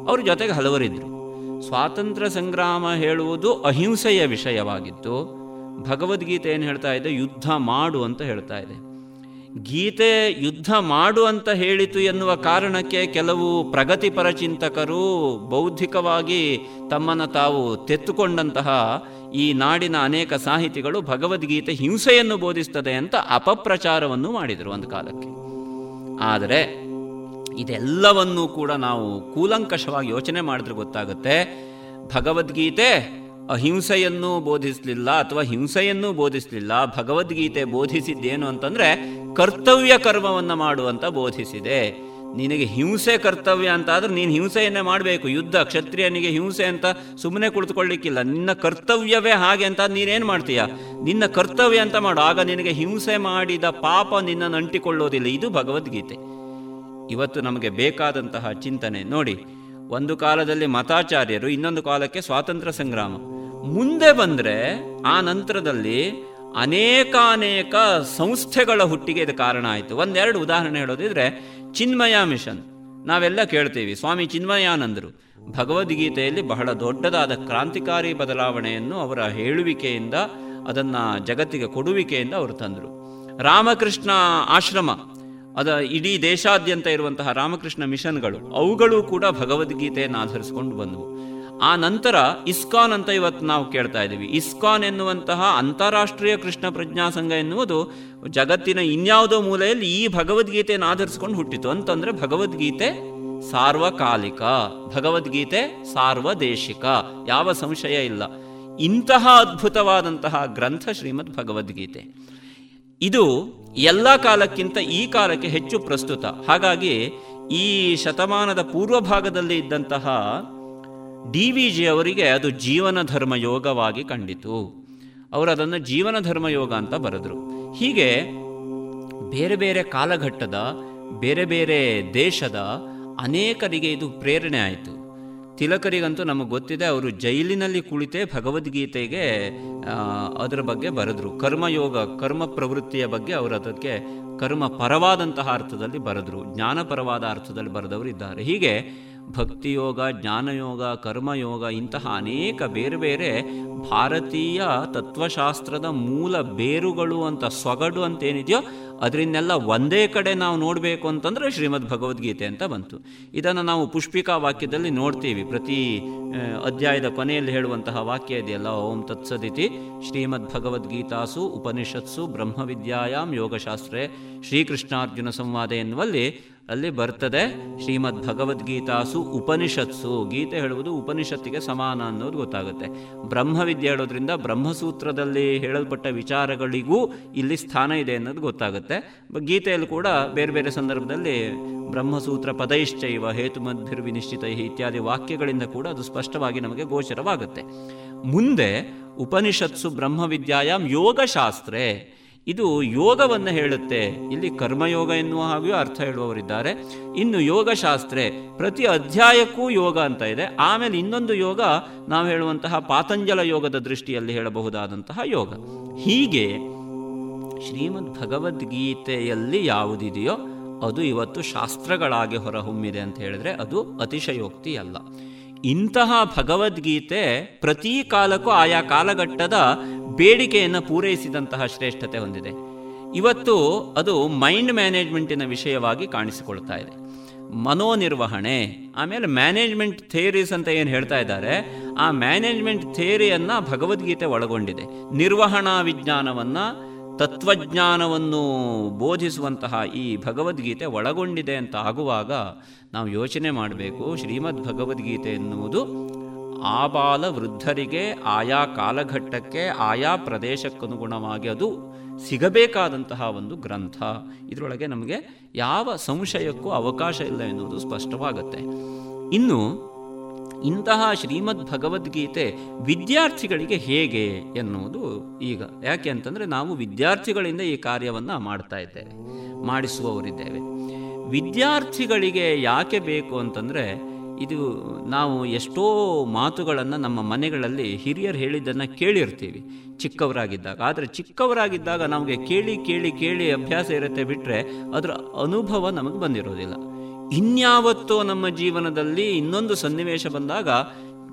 ಅವ್ರ ಜೊತೆಗೆ ಹಲವರಿದ್ದರು ಸ್ವಾತಂತ್ರ್ಯ ಸಂಗ್ರಾಮ ಹೇಳುವುದು ಅಹಿಂಸೆಯ ವಿಷಯವಾಗಿತ್ತು. ಭಗವದ್ಗೀತೆ ಏನು ಹೇಳ್ತಾ ಇದೆ? ಯುದ್ಧ ಮಾಡು ಅಂತ ಹೇಳ್ತಾ ಇದೆ. ಗೀತೆ ಯುದ್ಧ ಮಾಡು ಅಂತ ಹೇಳಿತು ಎನ್ನುವ ಕಾರಣಕ್ಕೆ ಕೆಲವು ಪ್ರಗತಿಪರ ಚಿಂತಕರು ಬೌದ್ಧಿಕವಾಗಿ ತಮ್ಮನ್ನು ತಾವು ತೆತ್ತುಕೊಂಡಂತಹ ಈ ನಾಡಿನ ಅನೇಕ ಸಾಹಿತಿಗಳು ಭಗವದ್ಗೀತೆ ಹಿಂಸೆಯನ್ನು ಬೋಧಿಸ್ತದೆ ಅಂತ ಅಪಪ್ರಚಾರವನ್ನು ಮಾಡಿದರು ಒಂದು ಕಾಲಕ್ಕೆ. ಆದರೆ ಇದೆಲ್ಲವನ್ನೂ ಕೂಡ ನಾವು ಕೂಲಂಕಷವಾಗಿ ಯೋಚನೆ ಮಾಡಿದ್ರೆ ಗೊತ್ತಾಗುತ್ತೆ, ಭಗವದ್ಗೀತೆ ಅಹಿಂಸೆಯನ್ನು ಬೋಧಿಸಲಿಲ್ಲ ಅಥವಾ ಹಿಂಸೆಯನ್ನು ಬೋಧಿಸಲಿಲ್ಲ, ಭಗವದ್ಗೀತೆ ಬೋಧಿಸಿದ್ದೇನು ಅಂತಂದರೆ ಕರ್ತವ್ಯ ಕರ್ಮವನ್ನು ಮಾಡುವಂತ ಬೋಧಿಸಿದೆ. ನಿನಗೆ ಹಿಂಸೆ ಕರ್ತವ್ಯ ಅಂತ ಆದ್ರೆ ನೀನು ಹಿಂಸೆಯನ್ನೇ ಮಾಡಬೇಕು. ಯುದ್ಧ, ಕ್ಷತ್ರಿಯನಿಗೆ ಹಿಂಸೆ ಅಂತ ಸುಮ್ಮನೆ ಕುಳಿತುಕೊಳ್ಳಿಕ್ಕಿಲ್ಲ. ನಿನ್ನ ಕರ್ತವ್ಯವೇ ಹಾಗೆ ಅಂತ ನೀನೇನು ಮಾಡ್ತೀಯ? ನಿನ್ನ ಕರ್ತವ್ಯ ಅಂತ ಮಾಡು. ಆಗ ನಿನಗೆ ಹಿಂಸೆ ಮಾಡಿದ ಪಾಪ ನಿನ್ನನ್ನು ಅಂಟಿಕೊಳ್ಳೋದಿಲ್ಲ. ಇದು ಭಗವದ್ಗೀತೆ. ಇವತ್ತು ನಮಗೆ ಬೇಕಾದಂತಹ ಚಿಂತನೆ. ನೋಡಿ ಒಂದು ಕಾಲದಲ್ಲಿ ಮತಾಚಾರ್ಯರು, ಇನ್ನೊಂದು ಕಾಲಕ್ಕೆ ಸ್ವಾತಂತ್ರ್ಯ ಸಂಗ್ರಾಮ. ಮುಂದೆ ಬಂದರೆ ಆ ನಂತರದಲ್ಲಿ ಅನೇಕಾನೇಕ ಸಂಸ್ಥೆಗಳ ಹುಟ್ಟಿಗೆ ಇದು ಕಾರಣ ಆಯಿತು. ಒಂದೆರಡು ಉದಾಹರಣೆ ಹೇಳೋದಿದ್ರೆ ಚಿನ್ಮಯ ಮಿಷನ್. ನಾವೆಲ್ಲ ಕೇಳ್ತೀವಿ, ಸ್ವಾಮಿ ಚಿನ್ಮಯಾನಂದರು. ಭಗವದ್ಗೀತೆಯಲ್ಲಿ ಬಹಳ ದೊಡ್ಡದಾದ ಕ್ರಾಂತಿಕಾರಿ ಬದಲಾವಣೆಯನ್ನು ಅವರ ಹೇಳುವಿಕೆಯಿಂದ, ಅದನ್ನು ಜಗತ್ತಿಗೆ ಕೊಡುವಿಕೆಯಿಂದ ಅವರು ತಂದರು. ರಾಮಕೃಷ್ಣ ಆಶ್ರಮ ಅದ ಇಡೀ ದೇಶಾದ್ಯಂತ ಇರುವಂತಹ ರಾಮಕೃಷ್ಣ ಮಿಷನ್ಗಳು, ಅವುಗಳು ಕೂಡ ಭಗವದ್ಗೀತೆಯನ್ನು ಆಧರಿಸಿಕೊಂಡು ಬಂದವು. ಆ ನಂತರ ಇಸ್ಕಾನ್ ಅಂತ ಇವತ್ತು ನಾವು ಕೇಳ್ತಾ ಇದ್ದೀವಿ. ಇಸ್ಕಾನ್ ಎನ್ನುವಂತಹ ಅಂತಾರಾಷ್ಟ್ರೀಯ ಕೃಷ್ಣ ಪ್ರಜ್ಞಾ ಸಂಘ ಎನ್ನುವುದು ಜಗತ್ತಿನ ಇನ್ಯಾವುದೋ ಮೂಲೆಯಲ್ಲಿ ಈ ಭಗವದ್ಗೀತೆಯನ್ನು ಆಧರಿಸಿಕೊಂಡು ಹುಟ್ಟಿತು. ಅಂತಂದ್ರೆ ಭಗವದ್ಗೀತೆ ಸಾರ್ವಕಾಲಿಕ, ಭಗವದ್ಗೀತೆ ಸಾರ್ವದೇಶಿಕ, ಯಾವ ಸಂಶಯ ಇಲ್ಲ. ಇಂತಹ ಅದ್ಭುತವಾದಂತಹ ಗ್ರಂಥ ಶ್ರೀಮದ್ ಭಗವದ್ಗೀತೆ. ಇದು ಎಲ್ಲ ಕಾಲಕ್ಕಿಂತ ಈ ಕಾಲಕ್ಕೆ ಹೆಚ್ಚು ಪ್ರಸ್ತುತ. ಹಾಗಾಗಿ ಈ ಶತಮಾನದ ಪೂರ್ವ ಭಾಗದಲ್ಲಿ ಇದ್ದಂತಹ ಡಿ ವಿ ಜಿ ಅವರಿಗೆ ಅದು ಜೀವನ ಧರ್ಮ ಯೋಗವಾಗಿ ಕಂಡಿತು. ಅವರು ಅದನ್ನು ಜೀವನ ಧರ್ಮ ಯೋಗ ಅಂತ ಬರೆದರು. ಹೀಗೆ ಬೇರೆ ಬೇರೆ ಕಾಲಘಟ್ಟದ, ಬೇರೆ ಬೇರೆ ದೇಶದ ಅನೇಕರಿಗೆ ಇದು ಪ್ರೇರಣೆ ಆಯಿತು. ತಿಲಕರಿಗಂತೂ ನಮಗೆ ಗೊತ್ತಿದೆ, ಅವರು ಜೈಲಿನಲ್ಲಿ ಕುಳಿತೇ ಭಗವದ್ಗೀತೆಗೆ ಅದರ ಬಗ್ಗೆ ಬರೆದ್ರು. ಕರ್ಮಯೋಗ, ಕರ್ಮ ಪ್ರವೃತ್ತಿಯ ಬಗ್ಗೆ ಅವರು ಅದಕ್ಕೆ ಕರ್ಮ ಪರವಾದಂತಹ ಅರ್ಥದಲ್ಲಿ ಬರೆದ್ರು. ಜ್ಞಾನಪರವಾದ ಅರ್ಥದಲ್ಲಿ ಬರೆದವರು ಇದ್ದಾರೆ. ಹೀಗೆ ಭಕ್ತಿಯೋಗ, ಜ್ಞಾನಯೋಗ, ಕರ್ಮಯೋಗ ಇಂತಹ ಅನೇಕ ಬೇರೆ ಬೇರೆ ಭಾರತೀಯ ತತ್ವಶಾಸ್ತ್ರದ ಮೂಲ ಬೇರುಗಳು ಅಂತ ಸೊಗಡು ಅಂತ ಏನಿದೆಯೋ ಅದರಿಂದೆಲ್ಲ ಒಂದೇ ಕಡೆ ನಾವು ನೋಡಬೇಕು ಅಂತಂದರೆ ಶ್ರೀಮದ್ ಭಗವದ್ಗೀತೆ ಅಂತ ಬಂತು. ಇದನ್ನು ನಾವು ಪುಷ್ಪಿಕಾ ವಾಕ್ಯದಲ್ಲಿ ನೋಡ್ತೀವಿ. ಪ್ರತಿ ಅಧ್ಯಾಯದ ಕೊನೆಯಲ್ಲಿ ಹೇಳುವಂತಹ ವಾಕ್ಯ ಇದೆಯಲ್ಲ, ಓಂ ತತ್ಸದಿತಿ ಶ್ರೀಮದ್ ಭಗವದ್ಗೀತಾಸು ಉಪನಿಷತ್ಸು ಬ್ರಹ್ಮವಿದ್ಯಾಯಾಮ್ ಯೋಗಶಾಸ್ತ್ರೇ ಶ್ರೀಕೃಷ್ಣಾರ್ಜುನ ಸಂವಾದ ಎನ್ನುವಲ್ಲಿ ಅಲ್ಲಿ ಬರ್ತದೆ ಶ್ರೀಮದ್ ಭಗವದ್ಗೀತಾಸು ಉಪನಿಷತ್ಸು. ಗೀತೆ ಹೇಳುವುದು ಉಪನಿಷತ್ತಿಗೆ ಸಮಾನ ಅನ್ನೋದು ಗೊತ್ತಾಗುತ್ತೆ. ಬ್ರಹ್ಮವಿದ್ಯೆ ಹೇಳೋದ್ರಿಂದ ಬ್ರಹ್ಮಸೂತ್ರದಲ್ಲಿ ಹೇಳಲ್ಪಟ್ಟ ವಿಚಾರಗಳಿಗೂ ಇಲ್ಲಿ ಸ್ಥಾನ ಇದೆ ಅನ್ನೋದು ಗೊತ್ತಾಗುತ್ತೆ. ಗೀತೆಯಲ್ಲಿ ಕೂಡ ಬೇರೆ ಬೇರೆ ಸಂದರ್ಭದಲ್ಲಿ ಬ್ರಹ್ಮಸೂತ್ರ ಪದೈಶ್ಚೈವ ಹೇತುಮದ್ಭಿರ್ವಿನಿಶ್ಚಿತೈ ಇತ್ಯಾದಿ ವಾಕ್ಯಗಳಿಂದ ಕೂಡ ಅದು ಸ್ಪಷ್ಟವಾಗಿ ನಮಗೆ ಗೋಚರವಾಗುತ್ತೆ. ಮುಂದೆ ಉಪನಿಷತ್ಸು ಬ್ರಹ್ಮವಿದ್ಯಾಯಾಮ್ ಯೋಗಶಾಸ್ತ್ರೇ. ಇದು ಯೋಗವನ್ನು ಹೇಳುತ್ತೆ. ಇಲ್ಲಿ ಕರ್ಮಯೋಗ ಎನ್ನುವ ಹಾಗೂ ಅರ್ಥ ಹೇಳುವವರಿದ್ದಾರೆ. ಇನ್ನು ಯೋಗಶಾಸ್ತ್ರೆ, ಪ್ರತಿ ಅಧ್ಯಾಯಕ್ಕೂ ಯೋಗ ಅಂತ ಇದೆ. ಆಮೇಲೆ ಇನ್ನೊಂದು ಯೋಗ ನಾವು ಹೇಳುವಂತಹ ಪಾತಂಜಲ ಯೋಗದ ದೃಷ್ಟಿಯಲ್ಲಿ ಹೇಳಬಹುದಾದಂತಹ ಯೋಗ. ಹೀಗೆ ಶ್ರೀಮದ್ ಭಗವದ್ಗೀತೆಯಲ್ಲಿ ಯಾವುದಿದೆಯೋ ಅದು ಇವತ್ತು ಶಾಸ್ತ್ರಗಳಾಗಿ ಹೊರಹೊಮ್ಮಿದೆ ಅಂತ ಹೇಳಿದ್ರೆ ಅದು ಅತಿಶಯೋಕ್ತಿ ಅಲ್ಲ. ಇಂತಹ ಭಗವದ್ಗೀತೆ ಪ್ರತಿ ಕಾಲಕ್ಕೂ ಆಯಾ ಕಾಲಘಟ್ಟದ ಬೇಡಿಕೆಯನ್ನು ಪೂರೈಸಿದಂತಹ ಶ್ರೇಷ್ಠತೆ ಹೊಂದಿದೆ. ಇವತ್ತು ಅದು ಮೈಂಡ್ ಮ್ಯಾನೇಜ್ಮೆಂಟಿನ ವಿಷಯವಾಗಿ ಕಾಣಿಸಿಕೊಳ್ತಾ ಇದೆ. ಮನೋನಿರ್ವಹಣೆ, ಆಮೇಲೆ ಮ್ಯಾನೇಜ್ಮೆಂಟ್ ಥಿಯರೀಸ್ ಅಂತ ಏನು ಹೇಳ್ತಾ ಇದ್ದಾರೆ, ಆ ಮ್ಯಾನೇಜ್ಮೆಂಟ್ ಥೇರಿಯನ್ನು ಭಗವದ್ಗೀತೆ ಒಳಗೊಂಡಿದೆ. ನಿರ್ವಹಣಾ ವಿಜ್ಞಾನವನ್ನು ತತ್ವಜ್ಞಾನವನ್ನು ಬೋಧಿಸುವಂತಹ ಈ ಭಗವದ್ಗೀತೆ ಒಳಗೊಂಡಿದೆ ಅಂತ ಆಗುವಾಗ ನಾವು ಯೋಚನೆ ಮಾಡಬೇಕು ಶ್ರೀಮದ್ ಭಗವದ್ಗೀತೆ ಎನ್ನುವುದು ಆಬಾಲ ವೃದ್ಧರಿಗೆ ಆಯಾ ಕಾಲಘಟ್ಟಕ್ಕೆ, ಆಯಾ ಪ್ರದೇಶಕ್ಕನುಗುಣವಾಗಿ ಅದು ಸಿಗಬೇಕಾದಂತಹ ಒಂದು ಗ್ರಂಥ. ಇದರೊಳಗೆ ನಮಗೆ ಯಾವ ಸಂಶಯಕ್ಕೂ ಅವಕಾಶ ಇಲ್ಲ ಎನ್ನುವುದು ಸ್ಪಷ್ಟವಾಗುತ್ತೆ. ಇನ್ನು ಇಂತಹ ಶ್ರೀಮದ್ ಭಗವದ್ಗೀತೆ ವಿದ್ಯಾರ್ಥಿಗಳಿಗೆ ಹೇಗೆ ಎನ್ನುವುದು ಈಗ, ಯಾಕೆ ಅಂತಂದರೆ ನಾವು ವಿದ್ಯಾರ್ಥಿಗಳಿಂದ ಈ ಕಾರ್ಯವನ್ನು ಮಾಡ್ತಾ ಇದ್ದೇವೆ, ಮಾಡಿಸುವವರಿದ್ದೇವೆ. ವಿದ್ಯಾರ್ಥಿಗಳಿಗೆ ಯಾಕೆ ಬೇಕು ಅಂತಂದರೆ, ಇದು ನಾವು ಎಷ್ಟೋ ಮಾತುಗಳನ್ನು ನಮ್ಮ ಮನೆಗಳಲ್ಲಿ ಹಿರಿಯರು ಹೇಳಿದ್ದನ್ನು ಕೇಳಿರ್ತೀವಿ, ಚಿಕ್ಕವರಾಗಿದ್ದಾಗ. ಆದರೆ ಚಿಕ್ಕವರಾಗಿದ್ದಾಗ ನಮಗೆ ಕೇಳಿ ಕೇಳಿ ಕೇಳಿ ಅಭ್ಯಾಸ ಇರುತ್ತೆ ಬಿಟ್ಟರೆ ಅದರ ಅನುಭವ ನಮಗೆ ಬಂದಿರೋದಿಲ್ಲ. ಇನ್ಯಾವತ್ತೋ ನಮ್ಮ ಜೀವನದಲ್ಲಿ ಇನ್ನೊಂದು ಸನ್ನಿವೇಶ ಬಂದಾಗ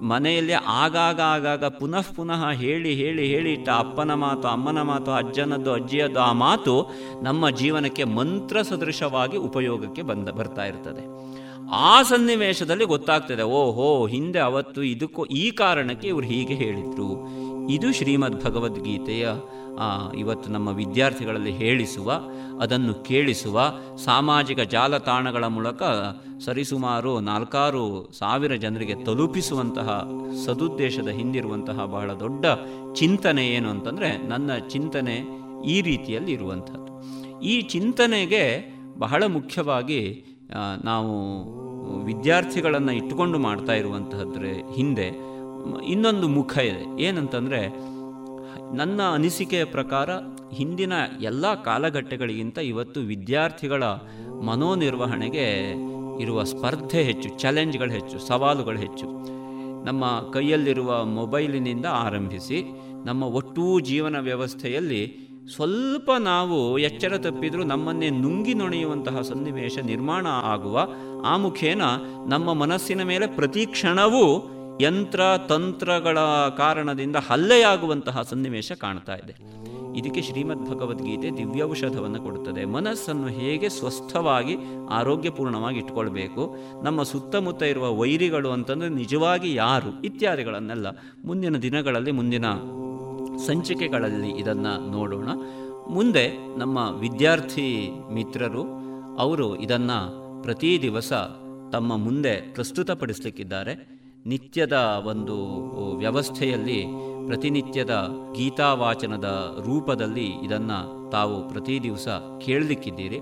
ಮನೆಯಲ್ಲಿ ಆಗಾಗ ಆಗಾಗ ಪುನಃ ಪುನಃ ಹೇಳಿ ಹೇಳಿ ಹೇಳಿ ಇಟ್ಟ ಅಪ್ಪನ ಮಾತು, ಅಮ್ಮನ ಮಾತು, ಅಜ್ಜನದ್ದು, ಅಜ್ಜಿಯದ್ದು ಆ ಮಾತು ನಮ್ಮ ಜೀವನಕ್ಕೆ ಮಂತ್ರ ಸದೃಶವಾಗಿ ಉಪಯೋಗಕ್ಕೆ ಬಂದ, ಬರ್ತಾ ಇರ್ತದೆ. ಆ ಸನ್ನಿವೇಶದಲ್ಲಿ ಗೊತ್ತಾಗ್ತದೆ, ಓಹೋ, ಹಿಂದೆ ಅವತ್ತು ಇದಕ್ಕೂ ಈ ಕಾರಣಕ್ಕೆ ಇವರು ಹೀಗೆ ಹೇಳಿದರು. ಇದು ಶ್ರೀಮದ್ ಭಗವದ್ಗೀತೆಯ ಇವತ್ತು ನಮ್ಮ ವಿದ್ಯಾರ್ಥಿಗಳಲ್ಲಿ ಹೇಳಿಸುವ, ಅದನ್ನು ಕೇಳಿಸುವ ಸಾಮಾಜಿಕ ಜಾಲತಾಣಗಳ ಮೂಲಕ ಸರಿಸುಮಾರು ನಾಲ್ಕಾರು ಸಾವಿರ ಜನರಿಗೆ ತಲುಪಿಸುವಂತಹ, ಸದುದ್ದೇಶದ ಹಿಂದಿರುವಂತಹ ಬಹಳ ದೊಡ್ಡ ಚಿಂತನೆ ಏನು ಅಂತಂದರೆ ನನ್ನ ಚಿಂತನೆ ಈ ರೀತಿಯಲ್ಲಿ ಇರುವಂಥದ್ದು. ಈ ಚಿಂತನೆಗೆ ಬಹಳ ಮುಖ್ಯವಾಗಿ ನಾವು ವಿದ್ಯಾರ್ಥಿಗಳನ್ನು ಇಟ್ಟುಕೊಂಡು ಮಾಡ್ತಾ ಇರುವಂತಹದ್ರ ಹಿಂದೆ ಇನ್ನೊಂದು ಮುಖ ಇದೆ. ಏನಂತಂದರೆ ನನ್ನ ಅನಿಸಿಕೆಯ ಪ್ರಕಾರ ಹಿಂದಿನ ಎಲ್ಲ ಕಾಲಘಟ್ಟಗಳಿಗಿಂತ ಇವತ್ತು ವಿದ್ಯಾರ್ಥಿಗಳ ಮನೋನಿರ್ವಹಣೆಗೆ ಇರುವ ಸ್ಪರ್ಧೆ ಹೆಚ್ಚು ಚಾಲೆಂಜ್ಗಳು ಹೆಚ್ಚು, ಸವಾಲುಗಳು ಹೆಚ್ಚು. ನಮ್ಮ ಕೈಯಲ್ಲಿರುವ ಮೊಬೈಲಿನಿಂದ ಆರಂಭಿಸಿ, ನಮ್ಮ ಒಟ್ಟೂ ಜೀವನ ವ್ಯವಸ್ಥೆಯಲ್ಲಿ ಸ್ವಲ್ಪ ನಾವು ಎಚ್ಚರ ತಪ್ಪಿದರೂ ನಮ್ಮನ್ನೇ ನುಂಗಿ ನೊಣೆಯುವಂತಹ ಸನ್ನಿವೇಶ ನಿರ್ಮಾಣ ಆಗುವ ಆ ಮುಖೇನ ನಮ್ಮ ಮನಸ್ಸಿನ ಮೇಲೆ ಪ್ರತಿ ಕ್ಷಣವೂ ಯಂತ್ರ ತಂತ್ರಗಳ ಕಾರಣದಿಂದ ಹಲ್ಲೆಯಾಗುವಂತಹ ಸನ್ನಿವೇಶ ಕಾಣ್ತಾ ಇದೆ. ಇದಕ್ಕೆ ಶ್ರೀಮದ್ ಭಗವದ್ಗೀತೆ ದಿವ್ಯೌಷಧವನ್ನು ಕೊಡುತ್ತದೆ. ಮನಸ್ಸನ್ನು ಹೇಗೆ ಸ್ವಸ್ಥವಾಗಿ ಆರೋಗ್ಯಪೂರ್ಣವಾಗಿ ಇಟ್ಕೊಳ್ಬೇಕು, ನಮ್ಮ ಸುತ್ತಮುತ್ತ ಇರುವ ವೈರಿಗಳು ಅಂತಂದರೆ ನಿಜವಾಗಿ ಯಾರು ಇತ್ಯಾದಿಗಳನ್ನೆಲ್ಲ ಮುಂದಿನ ದಿನಗಳಲ್ಲಿ, ಮುಂದಿನ ಸಂಚಿಕೆಗಳಲ್ಲಿ ಇದನ್ನು ನೋಡೋಣ. ಮುಂದೆ ನಮ್ಮ ವಿದ್ಯಾರ್ಥಿ ಮಿತ್ರರು, ಅವರು ಇದನ್ನು ಪ್ರತಿ ದಿವಸ ತಮ್ಮ ಮುಂದೆ ಪ್ರಸ್ತುತಪಡಿಸಲಿಕ್ಕಿದ್ದಾರೆ. ನಿತ್ಯದ ಒಂದು ವ್ಯವಸ್ಥೆಯಲ್ಲಿ ಪ್ರತಿನಿತ್ಯದ ಗೀತಾವಾಚನದ ರೂಪದಲ್ಲಿ ಇದನ್ನು ತಾವು ಪ್ರತಿ ದಿವಸ ಕೇಳಲಿಕ್ಕಿದ್ದೀರಿ.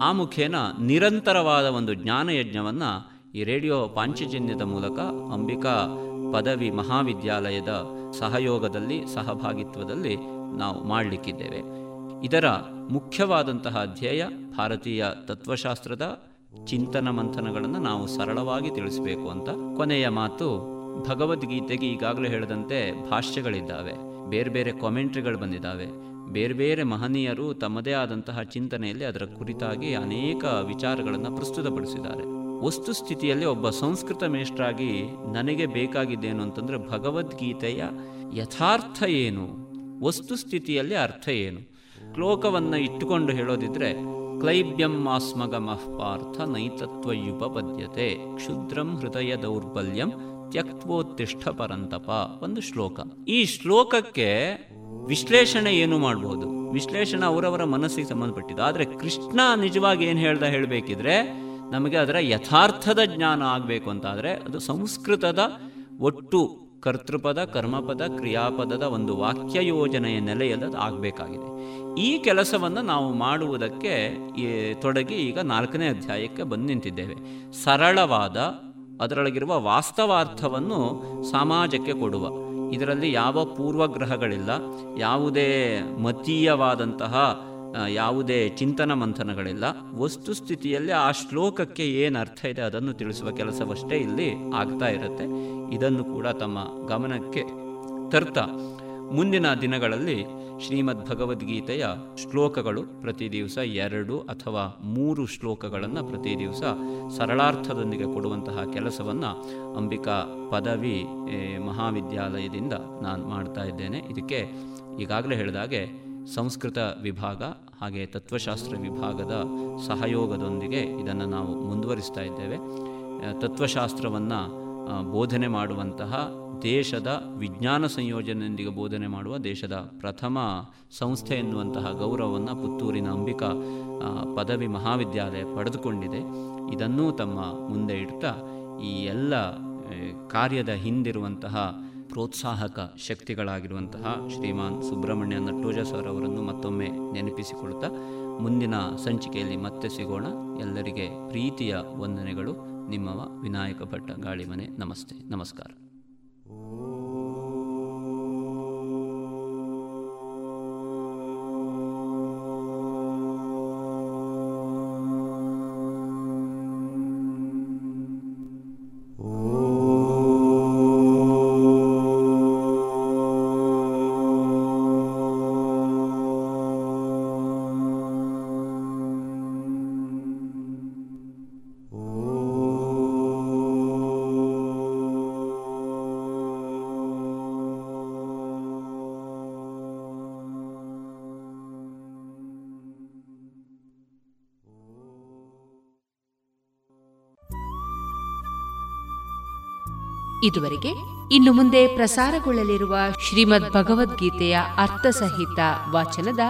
ಆ ಮುಖೇನ ನಿರಂತರವಾದ ಒಂದು ಜ್ಞಾನಯಜ್ಞವನ್ನು ಈ ರೇಡಿಯೋ ಪಾಂಚಜನ್ಯದ ಮೂಲಕ ಅಂಬಿಕಾ ಪದವಿ ಮಹಾವಿದ್ಯಾಲಯದ ಸಹಯೋಗದಲ್ಲಿ, ಸಹಭಾಗಿತ್ವದಲ್ಲಿ ನಾವು ಮಾಡಲಿಕ್ಕಿದ್ದೇವೆ. ಇದರ ಮುಖ್ಯವಾದಂತಹ ಧ್ಯೇಯ ಭಾರತೀಯ ತತ್ವಶಾಸ್ತ್ರದ ಚಿಂತನ ಮಂಥನಗಳನ್ನು ನಾವು ಸರಳವಾಗಿ ತಿಳಿಸಬೇಕು ಅಂತ ಕೊನೆಯ ಮಾತು ಭಗವದ್ಗೀತೆಗೆ ಈಗಾಗಲೇ ಹೇಳಿದಂತೆ ಭಾಷ್ಯಗಳಿದ್ದಾವೆ. ಬೇರೆ ಬೇರೆ ಕಾಮೆಂಟ್ರಿಗಳು ಬಂದಿದ್ದಾವೆ. ಬೇರೆ ಬೇರೆ ಮಹನೀಯರು ತಮ್ಮದೇ ಆದಂತಹ ಚಿಂತನೆಯಲ್ಲಿ ಅದರ ಕುರಿತಾಗಿ ಅನೇಕ ವಿಚಾರಗಳನ್ನು ಪ್ರಸ್ತುತಪಡಿಸಿದ್ದಾರೆ. ವಸ್ತುಸ್ಥಿತಿಯಲ್ಲಿ ಒಬ್ಬ ಸಂಸ್ಕೃತ ಮೇಷ್ಟ್ರಾಗಿ ನನಗೆ ಬೇಕಾಗಿದ್ದೇನು ಅಂತಂದರೆ ಭಗವದ್ಗೀತೆಯ ಯಥಾರ್ಥ ಏನು? ವಸ್ತುಸ್ಥಿತಿಯಲ್ಲಿ ಅರ್ಥ ಏನು? ಶ್ಲೋಕವನ್ನು ಇಟ್ಟುಕೊಂಡು ಹೇಳೋದಿದ್ರೆ ಆಸ್ಮಗಮಃ ಪಾರ್ಥ ನೈತತ್ವಯುಪಪದ್ಯತೆ. ಕ್ಷುದ್ರಂ ಹೃದಯ ದೌರ್ಬಲ್ಯಂ ತ್ಯಕ್ತ್ವೋತ್ತಿಷ್ಠ ಪರಂತಪ ಒಂದು ಶ್ಲೋಕ. ಈ ಶ್ಲೋಕಕ್ಕೆ ವಿಶ್ಲೇಷಣೆ ಏನು ಮಾಡಬಹುದು ವಿಶ್ಲೇಷಣೆ ಅವರವರ ಮನಸ್ಸಿಗೆ ಸಂಬಂಧಪಟ್ಟಿದ್ದು. ಆದರೆ ಕೃಷ್ಣ ನಿಜವಾಗಿ ಏನು ಹೇಳ್ದ ಹೇಳಬೇಕಿದ್ರೆ, ನಮಗೆ ಅದರ ಯಥಾರ್ಥದ ಜ್ಞಾನ ಆಗಬೇಕು ಅಂತಾದರೆ ಅದು ಸಂಸ್ಕೃತದ ಒಟ್ಟು ಕರ್ತೃಪದ, ಕರ್ಮಪದ, ಕ್ರಿಯಾಪದದ ಒಂದು ವಾಕ್ಯ ಯೋಜನೆಯ ನೆಲೆಯಲ್ಲಿ ಆಗಬೇಕಾಗಿದೆ. ಈ ಕೆಲಸವನ್ನು ನಾವು ಮಾಡುವುದಕ್ಕೆ ತೊಡಗಿ ಈಗ ನಾಲ್ಕನೇ ಅಧ್ಯಾಯಕ್ಕೆ ಬಂದು ನಿಂತಿದ್ದೇವೆ. ಸರಳವಾದ, ಅದರೊಳಗಿರುವ ವಾಸ್ತವಾರ್ಥವನ್ನು ಸಮಾಜಕ್ಕೆ ಕೊಡುವ. ಇದರಲ್ಲಿ ಯಾವ ಪೂರ್ವಗ್ರಹಗಳಿಲ್ಲ, ಯಾವುದೇ ಮತೀಯವಾದಂತಹ ಯಾವುದೇ ಚಿಂತನ ಮಂಥನಗಳಿಲ್ಲ. ವಸ್ತುಸ್ಥಿತಿಯಲ್ಲಿ ಆ ಶ್ಲೋಕಕ್ಕೆ ಏನು ಅರ್ಥ ಇದೆ ಅದನ್ನು ತಿಳಿಸುವ ಕೆಲಸವಷ್ಟೇ ಇಲ್ಲಿ ಆಗ್ತಾ ಇರುತ್ತೆ. ಇದನ್ನು ಕೂಡ ತಮ್ಮ ಗಮನಕ್ಕೆ ತರ್ತಾ ಮುಂದಿನ ದಿನಗಳಲ್ಲಿ ಶ್ರೀಮದ್ ಭಗವದ್ಗೀತೆಯ ಶ್ಲೋಕಗಳು ಪ್ರತಿ ದಿವಸ ಎರಡು ಅಥವಾ ಮೂರು ಶ್ಲೋಕಗಳನ್ನು ಪ್ರತಿ ದಿವಸ ಸರಳಾರ್ಥದೊಂದಿಗೆ ಕೊಡುವಂತಹ ಕೆಲಸವನ್ನು ಅಂಬಿಕಾ ಪದವಿ ಮಹಾವಿದ್ಯಾಲಯದಿಂದ ನಾನು ಮಾಡ್ತಾ ಇದ್ದೇನೆ. ಇದಕ್ಕೆ ಈಗಾಗಲೇ ಹೇಳಿದಾಗೆ ಸಂಸ್ಕೃತ ವಿಭಾಗ ಹಾಗೆ ತತ್ವಶಾಸ್ತ್ರ ವಿಭಾಗದ ಸಹಯೋಗದೊಂದಿಗೆ ಇದನ್ನು ನಾವು ಮುಂದುವರಿಸ್ತಾ ಇದ್ದೇವೆ. ತತ್ವಶಾಸ್ತ್ರವನ್ನು ಬೋಧನೆ ಮಾಡುವಂತಹ ದೇಶದ ವಿಜ್ಞಾನ ಸಂಯೋಜನೆಯೊಂದಿಗೆ ಬೋಧನೆ ಮಾಡುವ ದೇಶದ ಪ್ರಥಮ ಸಂಸ್ಥೆ ಎನ್ನುವಂತಹ ಗೌರವವನ್ನು ಪುತ್ತೂರಿನ ಅಂಬಿಕಾ ಪದವಿ ಮಹಾವಿದ್ಯಾಲಯ ಪಡೆದುಕೊಂಡಿದೆ. ಇದನ್ನೂ ತಮ್ಮ ಮುಂದೆ ಇಡ್ತಾ ಈ ಎಲ್ಲ ಕಾರ್ಯದ ಹಿಂದಿರುವಂತಹ ಪ್ರೋತ್ಸಾಹಕ ಶಕ್ತಿಗಳಾಗಿರುವಂತಹ ಶ್ರೀಮಾನ್ ಸುಬ್ರಹ್ಮಣ್ಯ ನಟ್ಟೋಜ ಸರ್ ಅವರನ್ನು ಮತ್ತೊಮ್ಮೆ ನೆನಪಿಸಿಕೊಳ್ತಾ ಮುಂದಿನ ಸಂಚಿಕೆಯಲ್ಲಿ ಮತ್ತೆ ಸಿಗೋಣ. ಎಲ್ಲರಿಗೆ ಪ್ರೀತಿಯ ವಂದನೆಗಳು. ನಿಮ್ಮವ ವಿನಾಯಕ ಭಟ್ಟ ಗಾಳಿಮನೆ. ನಮಸ್ತೆ. ನಮಸ್ಕಾರ. ಇದುವರೆಗೆ ಇನ್ನು ಮುಂದೆ ಪ್ರಸಾರಗೊಳ್ಳಲಿರುವ ಶ್ರೀಮದ್ ಭಗವದ್ಗೀತೆಯ ಅರ್ಥಸಹಿತ ವಾಚನದ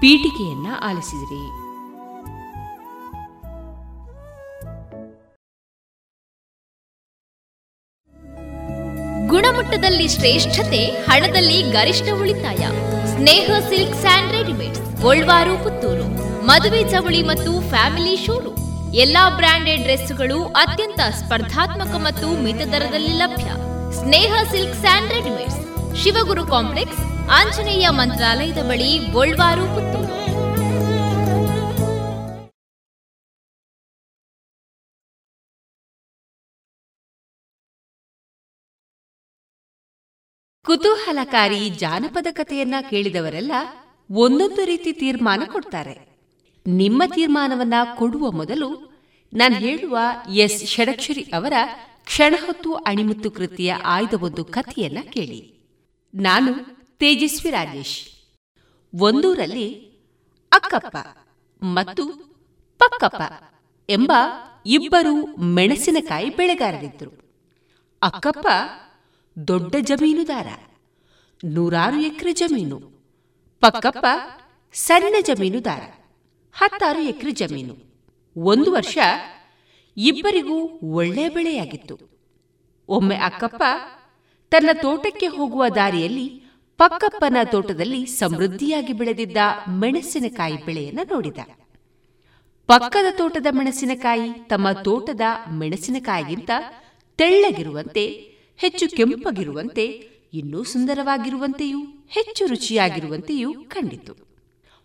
ಪೀಠಿಕೆಯನ್ನ ಆಲಿಸಿದಿರಿ. ಗುಣಮಟ್ಟದಲ್ಲಿ ಶ್ರೇಷ್ಠತೆ, ಹಣದಲ್ಲಿ ಗರಿಷ್ಠ ಉಳಿತಾಯ. Sneha silk and readymade Golwaru, Puttur. ಮದುವೆ ಚವಳಿ ಮತ್ತು ಫ್ಯಾಮಿಲಿ ಶೋರು ಎಲ್ಲಾ ಬ್ರಾಂಡೆಡ್ ಡ್ರೆಸ್ಗಳು ಅತ್ಯಂತ ಸ್ಪರ್ಧಾತ್ಮಕ ಮತ್ತು ಮಿತ ದರದಲ್ಲಿ ಲಭ್ಯ. Sneha silk and readymades. Shivaguru complex, Anjaneya ಮಂತ್ರಾಲಯದ ಬಳಿ ಗೋಲ್ವಾರು, ಪುತ್ತೂರು. ಕುತೂಹಲಕಾರಿ ಜಾನಪದ ಕಥೆಯನ್ನ ಕೇಳಿದವರೆಲ್ಲ ಒಂದೊಂದು ರೀತಿ ತೀರ್ಮಾನ ಕೊಡ್ತಾರೆ. ನಿಮ್ಮ ತೀರ್ಮಾನವನ್ನ ಕೊಡುವ ಮೊದಲು ನಾನು ಹೇಳುವ ಎಸ್ ಷಡಕ್ಷರಿ ಅವರ ಕ್ಷಣಹೊತ್ತು ಅಣಿಮುತ್ತು ಕೃತಿಯ ಆಯ್ದ ಒಂದು ಕಥೆಯನ್ನ ಕೇಳಿ. ನಾನು ತೇಜಸ್ವಿ ರಾಜೇಶ್. ಒಂದೂರಲ್ಲಿ ಅಕ್ಕಪ್ಪ ಮತ್ತು ಪಕ್ಕಪ್ಪ ಎಂಬ ಇಬ್ಬರು ಮೆಣಸಿನಕಾಯಿ ಬೆಳೆಗಾರರಿದ್ದರು. ಅಕ್ಕಪ್ಪ ದೊಡ್ಡ ಜಮೀನುದಾರ, ನೂರಾರು ಎಕರೆ ಜಮೀನು. ಪಕ್ಕಪ್ಪ ಸಣ್ಣ ಜಮೀನುದಾರ. ಹತ್ತಾರು ಎಕರೆ ಜಮೀನು. ಒಂದು ವರ್ಷ ಇಬ್ಬರಿಗೂ ಒಳ್ಳೆ ಬೆಳೆಯಾಗಿತ್ತು. ಒಮ್ಮೆ ಅಕ್ಕಪ್ಪ ತನ್ನ ತೋಟಕ್ಕೆ ಹೋಗುವ ದಾರಿಯಲ್ಲಿ ಪಕ್ಕಪ್ಪನ ತೋಟದಲ್ಲಿ ಸಮೃದ್ಧಿಯಾಗಿ ಬೆಳೆದಿದ್ದ ಮೆಣಸಿನಕಾಯಿ ಬೆಳೆಯನ್ನು ನೋಡಿದ. ಪಕ್ಕದ ತೋಟದ ಮೆಣಸಿನಕಾಯಿ ತಮ್ಮ ತೋಟದ ಮೆಣಸಿನಕಾಯಿಗಿಂತ ತೆಳ್ಳಗಿರುವಂತೆ, ಹೆಚ್ಚು ಕೆಂಪಗಿರುವಂತೆ, ಇನ್ನೂ ಸುಂದರವಾಗಿರುವಂತೆಯೂ, ಹೆಚ್ಚು ರುಚಿಯಾಗಿರುವಂತೆಯೂ ಕಂಡಿತು.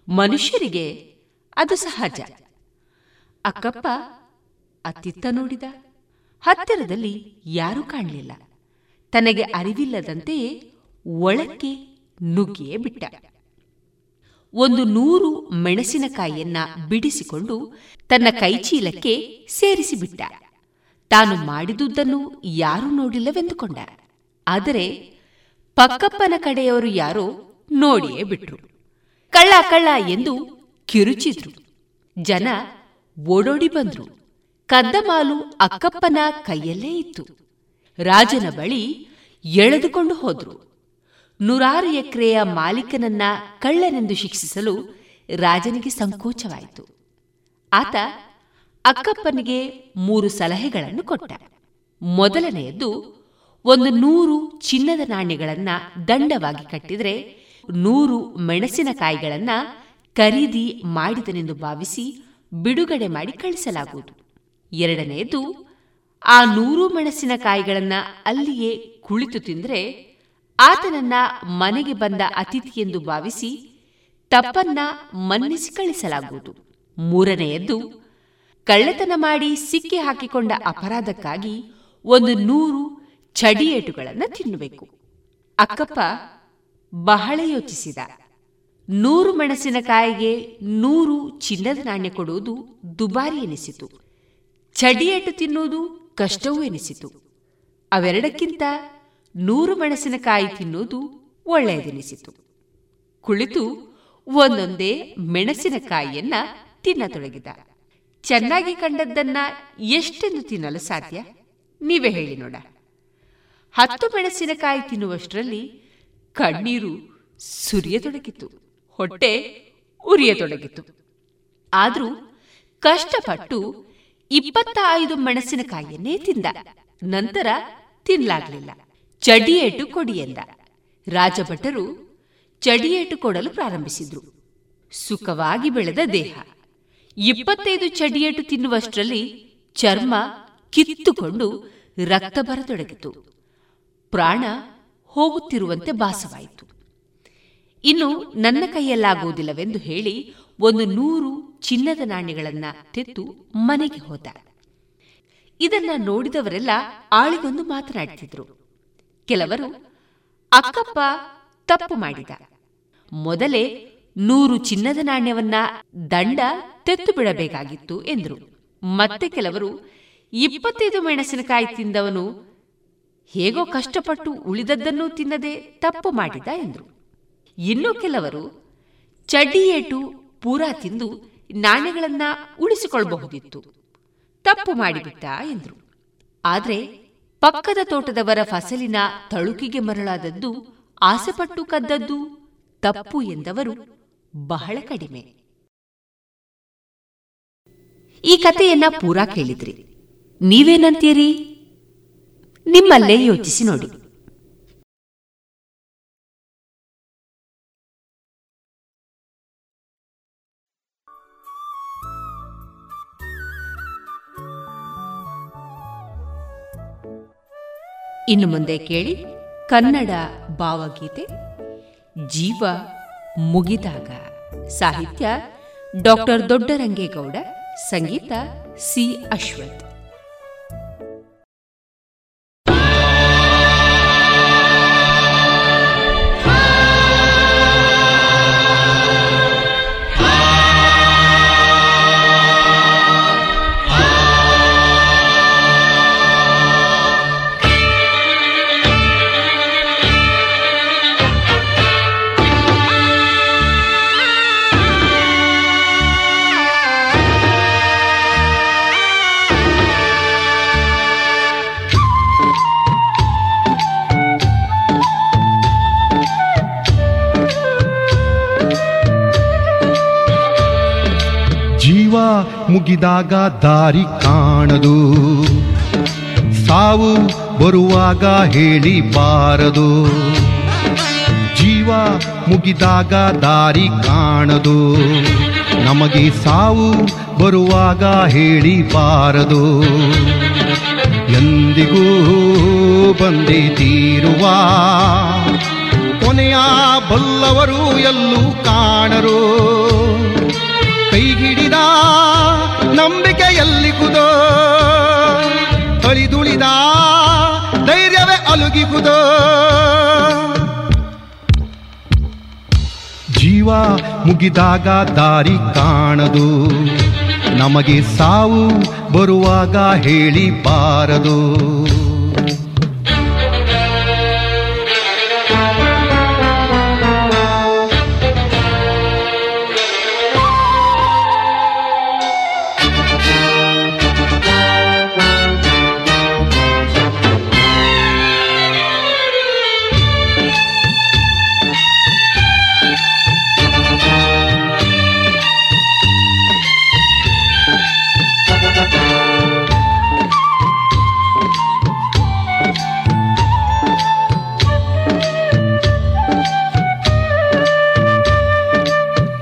ಮನುಷ್ಯರಿಗೆ ಅದು ಸಹಜ. ಅಕ್ಕಪ್ಪ ಅತ್ತಿತ್ತ ನೋಡಿದ. ಹತ್ತಿರದಲ್ಲಿ ಯಾರೂ ಕಾಣಲಿಲ್ಲ. ತನಗೆ ಅರಿವಿಲ್ಲದಂತೆಯೇ ಒಳಕ್ಕೆ ನುಗ್ಗಿಯೇ ಬಿಟ್ಟ. ಒಂದು ನೂರು ಮೆಣಸಿನಕಾಯಿಯನ್ನ ಬಿಡಿಸಿಕೊಂಡು ತನ್ನ ಕೈಚೀಲಕ್ಕೆ ಸೇರಿಸಿಬಿಟ್ಟ. ತಾನು ಮಾಡಿದುದನ್ನು ಯಾರೂ ನೋಡಿಲ್ಲವೆಂದುಕೊಂಡ. ಆದರೆ ಪಕ್ಕಪ್ಪನ ಕಡೆಯವರು ಯಾರೋ ನೋಡಿಯೇ ಬಿಟ್ರು. ಕಳ್ಳ ಕಳ್ಳ ಎಂದು ಕಿರುಚಿದ್ರು. ಜನ ಓಡೋಡಿ ಬಂದ್ರು. ಕದ್ದಮಾಲು ಅಕ್ಕಪ್ಪನ ಕೈಯಲ್ಲೇ ಇತ್ತು. ರಾಜನ ಬಳಿ ಎಳೆದುಕೊಂಡು ಹೋದ್ರು. ನೂರಾರು ಎಕರೆಯ ಮಾಲೀಕನನ್ನ ಕಳ್ಳನೆಂದು ಶಿಕ್ಷಿಸಲು ರಾಜನಿಗೆ ಸಂಕೋಚವಾಯಿತು. ಆತ ಅಕ್ಕಪ್ಪನಿಗೆ ಮೂರು ಸಲಹೆಗಳನ್ನು ಕೊಟ್ಟ. ಮೊದಲನೆಯದ್ದು, ಒಂದು ನೂರು ಚಿನ್ನದ ನಾಣ್ಯಗಳನ್ನ ದಂಡವಾಗಿ ಕಟ್ಟಿದರೆ ನೂರು ಮೆಣಸಿನಕಾಯಿಗಳನ್ನ ಖರೀದಿ ಮಾಡಿದನೆಂದು ಭಾವಿಸಿ ಬಿಡುಗಡೆ ಮಾಡಿ ಕಳಿಸಲಾಗುವುದು. ಎರಡನೆಯದು, ಆ ನೂರು ಮೆಣಸಿನಕಾಯಿಗಳನ್ನು ಅಲ್ಲಿಯೇ ಕುಳಿತು ತಿಂದರೆ ಆತನನ್ನ ಮನೆಗೆ ಬಂದ ಅತಿಥಿ ಎಂದು ಭಾವಿಸಿ ತಪ್ಪನ್ನ ಮನ್ನಿಸಿ ಕಳಿಸಲಾಗುವುದು. ಮೂರನೆಯದ್ದು ಕಳ್ಳತನ ಮಾಡಿ ಸಿಕ್ಕಿ ಹಾಕಿಕೊಂಡ ಅಪರಾಧಕ್ಕಾಗಿ ಒಂದು ನೂರು ಚಡಿಯೇಟುಗಳನ್ನು ತಿನ್ನಬೇಕು. ಅಕ್ಕಪ್ಪ ಬಹಳ ಯೋಚಿಸಿದ. ನೂರು ಮೆಣಸಿನಕಾಯಿಗೆ ನೂರು ಚಿನ್ನದ ನಾಣ್ಯ ಕೊಡುವುದು ದುಬಾರಿ ಎನಿಸಿತು. ಚಡಿಯಟ್ಟು ತಿನ್ನುವುದು ಕಷ್ಟವೂ ಎನಿಸಿತು. ಅವೆರಡಕ್ಕಿಂತ ನೂರು ಮೆಣಸಿನಕಾಯಿ ತಿನ್ನುವುದು ಒಳ್ಳೆಯದೆನಿಸಿತು. ಕುಳಿತು ಒಂದೊಂದೇ ಮೆಣಸಿನಕಾಯಿಯನ್ನ ತಿನ್ನತೊಡಗಿದ. ಚೆನ್ನಾಗಿ ಕಂಡದ್ದನ್ನ ಎಷ್ಟೆಂದು ತಿನ್ನಲು ಸಾಧ್ಯ? ನೀವೇ ಹೇಳಿ ನೋಡ. ಹತ್ತು ಮೆಣಸಿನಕಾಯಿ ತಿನ್ನುವಷ್ಟರಲ್ಲಿ ಕಣ್ಣೀರು ಸುರಿಯತೊಡಗಿತು. ಹೊಟ್ಟೆ ಉರಿಯತೊಡಗಿತು. ಆದರೂ ಕಷ್ಟಪಟ್ಟು ಇಪ್ಪತ್ತ ಐದು ಮೆಣಸಿನಕಾಯಿಯನ್ನೇ ತಿಂದ. ನಂತರ ತಿನ್ನಲಾಗಲಿಲ್ಲ ಚಡಿಯೇಟು ಕೊಡಿ ಎಂದ. ರಾಜಭಟರು ಚಡಿಯೇಟು ಕೊಡಲು ಪ್ರಾರಂಭಿಸಿದ್ರು. ಸುಖವಾಗಿ ಬೆಳೆದ ದೇಹ. ಇಪ್ಪತ್ತೈದು ಚಡಿಯೇಟು ತಿನ್ನುವಷ್ಟರಲ್ಲಿ ಚರ್ಮ ಕಿತ್ತುಕೊಂಡು ರಕ್ತ ಬರತೊಡಗಿತು. ಪ್ರಾಣ ಹೋಗುತ್ತಿರುವಂತೆ ಭಾಸವಾಯಿತು. ಇನ್ನು ನನ್ನ ಕೈಯಲ್ಲಾಗುವುದಿಲ್ಲವೆಂದು ಹೇಳಿ ಒಂದು ನೂರು ಚಿನ್ನದ ನಾಣ್ಯಗಳನ್ನ ತೆತ್ತು ಮನೆಗೆ ಹೋದ. ಇದನ್ನ ನೋಡಿದವರೆಲ್ಲ ಆಳಿಗೊಂದು ಮಾತನಾಡ್ತಿದ್ರು. ಕೆಲವರು, ಅಕ್ಕಪ್ಪ, ತಪ್ಪು ಮಾಡಿದ. ಮೊದಲೇ ನೂರು ಚಿನ್ನದ ನಾಣ್ಯವನ್ನ ದಂಡ ತೆತ್ತು ಬಿಡಬೇಕಾಗಿತ್ತು ಎಂದರು. ಮತ್ತೆ ಕೆಲವರು, ಇಪ್ಪತ್ತೈದು ಮೆಣಸಿನಕಾಯಿ ತಿಂದವನು ಹೇಗೋ ಕಷ್ಟಪಟ್ಟು ಉಳಿದದ್ದನ್ನು ತಿನ್ನದೆ ತಪ್ಪು ಮಾಡಿದ ಎಂದರು. ಇನ್ನು ಕೆಲವರು ಚಡ್ಡಿಯೇಟು ಪೂರಾ ತಿಂದು ನಾಣ್ಯಗಳನ್ನ ಉಳಿಸಿಕೊಳ್ಳಬಹುದಿತ್ತು ತಪ್ಪು ಮಾಡಿಬಿಟ್ಟ ಎಂದರು. ಆದರೆ ಪಕ್ಕದ ತೋಟದವರ ಫಸಲಿನ ತಳುಕಿಗೆ ಮರಳಾದದ್ದು ಆಸೆಪಟ್ಟು ಕದ್ದದ್ದು ತಪ್ಪು ಎಂದವರು ಬಹಳ ಕಡಿಮೆ. ಈ ಕಥೆಯನ್ನ ಪೂರಾ ಕೇಳಿದ್ರಿ. ನೀವೇನಂತೀರಿ? ನಿಮ್ಮಲ್ಲೇ ಯೋಚಿಸಿ ನೋಡಿ. ಇನ್ನು ಮುಂದೆ ಕೇಳಿ ಕನ್ನಡ ಭಾವಗೀತೆ ಜೀವ ಮುಗಿದಾಗ. ಸಾಹಿತ್ಯ ಡಾಕ್ಟರ್ ದೊಡ್ಡರಂಗೇಗೌಡ ಸಂಗೀತ ಸಿ ಅಶ್ವಥ್. ಮುಗಿದಾಗ ದಾರಿ ಕಾಣದು. ಸಾವು ಬರುವಾಗ ಹೇಳಿ ಬಾರದು ಜೀವ ಮುಗಿದಾಗ ದಾರಿ ಕಾಣದು. ನಮಗೆ ಸಾವು ಬರುವಾಗ ಹೇಳಿ ಬಾರದು ಎಂದಿಗೂ ಬಂದಿದ್ದೀರುವ ತೀರುವ ಕೊನೆಯ ಬಲ್ಲವರು ಎಲ್ಲೂ ಕಾಣರು. ನಂಬಿಕೆ ಎಲ್ಲಿಗುದೋ ತೊಳಿದುಳಿದ ಧೈರ್ಯವೇ ಅಲುಗಿಗುದೋ. ಜೀವ ಮುಗಿದಾಗ ದಾರಿ ಕಾಣದು ನಮಗೆ ಸಾವು ಬರುವಾಗ ಹೇಳಿ ಬಾರದು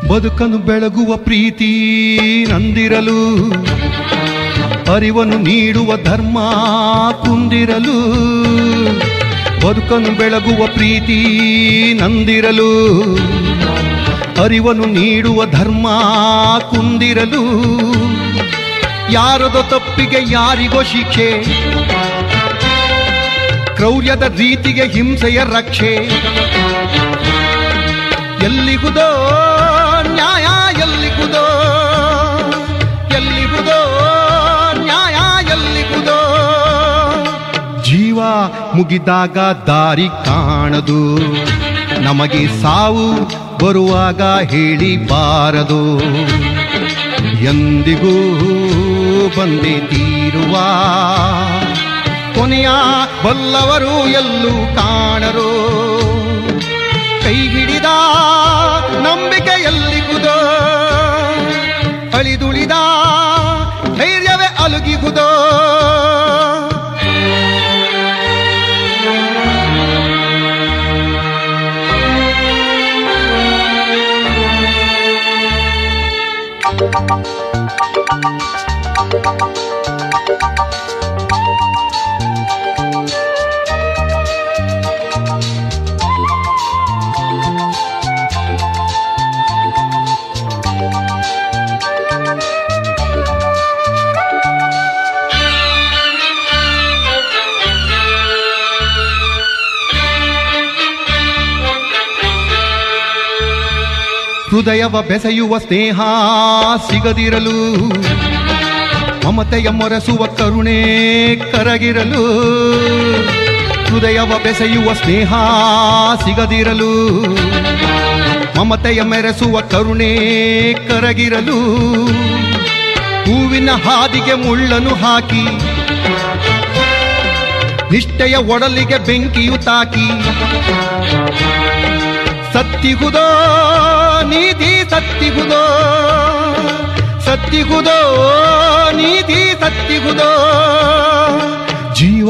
ಬದುಕನ್ನು ಬೆಳಗುವ ಪ್ರೀತಿ ನಂದಿರಲು, ಅರಿವನ್ನು ನೀಡುವ ಧರ್ಮ ಕುಂದಿರಲು ಬದುಕನ್ನು ಬೆಳಗುವ ಪ್ರೀತಿ ನಂದಿರಲು, ಅರಿವನ್ನು ನೀಡುವ ಧರ್ಮ ಕುಂದಿರಲು ಯಾರದ ತಪ್ಪಿಗೆ ಯಾರಿಗೋ ಶಿಕ್ಷೆ, ಕ್ರೌರ್ಯದ ರೀತಿಗೆ ಹಿಂಸೆಯ ರಕ್ಷೆ ಎಲ್ಲಿಗುದೋ ಮುಗಿದಾಗ ದಾರಿ ಕಾಣದು. ನಮಗೆ ಸಾವು ಬರುವಾಗ ಹೇಳಿ ಬಾರದು ಎಂದಿಗೂ ಬಂದೇ ತೀರುವ ಕೊನೆಯ ಬಲ್ಲವರು ಎಲ್ಲೂ ಹೃದಯವ ಬೆಸೆಯುವ ಸ್ನೇಹ ಸಿಗದಿರಲು, ಮಮತೆಯ ಮೊರೆಸುವ ಕರುಣೆ ಕರಗಿರಲು, ಹೃದಯವ ಬೆಸೆಯುವ ಸ್ನೇಹ ಸಿಗದಿರಲು, ಮಮತೆಯ ಮೆರೆಸುವ ಕರುಣೆ ಕರಗಿರಲು, ಹೂವಿನ ಹಾದಿಗೆ ಮುಳ್ಳನು ಹಾಕಿ, ನಿಷ್ಠೆಯ ಒಡಲಿಗೆ ಬೆಂಕಿಯು ತಾಕಿ ಸತ್ತಿಗುದೋ ನೀತಿ ಸತ್ತಿಗುದೋ? ಸತ್ತಿಗುದೋ? ನೀತಿ ಸತ್ತಿಗುದೋ? ಜೀವ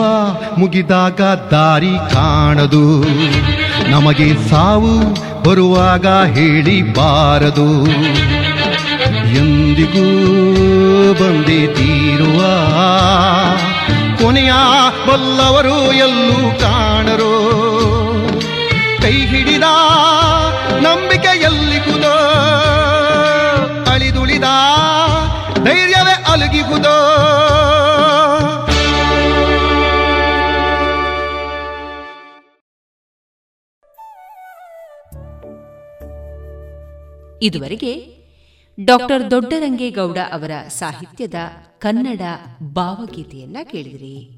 ಮುಗಿದಾಗ ದಾರಿ ಕಾಣದು. ನಮಗೆ ಸಾವು ಬರುವಾಗ ಹೇಳಿ ಬಾರದು ಎಂದಿಗೂ ಬಂದೇ ತೀರುವ ಕೊನೆಯ ಬಲ್ಲವರು ಎಲ್ಲೂ ಕಾಣರೋ. ಕೈ ಹಿಡಿದ ನಂಬಿಕೆ ಇದುವರೆಗೆ ಡಾಕ್ಟರ್ ದೊಡ್ಡರಂಗೇಗೌಡ ಅವರ ಸಾಹಿತ್ಯದ ಕನ್ನಡ ಭಾವಗೀತೆಯನ್ನ ಕೇಳಿದಿರಿ.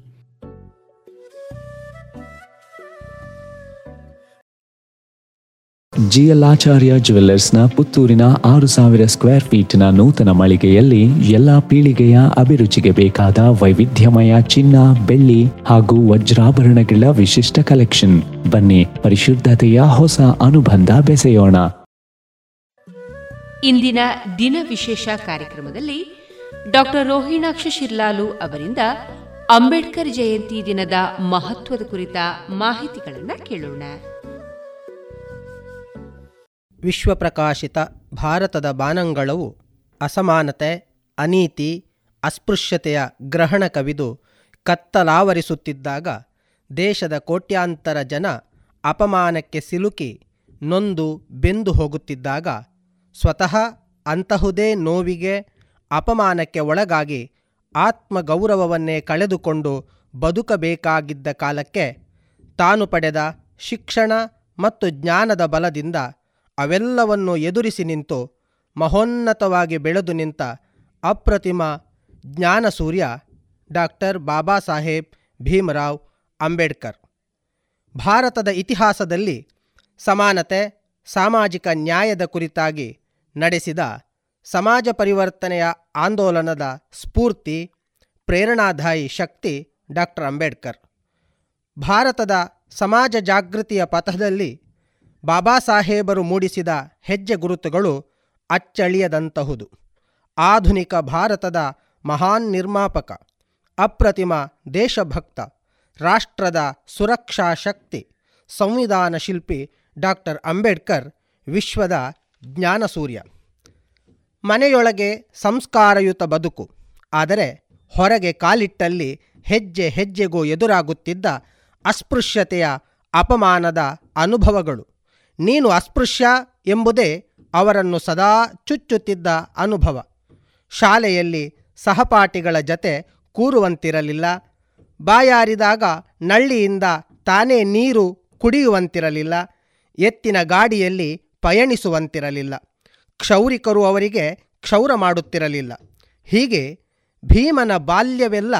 ಜಿಎಲ್ಆಚಾರ್ಯ ಜುವೆಲ್ಲರ್ಸ್ನ ಪುತ್ತೂರಿನ ಆರು ಸಾವಿರ ಸ್ಕ್ವೇರ್ ಫೀಟ್ನ ನೂತನ ಮಳಿಗೆಯಲ್ಲಿ ಎಲ್ಲ ಪೀಳಿಗೆಯ ಅಭಿರುಚಿಗೆ ಬೇಕಾದ ವೈವಿಧ್ಯಮಯ ಚಿನ್ನ, ಬೆಳ್ಳಿ ಹಾಗೂ ವಜ್ರಾಭರಣಗಳ ವಿಶಿಷ್ಟ ಕಲೆಕ್ಷನ್. ಬನ್ನಿ, ಪರಿಶುದ್ಧತೆಯ ಹೊಸ ಅನುಬಂಧ ಬೆಸೆಯೋಣ. ಇಂದಿನ ದಿನ ವಿಶೇಷ ಕಾರ್ಯಕ್ರಮದಲ್ಲಿ ಡಾಕ್ಟರ್ ರೋಹಿಣಾಕ್ಷ ಶಿರ್ಲಾಲು ಅವರಿಂದ ಅಂಬೇಡ್ಕರ್ ಜಯಂತಿ ದಿನದ ಮಹತ್ವದ ಕುರಿತ ಮಾಹಿತಿಗಳನ್ನು ಕೇಳೋಣ. ವಿಶ್ವಪ್ರಕಾಶಿತ ಭಾರತದ ಬಾನಂಗಳವು ಅಸಮಾನತೆ, ಅನೀತಿ, ಅಸ್ಪೃಶ್ಯತೆಯ ಗ್ರಹಣ ಕವಿದು ಕತ್ತಲಾವರಿಸುತ್ತಿದ್ದಾಗ ದೇಶದ ಕೋಟ್ಯಾಂತರ ಜನ ಅಪಮಾನಕ್ಕೆ ಸಿಲುಕಿ ನೊಂದು ಬೆಂದು ಹೋಗುತ್ತಿದ್ದಾಗ ಸ್ವತಃ ಅಂತಹುದೇ ನೋವಿಗೆ, ಅಪಮಾನಕ್ಕೆ ಒಳಗಾಗಿ ಆತ್ಮಗೌರವವನ್ನೇ ಕಳೆದುಕೊಂಡು ಬದುಕಬೇಕಾಗಿದ್ದ ಕಾಲಕ್ಕೆ ತಾನು ಪಡೆದ ಶಿಕ್ಷಣ ಮತ್ತು ಜ್ಞಾನದ ಬಲದಿಂದ ಅವೆಲ್ಲವನ್ನು ಎದುರಿಸಿ ನಿಂತು ಮಹೋನ್ನತವಾಗಿ ಬೆಳೆದು ನಿಂತ ಅಪ್ರತಿಮ ಜ್ಞಾನಸೂರ್ಯ ಡಾಕ್ಟರ್ ಬಾಬಾ ಸಾಹೇಬ್ ಭೀಮರಾವ್ ಅಂಬೇಡ್ಕರ್. ಭಾರತದ ಇತಿಹಾಸದಲ್ಲಿ ಸಮಾನತೆ, ಸಾಮಾಜಿಕ ನ್ಯಾಯದ ಕುರಿತಾಗಿ ನಡೆಸಿದ ಸಮಾಜ ಪರಿವರ್ತನೆಯ ಆಂದೋಲನದ ಸ್ಫೂರ್ತಿ, ಪ್ರೇರಣಾದಾಯಿ ಶಕ್ತಿ ಡಾಕ್ಟರ್ ಅಂಬೇಡ್ಕರ್. ಭಾರತದ ಸಮಾಜ ಜಾಗೃತಿಯ ಪಥದಲ್ಲಿ ಬಾಬಾ ಸಾಹೇಬರು ಮೂಡಿಸಿದ ಹೆಜ್ಜೆ ಗುರುತುಗಳು ಅಚ್ಚಳಿಯದಂತಹುದು. ಆಧುನಿಕ ಭಾರತದ ಮಹಾನ್ ನಿರ್ಮಾಪಕ, ಅಪ್ರತಿಮ ದೇಶಭಕ್ತ, ರಾಷ್ಟ್ರದ ಸುರಕ್ಷಾ ಶಕ್ತಿ, ಸಂವಿಧಾನ ಶಿಲ್ಪಿ ಡಾಕ್ಟರ್ ಅಂಬೇಡ್ಕರ್, ವಿಶ್ವದ ಜ್ಞಾನಸೂರ್ಯ. ಮನೆಯೊಳಗೆ ಸಂಸ್ಕಾರಯುತ ಬದುಕು, ಆದರೆ ಹೊರಗೆ ಕಾಲಿಟ್ಟಲ್ಲಿ ಹೆಜ್ಜೆ ಹೆಜ್ಜೆಗೂ ಎದುರಾಗುತ್ತಿದ್ದ ಅಸ್ಪೃಶ್ಯತೆಯ ಅಪಮಾನದ ಅನುಭವಗಳು. ನೀನು ಅಸ್ಪೃಶ್ಯ ಎಂಬುದೇ ಅವರನ್ನು ಸದಾ ಚುಚ್ಚುತ್ತಿದ್ದ ಅನುಭವ. ಶಾಲೆಯಲ್ಲಿ ಸಹಪಾಠಿಗಳ ಜತೆ ಕೂರುವಂತಿರಲಿಲ್ಲ. ಬಾಯಾರಿದಾಗ ನಳ್ಳಿಯಿಂದ ತಾನೇ ನೀರು ಕುಡಿಯುವಂತಿರಲಿಲ್ಲ. ಎತ್ತಿನ ಗಾಡಿಯಲ್ಲಿ ಪಯಣಿಸುವಂತಿರಲಿಲ್ಲ. ಕ್ಷೌರಿಕರು ಅವರಿಗೆ ಕ್ಷೌರ ಮಾಡುತ್ತಿರಲಿಲ್ಲ. ಹೀಗೆ ಭೀಮನ ಬಾಲ್ಯವೆಲ್ಲ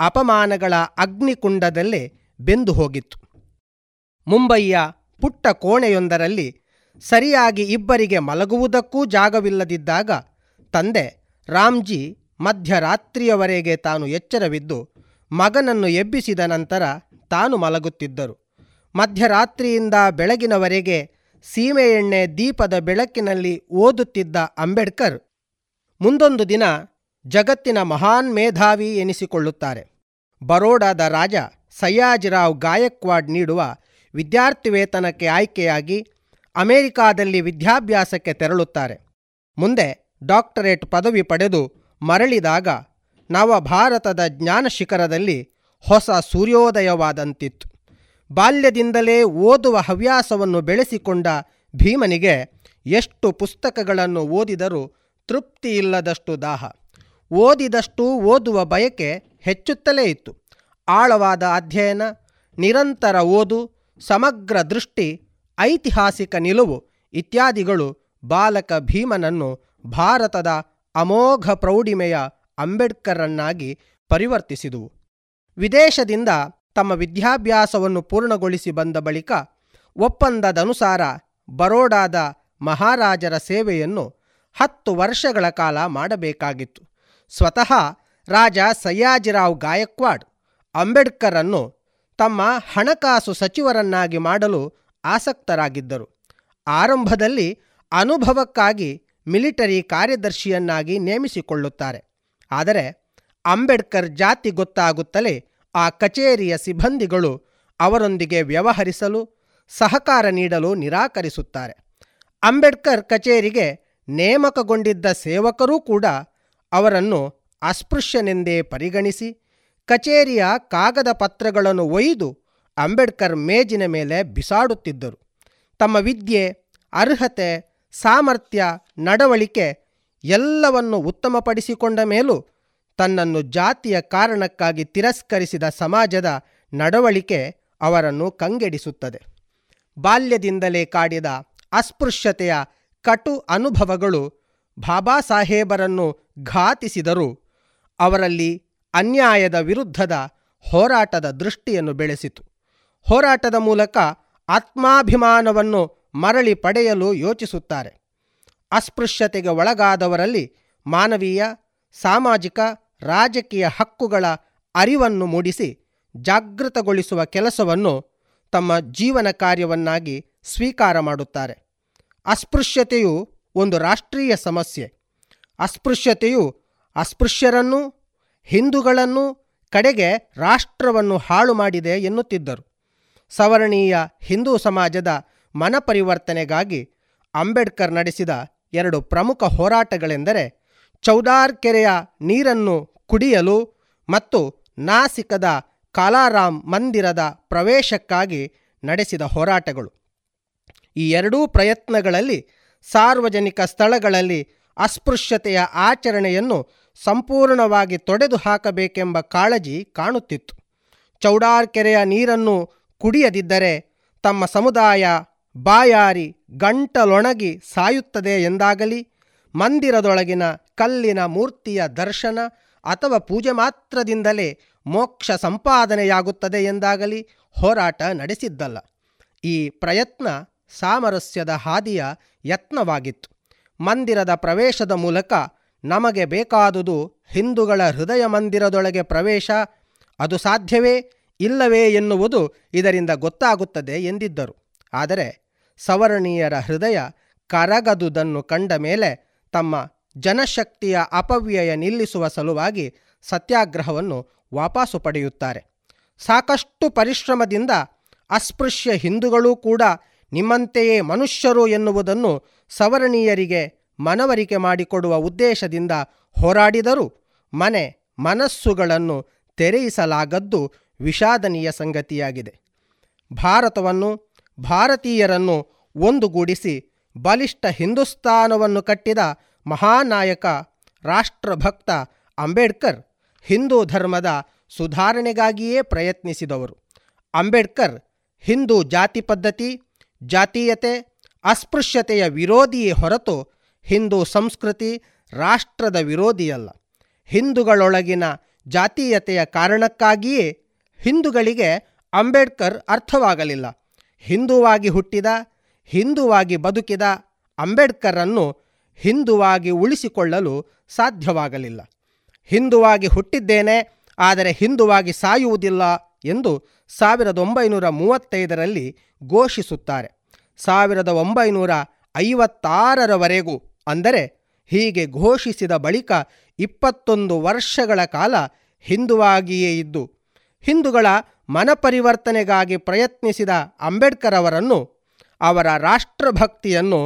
ಅಪಮಾನಗಳ ಅಗ್ನಿಕುಂಡದಲ್ಲೇ ಬೆಂದು ಹೋಗಿತ್ತು. ಮುಂಬಯಿಯ ಪುಟ್ಟ ಕೋಣೆಯೊಂದರಲ್ಲಿ ಸರಿಯಾಗಿ ಇಬ್ಬರಿಗೆ ಮಲಗುವುದಕ್ಕೂ ಜಾಗವಿಲ್ಲದಿದ್ದಾಗ ತಂದೆ ರಾಮ್ಜಿ ಮಧ್ಯರಾತ್ರಿಯವರೆಗೆ ತಾನು ಎಚ್ಚರವಿದ್ದು ಮಗನನ್ನು ಎಬ್ಬಿಸಿದ ನಂತರ ತಾನು ಮಲಗುತ್ತಿದ್ದರು. ಮಧ್ಯರಾತ್ರಿಯಿಂದ ಬೆಳಗಿನವರೆಗೆ ಸೀಮೆಎಣ್ಣೆ ದೀಪದ ಬೆಳಕಿನಲ್ಲಿ ಓದುತ್ತಿದ್ದ ಅಂಬೇಡ್ಕರ್ ಮುಂದೊಂದು ದಿನ ಜಗತ್ತಿನ ಮಹಾನ್ ಮೇಧಾವಿ ಎನಿಸಿಕೊಳ್ಳುತ್ತಾರೆ. ಬರೋಡಾದ ರಾಜ ಸಯ್ಯಾಜಿರಾವ್ ಗಾಯಕ್ವಾಡ್ ನೀಡುವ ವಿದ್ಯಾರ್ಥಿ ವೇತನಕ್ಕೆ ಆಯ್ಕೆಯಾಗಿ ಅಮೆರಿಕಾದಲ್ಲಿ ವಿದ್ಯಾಭ್ಯಾಸಕ್ಕೆ ತೆರಳುತ್ತಾರೆ. ಮುಂದೆ ಡಾಕ್ಟರೇಟ್ ಪದವಿ ಪಡೆದು ಮರಳಿದಾಗ ನವ ಭಾರತದ ಜ್ಞಾನ ಶಿಖರದಲ್ಲಿ ಹೊಸ ಸೂರ್ಯೋದಯವಾದಂತಿತ್ತು. ಬಾಲ್ಯದಿಂದಲೇ ಓದುವ ಹವ್ಯಾಸವನ್ನು ಬೆಳೆಸಿಕೊಂಡ ಭೀಮನಿಗೆ ಎಷ್ಟು ಪುಸ್ತಕಗಳನ್ನು ಓದಿದರೂ ತೃಪ್ತಿಯಿಲ್ಲದಷ್ಟು ದಾಹ. ಓದಿದಷ್ಟು ಓದುವ ಬಯಕೆ ಹೆಚ್ಚುತ್ತಲೇ ಇತ್ತು. ಆಳವಾದ ಅಧ್ಯಯನ, ನಿರಂತರ ಓದು ಸಮಗ್ರ ದೃಷ್ಟಿ, ಐತಿಹಾಸಿಕ ನಿಲುವು ಇತ್ಯಾದಿಗಳು ಬಾಲಕ ಭೀಮನನ್ನು ಭಾರತದ ಅಮೋಘ ಪ್ರೌಢಿಮೆಯ ಅಂಬೇಡ್ಕರನ್ನಾಗಿ ಪರಿವರ್ತಿಸಿದುವು. ವಿದೇಶದಿಂದ ತಮ್ಮ ವಿದ್ಯಾಭ್ಯಾಸವನ್ನು ಪೂರ್ಣಗೊಳಿಸಿ ಬಂದ ಬಳಿಕ ಒಪ್ಪಂದದನುಸಾರ ಬರೋಡಾದ ಮಹಾರಾಜರ ಸೇವೆಯನ್ನು ಹತ್ತು ವರ್ಷಗಳ ಕಾಲ ಮಾಡಬೇಕಾಗಿತ್ತು. ಸ್ವತಃ ರಾಜ ಸಯ್ಯಾಜಿರಾವ್ ಗಾಯಕ್ವಾಡ್ ಅಂಬೇಡ್ಕರನ್ನು ತಮ್ಮ ಹಣಕಾಸು ಸಚಿವರನ್ನಾಗಿ ಮಾಡಲು ಆಸಕ್ತರಾಗಿದ್ದರು. ಆರಂಭದಲ್ಲಿ ಅನುಭವಕ್ಕಾಗಿ ಮಿಲಿಟರಿ ಕಾರ್ಯದರ್ಶಿಯನ್ನಾಗಿ ನೇಮಿಸಿಕೊಳ್ಳುತ್ತಾರೆ. ಆದರೆ ಅಂಬೇಡ್ಕರ್ ಜಾತಿ ಗೊತ್ತಾಗುತ್ತಲೇ ಆ ಕಚೇರಿಯ ಸಿಬ್ಬಂದಿಗಳು ಅವರೊಂದಿಗೆ ವ್ಯವಹರಿಸಲು, ಸಹಕಾರ ನೀಡಲು ನಿರಾಕರಿಸುತ್ತಾರೆ. ಅಂಬೇಡ್ಕರ್ ಕಚೇರಿಗೆ ನೇಮಕಗೊಂಡಿದ್ದ ಸೇವಕರೂ ಕೂಡ ಅವರನ್ನು ಅಸ್ಪೃಶ್ಯನೆಂದೇ ಪರಿಗಣಿಸಿ ಕಚೇರಿಯ ಕಾಗದ ಪತ್ರಗಳನ್ನು ಒಯ್ದು ಅಂಬೇಡ್ಕರ್ ಮೇಜಿನ ಮೇಲೆ ಬಿಸಾಡುತ್ತಿದ್ದರು. ತಮ್ಮ ವಿದ್ಯೆ, ಅರ್ಹತೆ, ಸಾಮರ್ಥ್ಯ, ನಡವಳಿಕೆ ಎಲ್ಲವನ್ನು ಉತ್ತಮಪಡಿಸಿಕೊಂಡ ಮೇಲೂ ತನ್ನನ್ನು ಜಾತಿಯ ಕಾರಣಕ್ಕಾಗಿ ತಿರಸ್ಕರಿಸಿದ ಸಮಾಜದ ನಡವಳಿಕೆ ಅವರನ್ನು ಕಂಗೆಡಿಸುತ್ತದೆ. ಬಾಲ್ಯದಿಂದಲೇ ಕಾಡಿದ ಅಸ್ಪೃಶ್ಯತೆಯ ಕಟು ಅನುಭವಗಳು ಬಾಬಾ ಸಾಹೇಬರನ್ನು ಘಾತಿಸಿದರೂ ಅವರಲ್ಲಿ ಅನ್ಯಾಯದ ವಿರುದ್ಧದ ಹೋರಾಟದ ದೃಷ್ಟಿಯನ್ನು ಬೆಳೆಸಿತು. ಹೋರಾಟದ ಮೂಲಕ ಆತ್ಮಾಭಿಮಾನವನ್ನು ಮರಳಿ ಪಡೆಯಲು ಯೋಚಿಸುತ್ತಾರೆ. ಅಸ್ಪೃಶ್ಯತೆಗೆ ಒಳಗಾದವರಲ್ಲಿ ಮಾನವೀಯ, ಸಾಮಾಜಿಕ, ರಾಜಕೀಯ ಹಕ್ಕುಗಳ ಅರಿವನ್ನು ಮೂಡಿಸಿ ಜಾಗೃತಗೊಳಿಸುವ ಕೆಲಸವನ್ನು ತಮ್ಮ ಜೀವನ ಕಾರ್ಯವನ್ನಾಗಿ ಸ್ವೀಕಾರ ಮಾಡುತ್ತಾರೆ. ಅಸ್ಪೃಶ್ಯತೆಯು ಒಂದು ರಾಷ್ಟ್ರೀಯ ಸಮಸ್ಯೆ. ಅಸ್ಪೃಶ್ಯತೆಯು ಅಸ್ಪೃಶ್ಯರನ್ನು ಹಿಂದೂಗಳನ್ನು ಕಡೆಗೆ ರಾಷ್ಟ್ರವನ್ನು ಹಾಳು ಮಾಡಿದೆ ಎನ್ನುತ್ತಿದ್ದರು. ಸವರ್ಣೀಯ ಹಿಂದೂ ಸಮಾಜದ ಮನಪರಿವರ್ತನೆಗಾಗಿ ಅಂಬೇಡ್ಕರ್ ನಡೆಸಿದ ಎರಡು ಪ್ರಮುಖ ಹೋರಾಟಗಳೆಂದರೆ ಚೌದಾರ್ ಕೆರೆಯ ನೀರನ್ನು ಕುಡಿಯಲು ಮತ್ತು ನಾಸಿಕದ ಕಾಲಾರಾಮ್ ಮಂದಿರದ ಪ್ರವೇಶಕ್ಕಾಗಿ ನಡೆಸಿದ ಹೋರಾಟಗಳು. ಈ ಎರಡೂ ಪ್ರಯತ್ನಗಳಲ್ಲಿ ಸಾರ್ವಜನಿಕ ಸ್ಥಳಗಳಲ್ಲಿ ಅಸ್ಪೃಶ್ಯತೆಯ ಆಚರಣೆಯನ್ನು ಸಂಪೂರ್ಣವಾಗಿ ತೊಡೆದು ಹಾಕಬೇಕೆಂಬ ಕಾಳಜಿ ಕಾಣುತ್ತಿತ್ತು. ಚೌಡಾರ್ ಕೆರೆಯ ನೀರನ್ನು ಕುಡಿಯದಿದ್ದರೆ ತಮ್ಮ ಸಮುದಾಯ ಬಾಯಾರಿ ಗಂಟಲೊಣಗಿ ಸಾಯುತ್ತದೆ ಎಂದಾಗಲಿ, ಮಂದಿರದೊಳಗಿನ ಕಲ್ಲಿನ ಮೂರ್ತಿಯ ದರ್ಶನ ಅಥವಾ ಪೂಜೆ ಮಾತ್ರದಿಂದಲೇ ಮೋಕ್ಷ ಸಂಪಾದನೆಯಾಗುತ್ತದೆ ಎಂದಾಗಲಿ ಹೋರಾಟ ನಡೆಸಿದ್ದಲ್ಲ. ಈ ಪ್ರಯತ್ನ ಸಾಮರಸ್ಯದ ಹಾದಿಯ ಯತ್ನವಾಗಿತ್ತು. ಮಂದಿರದ ಪ್ರವೇಶದ ಮೂಲಕ ನಮಗೆ ಬೇಕಾದುದು ಹಿಂದೂಗಳ ಹೃದಯ ಮಂದಿರದೊಳಗೆ ಪ್ರವೇಶ, ಅದು ಸಾಧ್ಯವೇ? ಇಲ್ಲವೇ ಎನ್ನುವುದು ಇದರಿಂದ ಗೊತ್ತಾಗುತ್ತದೆ ಎಂದಿದ್ದರು. ಆದರೆ ಸವರ್ಣೀಯರ ಹೃದಯ ಕರಗದುದನ್ನು ಕಂಡ ಮೇಲೆ ತಮ್ಮ ಜನಶಕ್ತಿಯ ಅಪವ್ಯಯ ನಿಲ್ಲಿಸುವ ಸಲುವಾಗಿ ಸತ್ಯಾಗ್ರಹವನ್ನು ವಾಪಸ್ಸು ಪಡೆಯುತ್ತಾರೆ. ಸಾಕಷ್ಟು ಪರಿಶ್ರಮದಿಂದ ಅಸ್ಪೃಶ್ಯ ಹಿಂದೂಗಳೂ ಕೂಡ ನಿಮ್ಮಂತೆಯೇ ಮನುಷ್ಯರು ಎನ್ನುವುದನ್ನು ಸವರ್ಣೀಯರಿಗೆ ಮನವರಿಕೆ ಮಾಡಿಕೊಡುವ ಉದ್ದೇಶದಿಂದ ಹೋರಾಡಿದರೂ ಮನೆ ಮನಸ್ಸುಗಳನ್ನು ತೆರೆಯಿಸಲಾಗದ್ದು ವಿಷಾದನೀಯ ಸಂಗತಿಯಾಗಿದೆ. ಭಾರತವನ್ನು, ಭಾರತೀಯರನ್ನು ಒಂದುಗೂಡಿಸಿ ಬಲಿಷ್ಠ ಹಿಂದೂಸ್ತಾನವನ್ನು ಕಟ್ಟಿದ ಮಹಾನಾಯಕ ರಾಷ್ಟ್ರಭಕ್ತ ಅಂಬೇಡ್ಕರ್ ಹಿಂದೂ ಧರ್ಮದ ಸುಧಾರಣೆಗಾಗಿಯೇ ಪ್ರಯತ್ನಿಸಿದವರು. ಅಂಬೇಡ್ಕರ್ ಹಿಂದೂ ಜಾತಿ ಪದ್ಧತಿ, ಜಾತೀಯತೆ, ಅಸ್ಪೃಶ್ಯತೆಯ ವಿರೋಧಿಯೇ ಹೊರತು ಹಿಂದೂ ಸಂಸ್ಕೃತಿ ರಾಷ್ಟ್ರದ ವಿರೋಧಿಯಲ್ಲ. ಹಿಂದೂಗಳೊಳಗಿನ ಜಾತೀಯತೆಯ ಕಾರಣಕ್ಕಾಗಿಯೇ ಹಿಂದೂಗಳಿಗೆ ಅಂಬೇಡ್ಕರ್ ಅರ್ಥವಾಗಲಿಲ್ಲ. ಹಿಂದುವಾಗಿ ಹುಟ್ಟಿದ, ಹಿಂದುವಾಗಿ ಬದುಕಿದ ಅಂಬೇಡ್ಕರನ್ನು ಹಿಂದುವಾಗಿ ಉಳಿಸಿಕೊಳ್ಳಲು ಸಾಧ್ಯವಾಗಲಿಲ್ಲ. ಹಿಂದುವಾಗಿ ಹುಟ್ಟಿದ್ದೇನೆ, ಆದರೆ ಹಿಂದುವಾಗಿ ಸಾಯುವುದಿಲ್ಲ ಎಂದು ಸಾವಿರದ ಒಂಬೈನೂರ ಮೂವತ್ತೈದರಲ್ಲಿ ಘೋಷಿಸುತ್ತಾರೆ. ಸಾವಿರದ ಒಂಬೈನೂರ ಐವತ್ತಾರರವರೆಗೂ ಅಂದರೆ ಹೀಗೆ ಘೋಷಿಸಿದ ಬಳಿಕ ಇಪ್ಪತ್ತೊಂದು ವರ್ಷಗಳ ಕಾಲ ಹಿಂದುವಾಗಿಯೇ ಇದ್ದು, ಹಿಂದುಗಳ ಮನಪರಿವರ್ತನೆಗಾಗಿ ಪ್ರಯತ್ನಿಸಿದ ಅಂಬೇಡ್ಕರ್ ಅವರನ್ನು ಅವರ ರಾಷ್ಟ್ರಭಕ್ತಿಯನ್ನು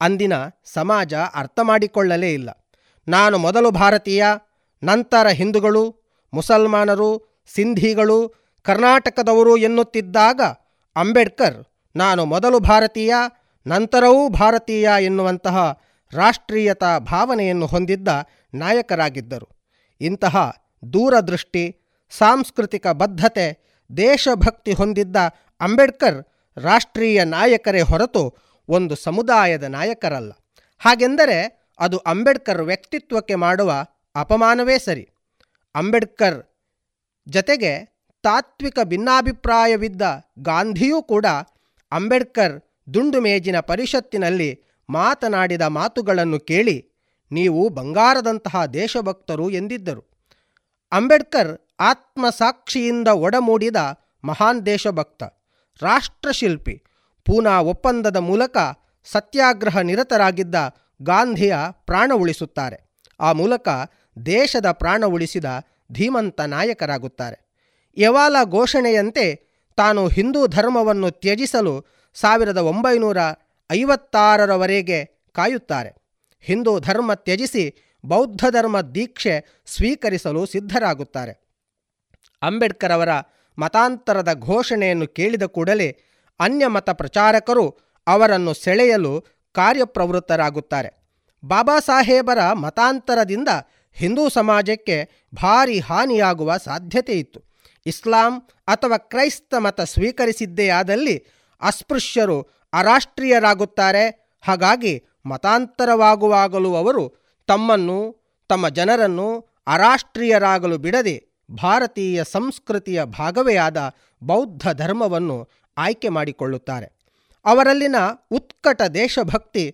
ಅಂದಿನ ಸಮಾಜ ಅರ್ಥ ಮಾಡಿಕೊಳ್ಳಲೇ ಇಲ್ಲ. ನಾನು ಮೊದಲು ಭಾರತೀಯ, ನಂತರ ಹಿಂದುಗಳು, ಮುಸಲ್ಮಾನರು, ಸಿಂಧಿಗಳು, ಕರ್ನಾಟಕದವರು ಎನ್ನುತ್ತಿದ್ದಾಗ ಅಂಬೇಡ್ಕರ್, ನಾನು ಮೊದಲು ಭಾರತೀಯ, ನಂತರವೂ ಭಾರತೀಯ ಎನ್ನುವಂತಹ ರಾಷ್ಟ್ರೀಯತಾ ಭಾವನೆಯನ್ನು ಹೊಂದಿದ್ದ ನಾಯಕರಾಗಿದ್ದರು. ಇಂತಹ ದೂರದೃಷ್ಟಿ, ಸಾಂಸ್ಕೃತಿಕ ಬದ್ಧತೆ, ದೇಶಭಕ್ತಿ ಹೊಂದಿದ್ದ ಅಂಬೇಡ್ಕರ್ ರಾಷ್ಟ್ರೀಯ ನಾಯಕರೇ ಹೊರತು ಒಂದು ಸಮುದಾಯದ ನಾಯಕರಲ್ಲ. ಹಾಗೆಂದರೆ ಅದು ಅಂಬೇಡ್ಕರ್ ವ್ಯಕ್ತಿತ್ವಕ್ಕೆ ಮಾಡುವ ಅಪಮಾನವೇ ಸರಿ. ಅಂಬೇಡ್ಕರ್ ಜತೆಗೆ ತಾತ್ವಿಕ ಭಿನ್ನಾಭಿಪ್ರಾಯವಿದ್ದ ಗಾಂಧಿಯೂ ಕೂಡ ಅಂಬೇಡ್ಕರ್ ದುಂಡು ಮೇಜಿನ ಪರಿಷತ್ತಿನಲ್ಲಿ ಮಾತನಾಡಿದ ಮಾತುಗಳನ್ನು ಕೇಳಿ ನೀವು ಬಂಗಾರದಂತಹ ದೇಶಭಕ್ತರು ಎಂದಿದ್ದರು. ಅಂಬೇಡ್ಕರ್ ಆತ್ಮಸಾಕ್ಷಿಯಿಂದ ಒಡಮೂಡಿದ ಮಹಾನ್ ದೇಶಭಕ್ತ, ರಾಷ್ಟ್ರಶಿಲ್ಪಿ, ಪೂನಾ ಒಪ್ಪಂದದ ಮೂಲಕ ಸತ್ಯಾಗ್ರಹ ನಿರತರಾಗಿದ್ದ ಗಾಂಧಿಯ ಪ್ರಾಣ ಉಳಿಸುತ್ತಾರೆ. ಆ ಮೂಲಕ ದೇಶದ ಪ್ರಾಣ ಉಳಿಸಿದ ಧೀಮಂತ ನಾಯಕರಾಗುತ್ತಾರೆ. ಯವಾಲ ಘೋಷಣೆಯಂತೆ ತಾನು ಹಿಂದೂ ಧರ್ಮವನ್ನು ತ್ಯಜಿಸಲು ಸಾವಿರದ ಒಂಬೈನೂರ ಐವತ್ತಾರರವರೆಗೆ ಕಾಯುತ್ತಾರೆ. ಹಿಂದೂ ಧರ್ಮ ತ್ಯಜಿಸಿ ಬೌದ್ಧ ಧರ್ಮ ದೀಕ್ಷೆ ಸ್ವೀಕರಿಸಲು ಸಿದ್ಧರಾಗುತ್ತಾರೆ. ಅಂಬೇಡ್ಕರ್ ಅವರ ಮತಾಂತರದ ಘೋಷಣೆಯನ್ನು ಕೇಳಿದ ಕೂಡಲೇ ಅನ್ಯ ಮತ ಪ್ರಚಾರಕರು ಅವರನ್ನು ಸೆಳೆಯಲು ಕಾರ್ಯಪ್ರವೃತ್ತರಾಗುತ್ತಾರೆ. ಬಾಬಾ ಸಾಹೇಬರ ಮತಾಂತರದಿಂದ ಹಿಂದೂ ಸಮಾಜಕ್ಕೆ ಭಾರಿ ಹಾನಿಯಾಗುವ ಸಾಧ್ಯತೆ ಇತ್ತು. ಇಸ್ಲಾಂ ಅಥವಾ ಕ್ರೈಸ್ತ ಮತ ಸ್ವೀಕರಿಸಿದ್ದೇ ಆದಲ್ಲಿ ಅಸ್ಪೃಶ್ಯರು ಅರಾಷ್ಟ್ರೀಯರಾಗುತ್ತಾರೆ. ಹಾಗಾಗಿ ಮತಾಂತರವಾಗುವಾಗಲೂ ಅವರು ತಮ್ಮನ್ನು, ತಮ್ಮ ಜನರನ್ನು ಅರಾಷ್ಟ್ರೀಯರಾಗಲು ಬಿಡದೆ ಭಾರತೀಯ ಸಂಸ್ಕೃತಿಯ ಭಾಗವೇ ಆದ ಬೌದ್ಧ ಧರ್ಮವನ್ನು ಆಯ್ಕೆ ಮಾಡಿಕೊಳ್ಳುತ್ತಾರೆ. ಅವರಲ್ಲಿನ ಉತ್ಕಟ ದೇಶಭಕ್ತಿ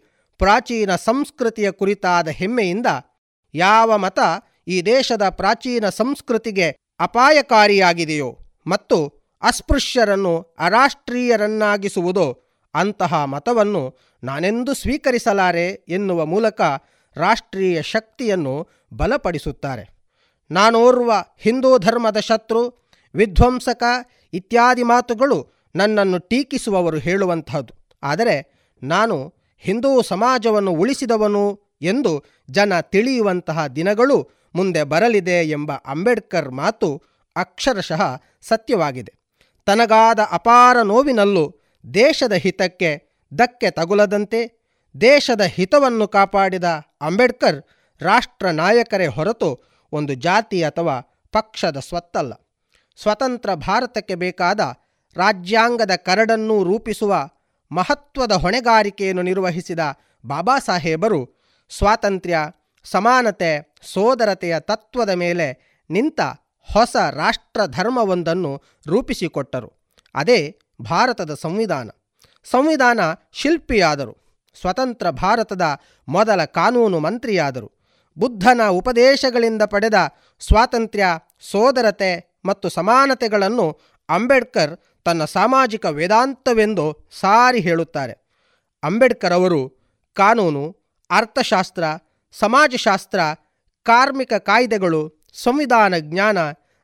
ಪ್ರಾಚೀನ ಸಂಸ್ಕೃತಿಯ ಕುರಿತಾದ ಹೆಮ್ಮೆಯಿಂದ ಯಾವ ಮತ ಈ ದೇಶದ ಪ್ರಾಚೀನ ಸಂಸ್ಕೃತಿಗೆ ಅಪಾಯಕಾರಿಯಾಗಿದೆಯೋ ಮತ್ತು ಅಸ್ಪೃಶ್ಯರನ್ನು ಅರಾಷ್ಟ್ರೀಯರನ್ನಾಗಿಸುವುದೋ ಅಂತಹ ಮತವನ್ನು ನಾನೆಂದು ಸ್ವೀಕರಿಸಲಾರೆ ಎನ್ನುವ ಮೂಲಕ ರಾಷ್ಟ್ರೀಯ ಶಕ್ತಿಯನ್ನು ಬಲಪಡಿಸುತ್ತಾರೆ. ನಾನೋರ್ವ ಹಿಂದೂ ಧರ್ಮದ ಶತ್ರು, ವಿಧ್ವಂಸಕ ಇತ್ಯಾದಿ ಮಾತುಗಳು ನನ್ನನ್ನು ಟೀಕಿಸುವವರು ಹೇಳುವಂತಹದ್ದು. ಆದರೆ ನಾನು ಹಿಂದೂ ಸಮಾಜವನ್ನು ಉಳಿಸಿದವನು ಎಂದು ಜನ ತಿಳಿಯುವಂತಹ ದಿನಗಳು ಮುಂದೆ ಬರಲಿದೆ ಎಂಬ ಅಂಬೇಡ್ಕರ್ ಮಾತು ಅಕ್ಷರಶಃ ಸತ್ಯವಾಗಿದೆ. ತನಗಾದ ಅಪಾರ ನೋವಿನಲ್ಲೂ ದೇಶದ ಹಿತಕ್ಕೆ ಧಕ್ಕೆ ತಗುಲದಂತೆ ದೇಶದ ಹಿತವನ್ನು ಕಾಪಾಡಿದ ಅಂಬೇಡ್ಕರ್ ರಾಷ್ಟ್ರ ನಾಯಕರೇ ಹೊರತು ಒಂದು ಜಾತಿ ಅಥವಾ ಪಕ್ಷದ ಸ್ವತ್ತಲ್ಲ. ಸ್ವತಂತ್ರ ಭಾರತಕ್ಕೆ ಬೇಕಾದ ರಾಜ್ಯಾಂಗದ ಕರಡನ್ನು ರೂಪಿಸುವ ಮಹತ್ವದ ಹೊಣೆಗಾರಿಕೆಯನ್ನು ನಿರ್ವಹಿಸಿದ ಬಾಬಾ ಸಾಹೇಬರು ಸ್ವಾತಂತ್ರ್ಯ, ಸಮಾನತೆ, ಸೋದರತೆಯ ತತ್ವದ ಮೇಲೆ ನಿಂತ ಹೊಸ ರಾಷ್ಟ್ರ ಧರ್ಮವೊಂದನ್ನು ರೂಪಿಸಿಕೊಟ್ಟರು. ಅದೇ ಭಾರತದ ಸಂವಿಧಾನ. ಸಂವಿಧಾನ ಶಿಲ್ಪಿಯಾದರು. ಸ್ವತಂತ್ರ ಭಾರತದ ಮೊದಲ ಕಾನೂನು ಮಂತ್ರಿಯಾದರು. ಬುದ್ಧನ ಉಪದೇಶಗಳಿಂದ ಪಡೆದ ಸ್ವಾತಂತ್ರ್ಯ, ಸೋದರತೆ ಮತ್ತು ಸಮಾನತೆಗಳನ್ನು ಅಂಬೇಡ್ಕರ್ ತನ್ನ ಸಾಮಾಜಿಕ ವೇದಾಂತವೆಂದು ಸಾರಿ ಹೇಳುತ್ತಾರೆ. ಅಂಬೇಡ್ಕರ್ ಅವರು ಕಾನೂನು, ಅರ್ಥಶಾಸ್ತ್ರ, ಸಮಾಜಶಾಸ್ತ್ರ, ಕಾರ್ಮಿಕ ಕಾಯ್ದೆಗಳು, ಸಂವಿಧಾನ ಜ್ಞಾನ,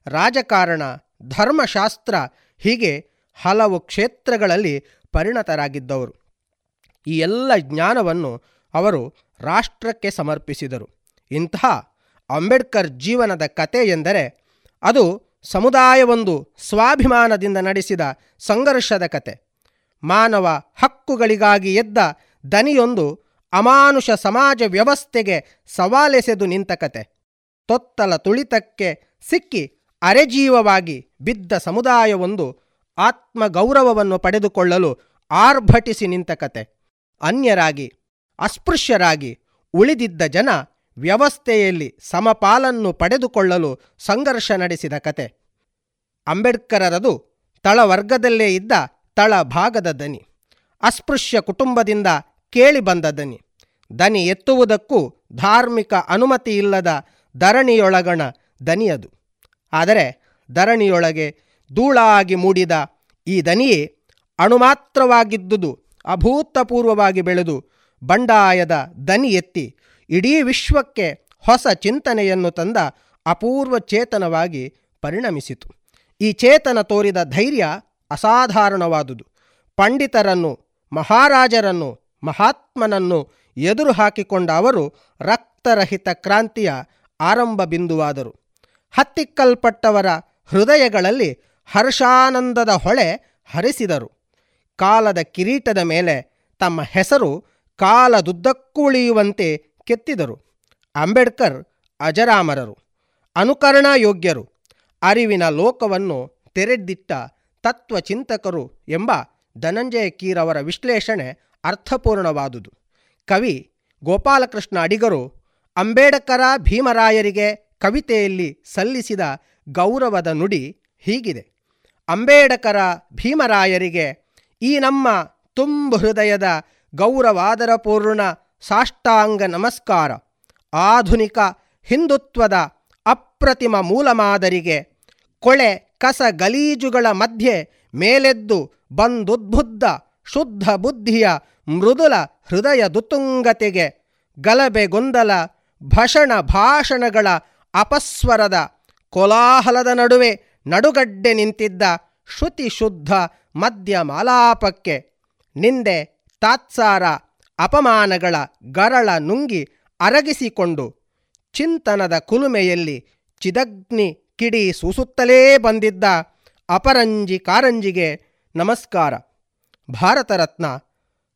ರಾಜಕಾರಣ, ಧರ್ಮಶಾಸ್ತ್ರ ಹೀಗೆ ಹಲವು ಕ್ಷೇತ್ರಗಳಲ್ಲಿ ಪರಿಣತರಾಗಿದ್ದವರು. ಈ ಎಲ್ಲ ಜ್ಞಾನವನ್ನು ಅವರು ರಾಷ್ಟ್ರಕ್ಕೆ ಸಮರ್ಪಿಸಿದರು. ಇಂತಹ ಅಂಬೇಡ್ಕರ್ ಜೀವನದ ಕತೆ ಎಂದರೆ ಅದು ಸಮುದಾಯವೊಂದು ಸ್ವಾಭಿಮಾನದಿಂದ ನಡೆಸಿದ ಸಂಘರ್ಷದ ಕತೆ ಮಾನವ ಹಕ್ಕುಗಳಿಗಾಗಿ ಎದ್ದ ದನಿಯೊಂದು ಅಮಾನುಷ ಸಮಾಜ ವ್ಯವಸ್ಥೆಗೆ ಸವಾಲೆಸೆದು ನಿಂತ ಕತೆ ತೊತ್ತಲ ತುಳಿತಕ್ಕೆ ಸಿಕ್ಕಿ ಅರೆಜೀವವಾಗಿ ಬಿದ್ದ ಸಮುದಾಯವೊಂದು ಆತ್ಮಗೌರವವನ್ನು ಪಡೆದುಕೊಳ್ಳಲು ಆರ್ಭಟಿಸಿ ನಿಂತ ಕತೆ. ಅನ್ಯರಾಗಿ, ಅಸ್ಪೃಶ್ಯರಾಗಿ ಉಳಿದಿದ್ದ ಜನ ವ್ಯವಸ್ಥೆಯಲ್ಲಿ ಸಮಪಾಲನ್ನು ಪಡೆದುಕೊಳ್ಳಲು ಸಂಘರ್ಷ ನಡೆಸಿದ ಕತೆ. ಅಂಬೇಡ್ಕರರದು ತಳವರ್ಗದಲ್ಲೇ ಇದ್ದ ತಳಭಾಗದ ದನಿ. ಅಸ್ಪೃಶ್ಯ ಕುಟುಂಬದಿಂದ ಕೇಳಿ ಬಂದ ದನಿ. ದನಿ ಎತ್ತುವುದಕ್ಕೂ ಧಾರ್ಮಿಕ ಅನುಮತಿ ಇಲ್ಲದ ಧರಣಿಯೊಳಗಣ ದನಿಯದು ಆದರೆ ಧರಣಿಯೊಳಗೆ ಧೂಳಾಗಿ ಮೂಡಿದ ಈ ದನಿಯೇ ಅಣುಮಾತ್ರವಾಗಿದ್ದುದು, ಅಭೂತಪೂರ್ವವಾಗಿ ಬೆಳೆದು ಬಂಡಾಯದ ದನಿ ಎತ್ತಿ ಇಡೀ ವಿಶ್ವಕ್ಕೆ ಹೊಸ ಚಿಂತನೆಯನ್ನು ತಂದ ಅಪೂರ್ವ ಚೇತನವಾಗಿ ಪರಿಣಮಿಸಿತು. ಈ ಚೇತನ ತೋರಿದ ಧೈರ್ಯ ಅಸಾಧಾರಣವಾದುದು. ಪಂಡಿತರನ್ನು, ಮಹಾರಾಜರನ್ನು, ಮಹಾತ್ಮನನ್ನು ಎದುರು ಹಾಕಿಕೊಂಡ ಅವರು ರಕ್ತರಹಿತ ಕ್ರಾಂತಿಯ ಆರಂಭ ಬಿಂದುವಾದರು ಹತ್ತಿಕ್ಕಲ್ಪಟ್ಟವರ ಹೃದಯಗಳಲ್ಲಿ ಹರ್ಷಾನಂದದ ಹೊಳೆ ಹರಿಸಿದರು. ಕಾಲದ ಕಿರೀಟದ ಮೇಲೆ ತಮ್ಮ ಹೆಸರು ಕಾಲದುದ್ದಕ್ಕೂ ಉಳಿಯುವಂತೆ ಕೆತ್ತಿದರು. ಅಂಬೇಡ್ಕರ್ ಅಜರಾಮರರು, ಅನುಕರಣಾ ಯೋಗ್ಯರು, ಅರಿವಿನ ಲೋಕವನ್ನು ತೆರೆದಿಟ್ಟ ತತ್ವಚಿಂತಕರು ಎಂಬ ಧನಂಜಯ ಕೀರವರ ವಿಶ್ಲೇಷಣೆ ಅರ್ಥಪೂರ್ಣವಾದುದು. ಕವಿ ಗೋಪಾಲಕೃಷ್ಣ ಅಡಿಗರು ಅಂಬೇಡ್ಕರ ಭೀಮರಾಯರಿಗೆ ಕವಿತೆಯಲ್ಲಿ ಸಲ್ಲಿಸಿದ ಗೌರವದ ನುಡಿ ಹೀಗಿದೆ. ಅಂಬೇಡ್ಕರ ಭೀಮರಾಯರಿಗೆ ಈ ನಮ್ಮ ತುಂಬು ಹೃದಯದ ಗೌರವಾದರಪೂರ್ಣ ಸಾಷ್ಟಾಂಗ ನಮಸ್ಕಾರ. ಆಧುನಿಕ ಹಿಂದುತ್ವದ ಅಪ್ರತಿಮ ಮೂಲಮಾದರಿಗೆ ಕೊಳೆ ಕಸ ಗಲೀಜುಗಳ ಮಧ್ಯೆ ಮೇಲೆದ್ದು ಬಂದುದ್ಬುದ್ಧ ಶುದ್ಧ ಬುದ್ಧಿಯ ಮೃದುಲ ಹೃದಯ ದುತುಂಗತೆಗೆ ಗಲಭೆ ಗೊಂದಲ ಭಷಣ ಭಾಷಣಗಳ ಅಪಸ್ವರದ ಕೋಲಾಹಲದ ನಡುವೆ ನಡುಗಡ್ಡೆ ನಿಂತಿದ್ದ ಶ್ರುತಿ ಶುದ್ಧ ಮದ್ಯ ಮಾಲಾಪಕ್ಕೆ ನಿಂದೆ ತಾತ್ಸಾರ ಅಪಮಾನಗಳ ಗರಳ ನುಂಗಿ ಅರಗಿಸಿಕೊಂಡು ಚಿಂತನದ ಕುಲುಮೆಯಲ್ಲಿ ಚಿದಗ್ನಿ ಕಿಡಿ ಸೂಸುತ್ತಲೇ ಬಂದಿದ್ದ ಅಪರಂಜಿ ಕಾರಂಜಿಗೆ ನಮಸ್ಕಾರ. ಭಾರತ ರತ್ನ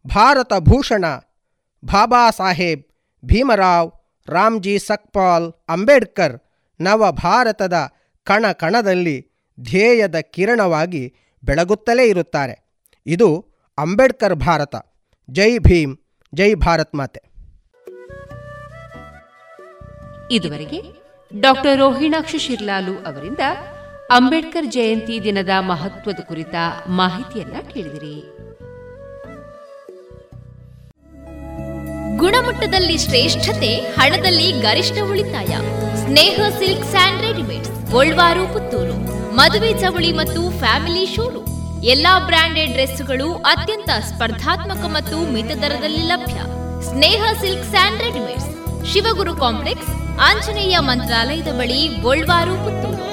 ಭಾರತ ಭೂಷಣ, ಬಾಬಾ ಸಾಹೇಬ್, ಭೀಮರಾವ್, ರಾಮ್ಜಿ ಸಕ್ಪಾಲ್ ಅಂಬೇಡ್ಕರ್ ನವ ಭಾರತದ ಕಣ ಕಣದಲ್ಲಿ ಧ್ಯೇಯದ ಕಿರಣವಾಗಿ ಬೆಳಗುತ್ತಲೇ ಇರುತ್ತಾರೆ. ಇದು ಅಂಬೇಡ್ಕರ್ ಭಾರತ. ಜೈ ಭೀಮ್, ಜೈ ಭಾರತ್ ಮಾತೆ. ಇದುವರೆಗೆ ಡಾಕ್ಟರ್ ರೋಹಿಣಾಕ್ಷ ಶಿರ್ಲಾಲು ಅವರಿಂದ ಅಂಬೇಡ್ಕರ್ ಜಯಂತಿ ದಿನದ ಮಹತ್ವದ ಕುರಿತ ಮಾಹಿತಿಯನ್ನ ಕೇಳಿದಿರಿ. ಗುಣಮಟ್ಟದಲ್ಲಿ ಶ್ರೇಷ್ಠತೆ, ಹಣದಲ್ಲಿ ಗರಿಷ್ಠ ಉಳಿತಾಯ. Sneha silk and readymades, Golwaru, Puttur. ಮದುವೆ ಚವಳಿ ಮತ್ತು ಫ್ಯಾಮಿಲಿ ಶೋರೂಮ್. ಎಲ್ಲಾ ಬ್ರಾಂಡೆಡ್ ಡ್ರೆಸ್ಗಳು ಅತ್ಯಂತ ಸ್ಪರ್ಧಾತ್ಮಕ ಮತ್ತು ಮಿತ ದರದಲ್ಲಿ ಲಭ್ಯ. Sneha silk and readymades. Shivaguru complex, Anjaneya ಮಂತ್ರಾಲಯದ ಬಳಿ ಗೋಲ್ವಾರು, ಪುತ್ತೂರು.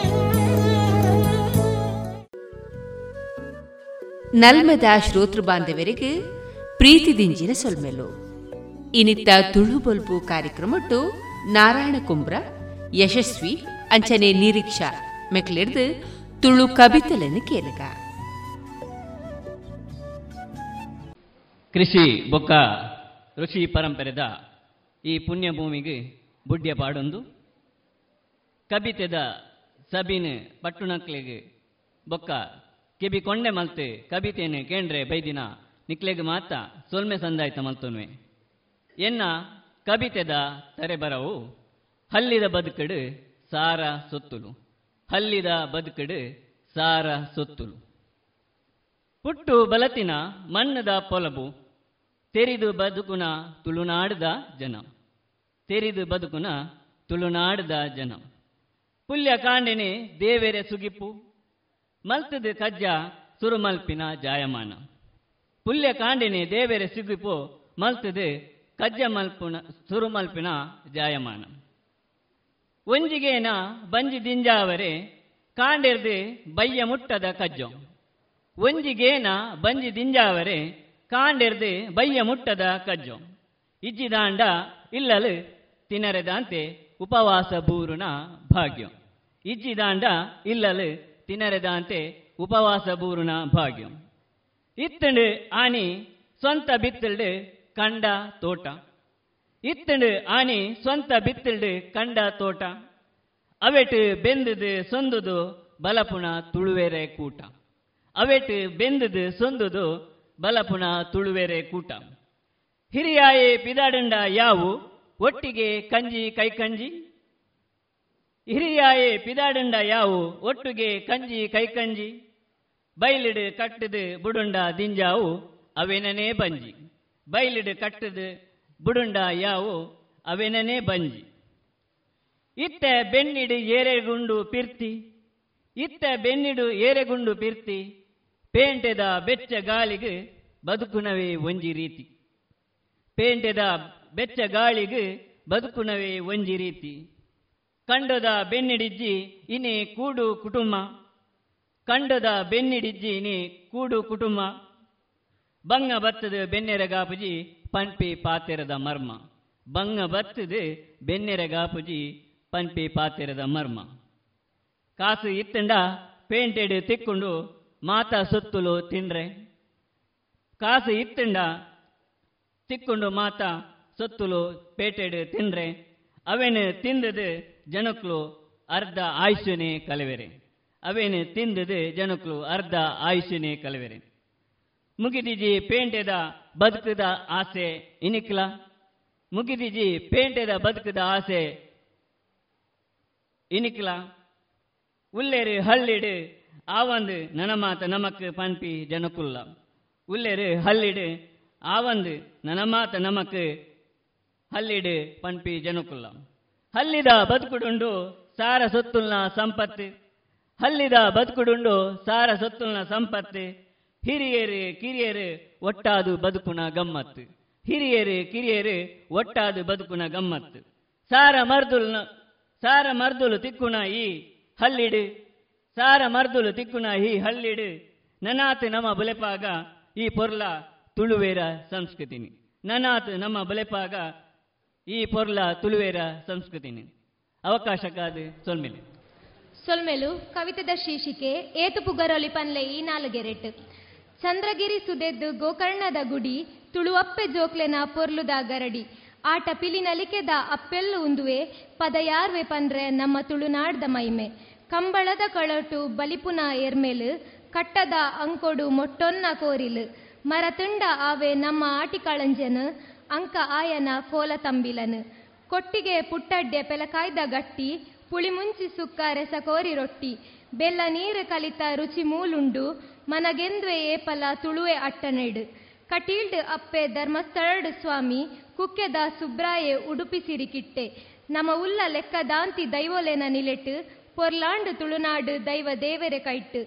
ನಲ್ಮದ ಶ್ರೋತೃ ಬಾಂಧವರಿಗೆ ಪ್ರೀತಿದಿಂಜಿನ ಸೊಲ್ಮೆಲು. ಇನಿತ್ತ ತುಳು ಬೊಲ್ಪು ಕಾರ್ಯಕ್ರಮಟ್ಟು ನಾರಾಯಣ ಕುಂಬ್ರ, ಯಶಸ್ವಿ, ಅಂಚನೆ ನಿರೀಕ್ಷಾ, ಮೆಕ್ಲಿಡ್ದು ತುಳು ಕಬಿತಲನ್ನು ಕೇಳಗ. ಕೃಷಿ ಬೊಕ್ಕ ಋಷಿ ಪರಂಪರೆದ ಈ ಪುಣ್ಯ ಭೂಮಿಗೆ ಬುಡ್ಯ ಪಾಡೊಂದು. ಕಬಿತೆದ ಸಬೀನ್ ಪಟ್ಟುನಕ್ಲೆಗೆ ಬೊಕ್ಕ ಕಿಬಿ ಕೊಂಡೆ ಮಲ್ತೆ ಕಬಿತೇನೆ ಕೇಂದ್ರೆ ಬೈದಿನ ನಿಕ್ಲೆಗೆ ಮಾತ ಸೊಲ್ಮೆ ಸಂದಾಯ್ತ ಮಲ್ತೊನ್ವೆ. ಎನ್ನ ಕಬಿತೆದ ತರೆಬರವು, ಹಲ್ಲಿದ ಬದುಕಡು ಸಾರ ಸೊತ್ತುಲು. ಹಲ್ಲಿದ ಬದುಕಡು ಸಾರ ಸೊತ್ತುಲು. ಪುಟ್ಟು ಬಲತಿನ ಮಣ್ಣದ ಪೊಲಬು, ತೆರಿದು ಬದುಕುನ ತುಳುನಾಡದ ಜನ. ತೆರಿದು ಬದುಕುನ ತುಳುನಾಡದ ಜನ. ಪುಲ್ಯ ಕಾಂಡೆನೆ ದೇವೆರೆ ಸುಗಿಪ್ಪು ಮಲ್ತದ ಕಜ್ಜ ಸುರುಮಲ್ಪಿನ ಜಾಯಮಾನ. ಪುಲ್ಯ ಕಾಂಡೆನೆ ದೇವೆರೆ ಸುಗಿಪು, ಮಲ್ತದ ಕಜ್ಜ ಮಲ್ಪುನ ಸುರುಮಲ್ಪಿನ ಜಾಯಮಾನ. ಒಂಜಿಗೇನ ಬಂಜಿ ದಿಂಜಾವರೆ, ಕಾಂಡೆರ್ದು ಬಯ್ಯ ಮುಟ್ಟದ ಕಜ್ಜೊ. ಒಂಜಿಗೇನ ಬಂಜಿ ದಿಂಜಾವರೆ, ಕಾಂಡೆರ್ದು ಬಯ್ಯ ಮುಟ್ಟದ ಕಜ್ಜೊ. ಇಜ್ಜಿದಾಂಡ ಇಲ್ಲಲು ತಿನರೆದಂತೆ ಉಪವಾಸ ಬೂರುನ ಭಾಗ್ಯಂ. ಇಜ್ಜಿದಾಂಡ ಇಲ್ಲಲು ತಿನರೆದಂತೆ ಉಪವಾಸ ಬೂರುನ ಭಾಗ್ಯಂ. ಇತ್ತಂಡು ಆನಿ ಸ್ವಂತ ಬಿತ್ತಲ್ಡು ಕಂಡ ತೋಟ. ಇತ್ತಂಡು ಆನಿ ಸ್ವಂತ ಬಿತ್ತಲ್ಡು ಕಂಡ ತೋಟ. ಅವೆಟ್ ಬೆಂದದು ಸೊಂದುದು ಬಲಪುಣ ತುಳುವೆರೆ ಕೂಟ. ಅವೆಟ್ ಬೆಂದದು ಸೊಂದುದು ಬಲಪುಣ ತುಳುವೆರೆ ಕೂಟ. ಹಿರಿಯಾಯೆ ಪಿದಾಡಂಡ ಯಾವು? ಒಟ್ಟಿಗೆ ಕಂಜಿ ಕೈಕಂಜಿ? ಹಿರಿಯಾಯೆ ಪಿದಾಡಂಡ ಯಾವು? ಒಟ್ಟಿಗೆ ಕಂಜಿ ಕೈಕಂಜಿ? ಬೈಲಿಡು ಕಟ್ಟದು ಬುಡುಂಡ ದಿಂಜಾವು? ಅವೆನನೇ ಬಂಜಿ? ಬೈಲಿಡು ಕಟ್ಟದು, ಬುಡುಂಡ ಯಾವು ಅವೆನನೇ ಬಂಜಿ. ಇತ್ತ ಬೆನ್ನಿಡು ಏರೆಗುಂಡು ಪಿರ್ತಿ, ಇತ್ತ ಬೆನ್ನಿಡು ಏರೆಗುಂಡು ಪಿರ್ತಿ, ಪೇಂಟೆದ ಬೆಚ್ಚ ಗಾಳಿಗೆ ಬದುಕುನವೇ ಒಂಜಿ ರೀತಿ. ಪೇಂಟೆದ ಬೆಚ್ಚ ಗಾಳಿಗೆ ಬದುಕುನವೇ ಒಂಜಿ ರೀತಿ. ಕಂಡದ ಬೆನ್ನಿಡಿಜ್ಜಿ ಇನಿ ಕೂಡು ಕುಟುಂಬ, ಕಂಡದ ಬೆನ್ನಿಡಿಜ್ಜಿ ಇನಿ ಕೂಡು ಕುಟುಂಬ ಬಂಗ ಬತ್ತದ ಬೆನ್ನೆರಗಾಪುಜಿ ಪಂಪಿ ಪಾತೆರದ ಮರ್ಮ. ಬಂಗ ಬತ್ತದ ಬೆನ್ನೆರಗಾಪುಜಿ ಪಂಪಿ ಪಾತೆರದ ಮರ್ಮ. ಕಾಸು ಇತ್ತಂಡ ಪೇಂಟೆಡ್ ತಿಕ್ಕೊಂಡು ಮಾತ ಸುತ್ತಲು ತಿಂಡ್ರೆ ಕಾಸು ಇತ್ತಂಡ ತಿಕ್ಕೊಂಡು ಮಾತ ಸೊತ್ತುಲು ಪೇಟೆಡ್ ತಿಂದ್ರೆ. ಅವೇನು ತಿಂದದು ಜನಕ್ಲು ಅರ್ಧ ಆಯುಷ್ಯನೇ ಕಲವೆರೆ. ಅವೇನು ತಿಂದದು ಜನಕ್ಲು ಅರ್ಧ ಆಯುಷ್ಯನೇ ಕಲವೆರೆ. ಮುಗಿದಿಜಿ ಪೇಂಟೆದ ಬದುಕದ ಆಸೆ ಇನಿಕ್ಲ ಮುಗಿದಿಜಿ ಪೇಂಟೆದ ಬದುಕದ ಆಸೆ ಇನಿಕ್ಲ ಉಲ್ಲೇರು ಹಳ್ಳಿಡು ಆವಂದು ನನ ಮಾತ ನಮಕ್ ಪನ್ಪಿ ಜನಕುಲ್ಲ. ಉಲ್ಲೇರು ಹಳ್ಳಿಡು ಆವಂದು ನನ ಮಾತ ನಮಕ್ ಹಲ್ಲಿಡು ಪನ್ಪಿ ಜನಕುಲ್ಲ. ಹಲ್ಲಿದ ಬದುಕುಡುಂಡು ಸಾರ ಸೊತ್ತುಲ್ನ ಸಂಪತ್ತು. ಹಲ್ಲಿದ ಬದುಕುಡುಂಡು ಸಾರ ಸೊತ್ತುಲ್ನ ಸಂಪತ್ತು. ಹಿರಿಯರು, ಕಿರಿಯರೇ, ಒಟ್ಟಾದು ಬದುಕುನ ಗಮ್ಮತ್ತು. ಹಿರಿಯರೇ, ಕಿರಿಯರೇ, ಒಟ್ಟಾದು ಬದುಕುನ ಗಮ್ಮತ್ತು. ಸಾರ ಮರ್ದುಲ್ನ ಸಾರ ಮರ್ದುಲು ತಿಕ್ಕುನ ಈ ಹಲ್ಲಿಡು ಸಾರ ಮರ್ದುಲು ತಿಕ್ಕುನ ಈ ಹಲ್ಲಿಡು ನನಾತ್ ನಮ್ಮ ಬುಲೆಪಾಗ ಈ ಪೊರ್ಲ ತುಳುವೇರ ಸಂಸ್ಕೃತಿನಿ. ನನಾತ್ ನಮ್ಮ ಬುಲೆಪಾಗ ಈ ಪೊರ್ಲ ತುಳುವೇರ ಸಂಸ್ಕೃತಿನಿ. ಅವಕಾಶಕ್ಕಾದ ಸೊಲ್ಮೆಲು. ಸೊಲ್ಮೆಲು, ಕವಿತದ ಶೀರ್ಷಿಕೆ ಏತು ಪುಗರೊಲಿ ಪನ್ಲೆ ಈ ನಾಲುಗೆರೆಟ್. ಚಂದ್ರಗಿರಿ ಸುದೆದ್ದು ಗೋಕರ್ಣದ ಗುಡಿ, ತುಳುವಪ್ಪೆ ಜೋಕ್ಲೆನ ಪೊರ್ಲುದ ಗರಡಿ. ಆಟ ಪಿಲಿನಲಿಕೆದ ಅಪ್ಪೆಲ್ಲು ಉಂದುವೆ ಪದ ಯಾರ್ವೆ ಪಂದ್ರೆ ನಮ್ಮ ತುಳುನಾಡ್ದ ಮೈಮೆ. ಕಂಬಳದ ಕಳಟು ಬಲಿಪುನ ಎರ್ಮೆಲು ಕಟ್ಟದ ಅಂಕೊಡು ಮೊಟ್ಟೊನ್ನ ಕೋರಿಲು. ಮರತುಂಡ ಆವೆ ನಮ್ಮ ಆಟಿಕಳಂಜನು ಅಂಕ ಆಯನ ಕೋಲ ತಂಬಿಲನು. ಕೊಟ್ಟಿಗೆ ಪುಟ್ಟಡ್ಡೆ ಪೆಲಕಾಯ್ದ ಗಟ್ಟಿ, ಪುಳಿಮುಂಚಿ ಸುಕ್ಕ ರೆಸಕೋರಿ ಕೋರಿ ರೊಟ್ಟಿ. ಬೆಲ್ಲ ನೀರು ಕಲಿತ ರುಚಿ ಮೂಲುಂಡು ಮನಗೆಂದ್ವೆ ಏಪಲ ತುಳುವೆ ಅಟ್ಟನೆಡ್. ಕಟೀಲ್ಡ್ ಅಪ್ಪೆ ಧರ್ಮಸ್ಥಳಡ್ ಸ್ವಾಮಿ, ಕುಕ್ಕೆದ ಸುಬ್ರಾಯೆ ಉಡುಪಿ ಸಿರಿಕಿಟ್ಟೆ ನಮ್ಮ ಉಲ್ಲ ಲೆಕ್ಕದಾಂತಿ ದೈವೋಲೆನ ನಿಲೆಟ್, ಪೊರ್ಲಾಂಡ್ ತುಳುನಾಡು ದೈವ ದೇವರೆ ಕೈಟ್.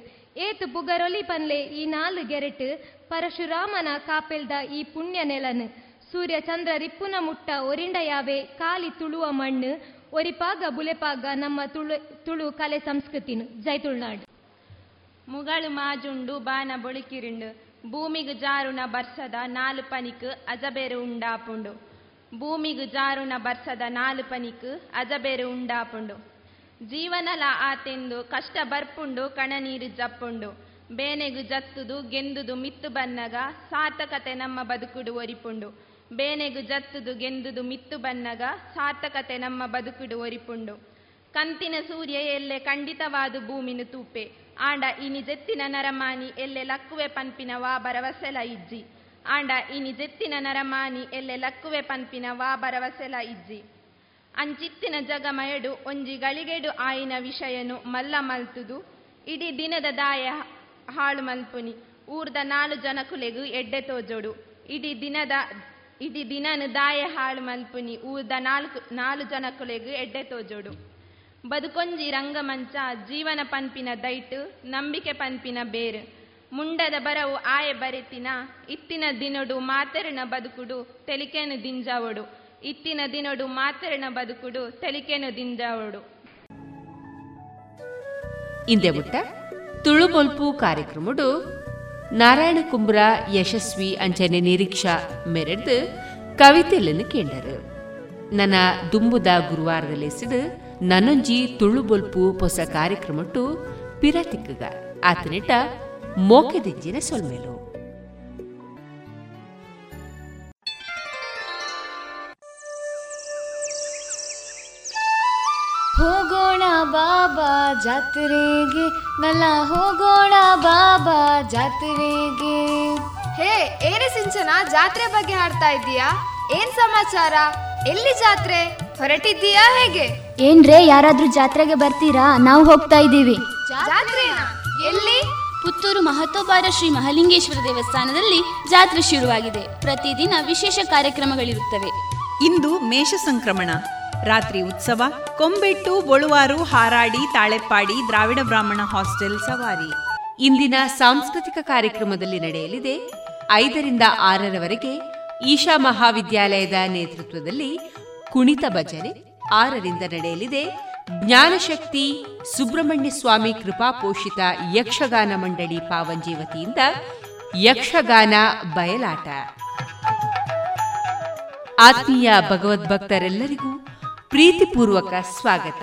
ಏತು ಪುಗರೊಲಿ ಪನ್ಲೆ ಈ ನಾಲ್ ಗೆರೆಟ್, ಪರಶುರಾಮನ ಕಾಪೆಲ್ದ ಈ ಪುಣ್ಯ ನೆಲನ್. ಸೂರ್ಯ ಚಂದ್ರ ರಿಪ್ಪುನ ಮುಟ್ಟ ಒರಿಂಡ ಯಾವೆ, ಕಾಲಿ ತುಳುವ ಮಣ್ಣು, ಒರಿಪಾಗ ಬುಲೆಪಾಗ ನಮ್ಮ ತುಳು ತುಳು ಕಲೆ ಸಂಸ್ಕೃತಿನು. ಜೈ ತುಳುನಾಡು. ಮುಗಳು ಮಾಜುಂಡು ಬಾನ ಬೊಳಿಕಿರಿಂಡು, ಭೂಮಿಗು ಜಾರುಣ ಬರ್ಸದ ನಾಲು ಪನಿಕ್ ಅಜಬೇರು ಉಂಡಾಪುಂಡು. ಭೂಮಿಗು ಜಾರುನ ಬರ್ಸದ ನಾಲು ಪನಿಕ್ ಅಜಬೇರು ಉಂಡಾಪುಂಡು. ಜೀವನಲ ಆತೆಂದು ಕಷ್ಟ ಬರ್ಪುಂಡು ಕಣ ನೀರು ಜಪ್ಪುಂಡು. ಬೇನೆಗು ಜತ್ತುದು, ಗೆಂದುದು ಮಿತ್ತು ಬನ್ನಗ ಸಾರ್ಥಕತೆ ನಮ್ಮ ಬದುಕುಡು ಒರಿಪುಂಡು. ಬೇನೆಗು ಜತ್ತುದು, ಗೆಂದುದು ಮಿತ್ತು ಬನ್ನಗ ಸಾರ್ಥಕತೆ ನಮ್ಮ ಬದುಕುಡು ಒರಿಪುಂಡು. ಕಂತಿನ ಸೂರ್ಯ ಎಲ್ಲೆ ಖಂಡಿತವಾದು ಭೂಮಿನು ತೂಪೆ. ಆಂಡ ಇನಿ ಜೆತ್ತಿನ ನರಮಾನಿ ಎಲ್ಲೆ ಲಕ್ಕುವೆ ಪನ್ಪಿನ ವಾ ಭರವಸೆಲ ಇಜ್ಜಿ. ಆಂಡ ಇನಿ ಜೆತ್ತಿನ ನರಮಾನಿ ಎಲ್ಲೆ ಲಕ್ಕುವೆ ಪನ್ಪಿನ ವಾ ಭರವಸೆಲ ಇಜ್ಜಿ. ಅಂಚಿತ್ತಿನ ಜಗಮಯಡು ಒಂಜಿ ಗಳಿಗೆಡು ಆಯಿನ ವಿಷಯನು ಮಲ್ಲ ಮಲ್ತುದು. ಇಡೀ ದಿನದ ದಾಯ ಹಾಳು ಮಲ್ಪುನಿ. ಊರ್ದ ನಾಲು ಜನಕುಲೆಗು ಎಡ್ಡೆ ತೋಜೋಡು. ಇಡೀ ದಿನದ, ಇಡೀ ದಿನನು ದಾಯ ಹಾಳು ಮಲ್ಪುನಿ. ಊರ್ದ ನಾಲ್ಕು, ನಾಲು ಜನಕುಲೆಗು ಎಡ್ಡೆ ತೋಜೋಡು. ಬದುಕೊಂಜಿ ರಂಗಮಂಚ, ಜೀವನ ಪನ್ಪಿನ ದೈಟು, ನಂಬಿಕೆ ಪನ್ಪಿನ ಬೇರು. ಮುಂಡದ ಬರವು ಆಯ ಬರೆತಿನ, ಇತ್ತಿನ ದಿನೊಡು ಮಾತರಿನ ಬದುಕುಡು ತೆಲಿಕೆನು ದಿಂಜಾವಡು. ಇತ್ತಿನ ದಿನೊಡು ಮಾತರಿನ ಬದುಕುಡು ತೆಲಿಕೆನು ದಿಂಜಾವಡು. ಇಂದೆ ಮುಟ್ಟ ತುಳುಬೊಲ್ಪು ಕಾರ್ಯಕ್ರಮಡು ನಾರಾಯಣ ಕುಂಬ್ರ ಯಶಸ್ವಿ ಅಂಚನೆ ನಿರೀಕ್ಷಾ ಮೆರೆದು ಕವಿತೆಯನ್ನು ಕೇಳರು ನನ್ನ ದುಂಬುದ ಗುರುವಾರದಲ್ಲಿ ಸಿಡು ನನ್ನೊಂಜಿ ತುಳುಬೊಲ್ಪು ಹೊಸ ಕಾರ್ಯಕ್ರಮಟ್ಟು ಪಿರತಿಕ್ಕಗ. ಆತನಿಟ್ಟ ಮೋಕೆದಿಜ್ಜಿನ ಸೊಲ್ಮೇಲು. ಹೋಗೋಣ ಬಾಬಾ ಜಾತ್ರೆಗೆ ನಲ್ಲ ಹೋಗೋಣ ಬಾಬಾ ಜಾತ್ರೆಗೆ. ಹೇ ಏನೇ ಸಿಂಚನ ಜಾತ್ರೆ ಬಗ್ಗೆ ಹಾಡ್ತಾ ಇದ್ದೀಯಾ? ಏನ್ ಸಮಾಚಾರ? ಎಲ್ಲಿ ಜಾತ್ರೆ? ಹೊರಟಿದ್ದೀಯಾ ಹೇಗೆ? ಏನ್ರೇ ಯಾರಾದ್ರೂ ಜಾತ್ರೆಗೆ ಬರ್ತೀರಾ? ನಾವು ಹೋಗ್ತಾ ಇದ್ದೀವಿ. ಜಾತ್ರೆನಾ? ಎಲ್ಲಿ? ಪುತ್ತೂರು ಮಹತೋಬಾರ ಶ್ರೀ ಮಹಲಿಂಗೇಶ್ವರ ದೇವಸ್ಥಾನದಲ್ಲಿ ಜಾತ್ರೆ ಶುರುವಾಗಿದೆ. ಪ್ರತಿದಿನ ವಿಶೇಷ ಕಾರ್ಯಕ್ರಮಗಳಿರುತ್ತವೆ. ಇಂದು ಮೇಷ ಸಂಕ್ರಮಣ. ರಾತ್ರಿ ಉತ್ಸವ ಕೊಂಬೆಟ್ಟು ಬೊಳುವಾರು ಹಾರಾಡಿ ತಾಳೆಪ್ಪಾಡಿ ದ್ರಾವಿಡ ಬ್ರಾಹ್ಮಣ ಹಾಸ್ಟೆಲ್ ಸವಾರಿ. ಇಂದಿನ ಸಾಂಸ್ಕೃತಿಕ ಕಾರ್ಯಕ್ರಮದಲ್ಲಿ ನಡೆಯಲಿದೆ. ಐದರಿಂದ ಆರರವರೆಗೆ ಈಶಾ ಮಹಾವಿದ್ಯಾಲಯದ ನೇತೃತ್ವದಲ್ಲಿ ಕುಣಿತ ಭಜನೆ ಆರರಿಂದ ನಡೆಯಲಿದೆ. ಜ್ಞಾನಶಕ್ತಿ ಸುಬ್ರಹ್ಮಣ್ಯ ಸ್ವಾಮಿ ಕೃಪಾಪೋಷಿತ ಯಕ್ಷಗಾನ ಮಂಡಳಿ ಪಾವಂಜಿ ವತಿಯಿಂದ ಯಕ್ಷಗಾನ ಬಯಲಾಟ. ಆತ್ಮೀಯ ಭಗವದ್ಭಕ್ತರೆಲ್ಲರಿಗೂ ಪ್ರೀತಿಪೂರ್ವಕ ಸ್ವಾಗತ.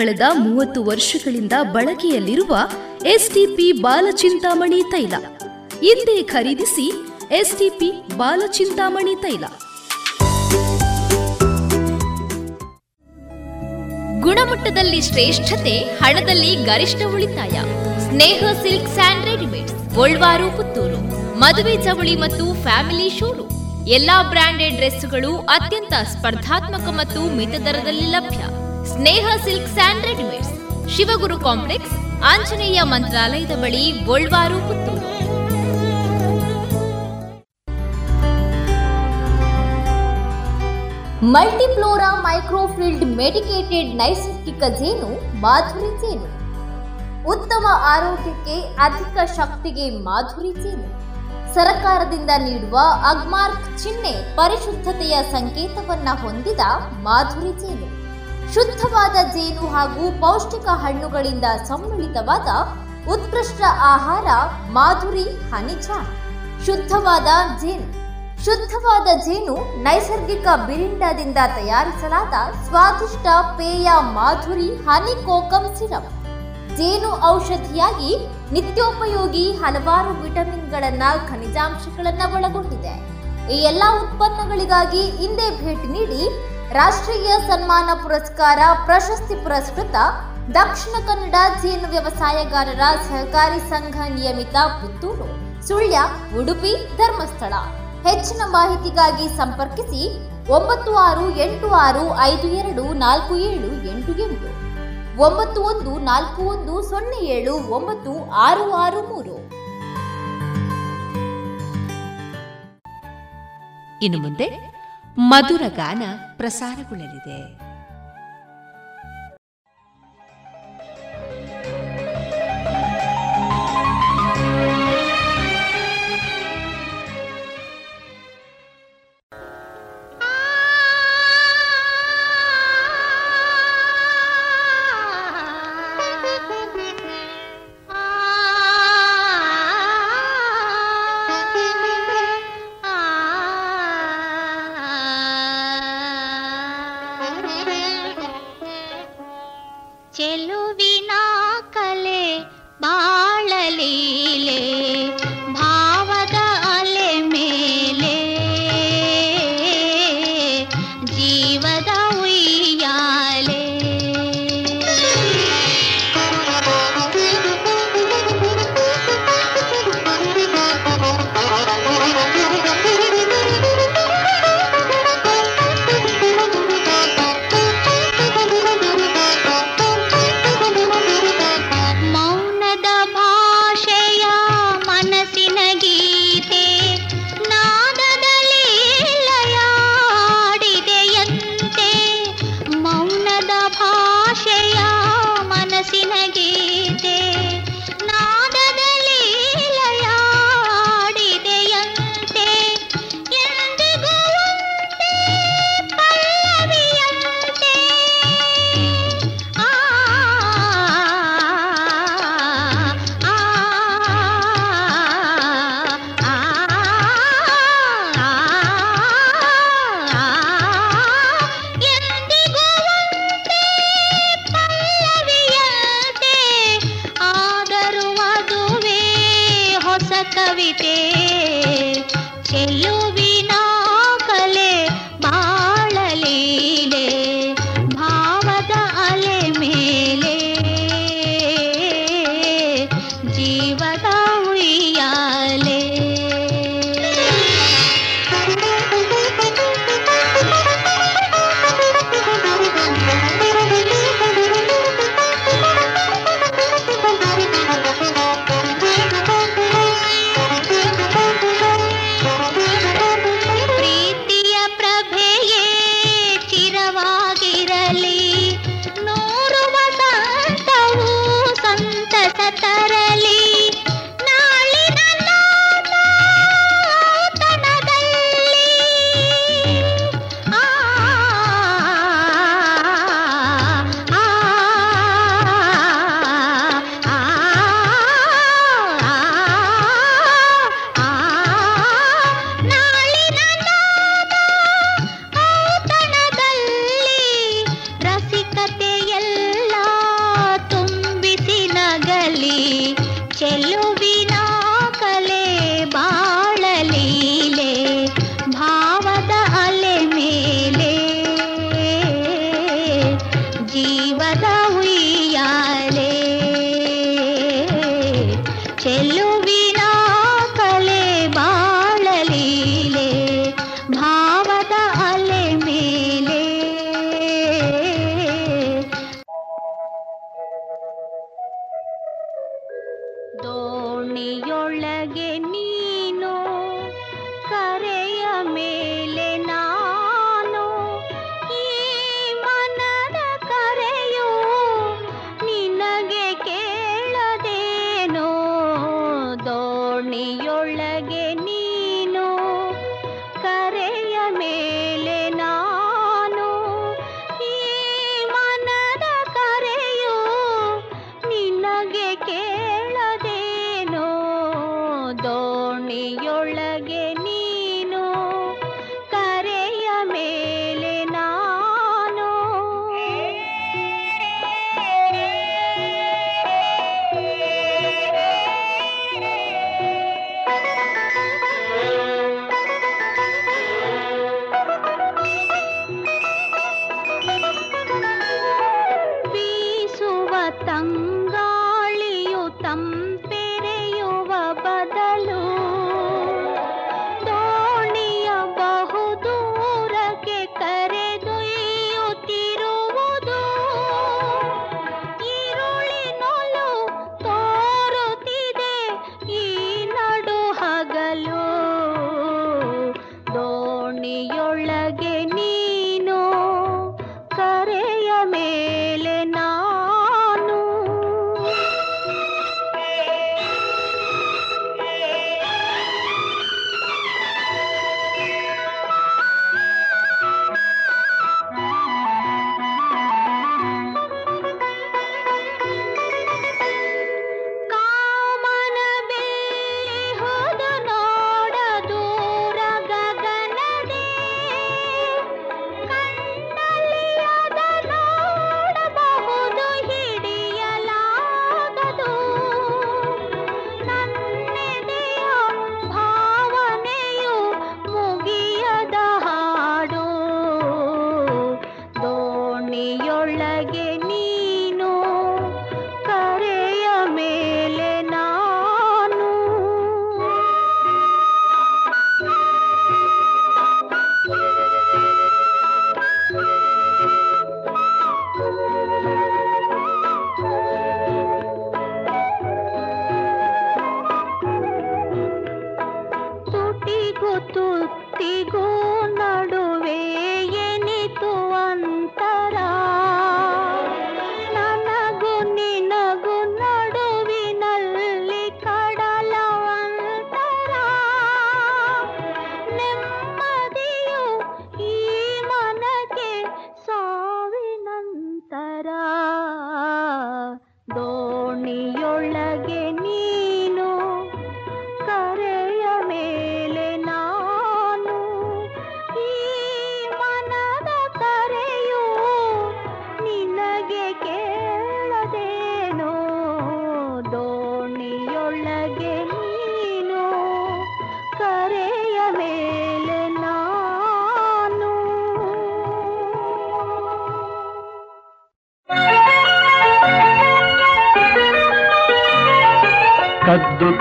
ಕಳೆದ ಮೂವತ್ತು ವರ್ಷಗಳಿಂದ ಬಳಕೆಯಲ್ಲಿರುವ ಎಸ್ಟಿಪಿ ಬಾಲಚಿಂತಾಮಣಿ ತೈಲ. ಹಿಂದೆ ಖರೀದಿಸಿ ಎಸ್ಟಿಪಿ ಬಾಲಚಿಂತಾಮಣಿ ತೈಲ. ಗುಣಮಟ್ಟದಲ್ಲಿ ಶ್ರೇಷ್ಠತೆ, ಹಣದಲ್ಲಿ ಗರಿಷ್ಠ ಉಳಿತಾಯ. Sneha silk and readymade Golwaru, Puttur. ಮದುವೆ ಚವಳಿ ಮತ್ತು ಫ್ಯಾಮಿಲಿ ಶೋರು ಎಲ್ಲಾ ಬ್ರಾಂಡೆಡ್ ಡ್ರೆಸ್ಗಳು ಅತ್ಯಂತ ಸ್ಪರ್ಧಾತ್ಮಕ ಮತ್ತು ಮಿತ ದರದಲ್ಲಿ ಲಭ್ಯ. Sneha silk and readymades. Shivaguru complex, Anjaneya ಮಂತ್ರಾಲಯದ ಬಳಿ Golwaru Puttur. Multiflora microfiltered medicated ನೈಸರ್ಗಿಕ ಜೇನು, ಮಾಧುರಿ ಜೇನು. ಉತ್ತಮ ಆರೋಗ್ಯಕ್ಕೆ ಅಧಿಕ ಶಕ್ತಿಗೆ ಮಾಧುರಿ ಜೇನು. ಸರಕಾರದಿಂದ ನೀಡುವ ಅಗ್ಮಾರ್ಕ್ ಚಿಹ್ನೆ ಪರಿಶುದ್ಧತೆಯ ಸಂಕೇತವನ್ನ ಹೊಂದಿದ ಮಾಧುರಿ ಜೇನು. ಶುದ್ಧವಾದ ಜೇನು ಹಾಗೂ ಪೌಷ್ಟಿಕ ಹಣ್ಣುಗಳಿಂದ ಸಮ್ಮಿಳಿತವಾದ ಉತ್ಕೃಷ್ಟ ಆಹಾರ, ಮಾಧುರಿ ಹನಿಜಾಮ್ ಶುದ್ಧವಾದ ಜೇನು. ಶುದ್ಧವಾದ ಜೇನು ನೈಸರ್ಗಿಕ ಬಿರಿಂಡದಿಂದ ತಯಾರಿಸಲಾದ ಸ್ವಾದಿಷ್ಟ ಪೇಯ ಮಾಧುರಿ ಹನಿ ಕೋಕಂ ಸಿರಪ್. ಜೇನು ಔಷಧಿಯಾಗಿ ನಿತ್ಯೋಪಯೋಗಿ ಹಲವಾರು ವಿಟಮಿನ್ಗಳನ್ನ, ಖನಿಜಾಂಶಗಳನ್ನ ಒಳಗೊಂಡಿದೆ. ಈ ಎಲ್ಲಾ ಉತ್ಪನ್ನಗಳಿಗಾಗಿ ಹಿಂದೆ ಭೇಟಿ ನೀಡಿ ರಾಷ್ಟ್ರೀಯ ಸನ್ಮಾನ ಪುರಸ್ಕಾರ ಪ್ರಶಸ್ತಿ ಪುರಸ್ಕೃತ ದಕ್ಷಿಣ ಕನ್ನಡ ಜೇನು ವ್ಯವಸಾಯಗಾರರ ಸಹಕಾರಿ ಸಂಘ ನಿಯಮಿತ ಪುತ್ತೂರು, ಸುಳ್ಯ, ಉಡುಪಿ, ಧರ್ಮಸ್ಥಳ. ಹೆಚ್ಚಿನ ಮಾಹಿತಿಗಾಗಿ ಸಂಪರ್ಕಿಸಿ ಒಂಬತ್ತು ಆರು ಎಂಟು ಆರು ಐದು ಎರಡು ನಾಲ್ಕು ಏಳು ಎಂಟು ಎಂಟು. ಒಂಬತ್ತು ಒಂದು ನಾಲ್ಕು ಒಂದು ಸೊನ್ನೆ ಏಳು ಒಂಬತ್ತು ಆರು ಆರು ಮೂರು. ಇನ್ನು ಮುಂದೆ ಮಧುರ ಗಾನ ಪ್ರಸಾರಗೊಳ್ಳಲಿದೆ.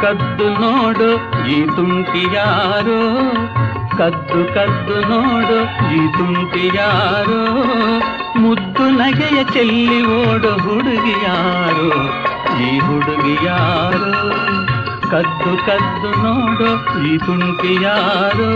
ಕದ್ದು ಕದ್ದು ನೋಡು ಈ ತುಂಟಿ ಯಾರೋ ಕದ್ದು ಕದ್ದು ನೋಡು ಈ ತುಂಟಿ ಯಾರೋ ಮುದ್ದು ನಗೆಯ ಚೆಲ್ಲಿ ಓಡು ಹುಡುಗಿ ಯಾರೋ ಈ ಹುಡುಗಿ ಯಾರೋ ಕದ್ದು ಕದ್ದು ನೋಡು ಈ ತುಂಟಿ ಯಾರೋ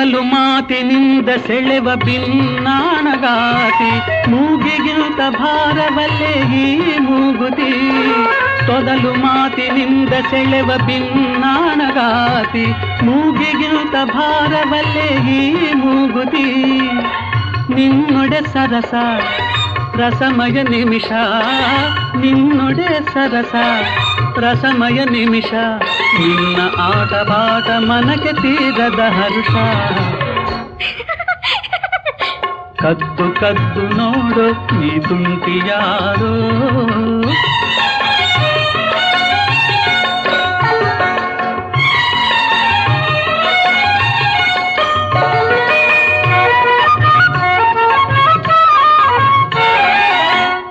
ತೊದಲು ಮಾತಿನಿಂದ ಸೆಳೆವ ಭಿನ್ನಾಣಗಾತಿ ಮೂಗಿಗಿಂತ ಭಾರವಲ್ಲೇ ಈ ಮೂಗುತಿ. ತೊದಲು ಮಾತಿನಿಂದ ಸೆಳೆವ ಭಿನ್ನಾಣಗಾತಿ ಮೂಗಿಗಿಂತ ಭಾರವಲ್ಲೇ ಈ ಮೂಗುತಿ. ನಿನ್ನೊಡೆ ಸರಸ, ರಸಮಯ ನಿಮಿಷ. ನಿನ್ನೊಡೆ ಸರಸ, ರಸಮಯ ನಿಮಿಷ. ನಿನ್ನ ಆಟ ಪಾಠ ಮನಕ್ಕೆ ತೀರದ ಹರುಷ ಕದ್ದು ಕದ್ದು ನೋಡು ಈ ತುಂಟಿ ಯಾರೋ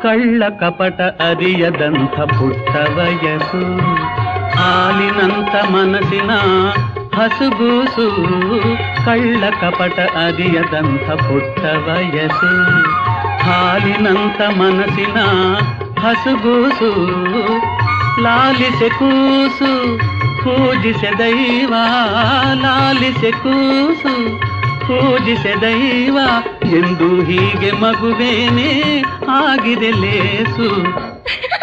ಕಳ್ಳ ಕಪಟ ಅರಿಯದಂಥ ಪುಟ್ಟ ವಯಸ್ಸು ಹಾಲಿನಂತ ಮನಸ್ಸಿನ ಹಸುಗೂಸು, ಕಳ್ಳ ಕಪಟ ಅರಿಯದಂಥ ಪುಟ್ಟ ವಯಸ್ಸು ಹಾಲಿನಂತ ಮನಸ್ಸಿನ ಹಸುಗೂಸು, ಲಾಲಿಸೆ ಕೂಸು, ಪೂಜಿಸೆ ದೈವ, ಲಾಲಿಸೆ ಕೂಸು, ಪೂಜಿಸೆ ದೈವ, ಎಂದು ಹೀಗೆ ಮಗುವೇನೆ, ಆಗಿದೆ ಲೇಸು. *laughs*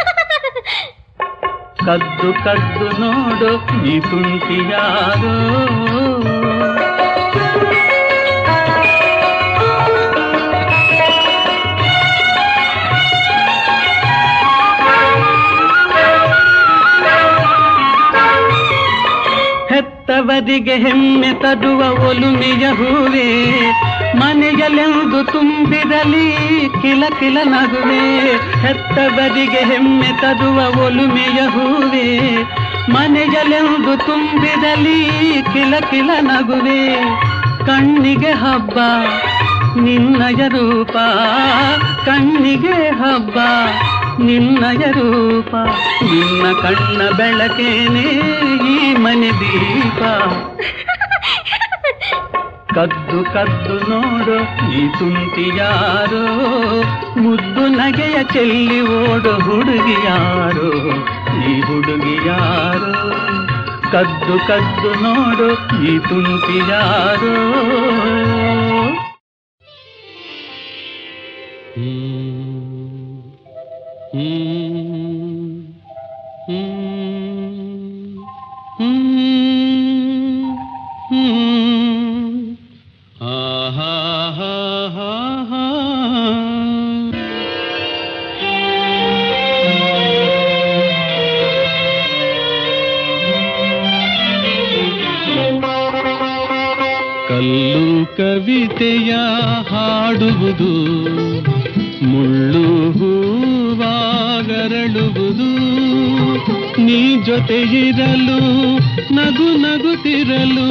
ಕದ್ದು ಕದ್ದು ನೋಡು ಈ ತುಂಟಿ ಯಾರೋ ಹೆತ್ತವರಿಗೆ ಹೆಮ್ಮೆ ತರುವ ಒಲುಮೆಯ ಹೂವೇ ಮನೆಯಲೆಂದು ತುಂಬಿದಲಿ ಕಿಲ ಕಿಲ ನಗುವೆ ಹೆತ್ತವರಿಗೆ ಹೆಮ್ಮೆ ತದುವ ಒಲುಮೆಯ ಹೂವೆ. ಮನೆಯಲ್ಲೆಂದು ತುಂಬಿರಲಿ, ಕಿಲ ಕಿಲ ನಗುವೆ. ಕಣ್ಣಿಗೆ ಹಬ್ಬ, ನಿನ್ನಯ ರೂಪ. ಕಣ್ಣಿಗೆ ಹಬ್ಬ, ನಿನ್ನಯ ರೂಪ. ನಿನ್ನ ಕಣ್ಣ ಬೆಳಕೇನೆ, ಈ ಮನೆ ದೀಪ. ಕದ್ದು ಕದ್ದು ನೋಡು ಈ ತುಂಟಿ ಯಾರೋ ಮುದ್ದು ನಗೆಯ ಚೆಲ್ಲಿ ಓಡು ಹುಡುಗಿ ಯಾರೋ ಈ ಹುಡುಗಿ ಯಾರೋ ಕದ್ದು ಕದ್ದು ನೋಡು ಈ ತುಂಟಿ ಯಾರೋ ಕಲ್ಲು ಹಾಡುವುದು ಮುಳ್ಳು ಹೂವಾಗರಳುವುದು. ನೀ ಜೊತೆ ಇರಲು ನಗು ನಗುತ್ತಿರಲು,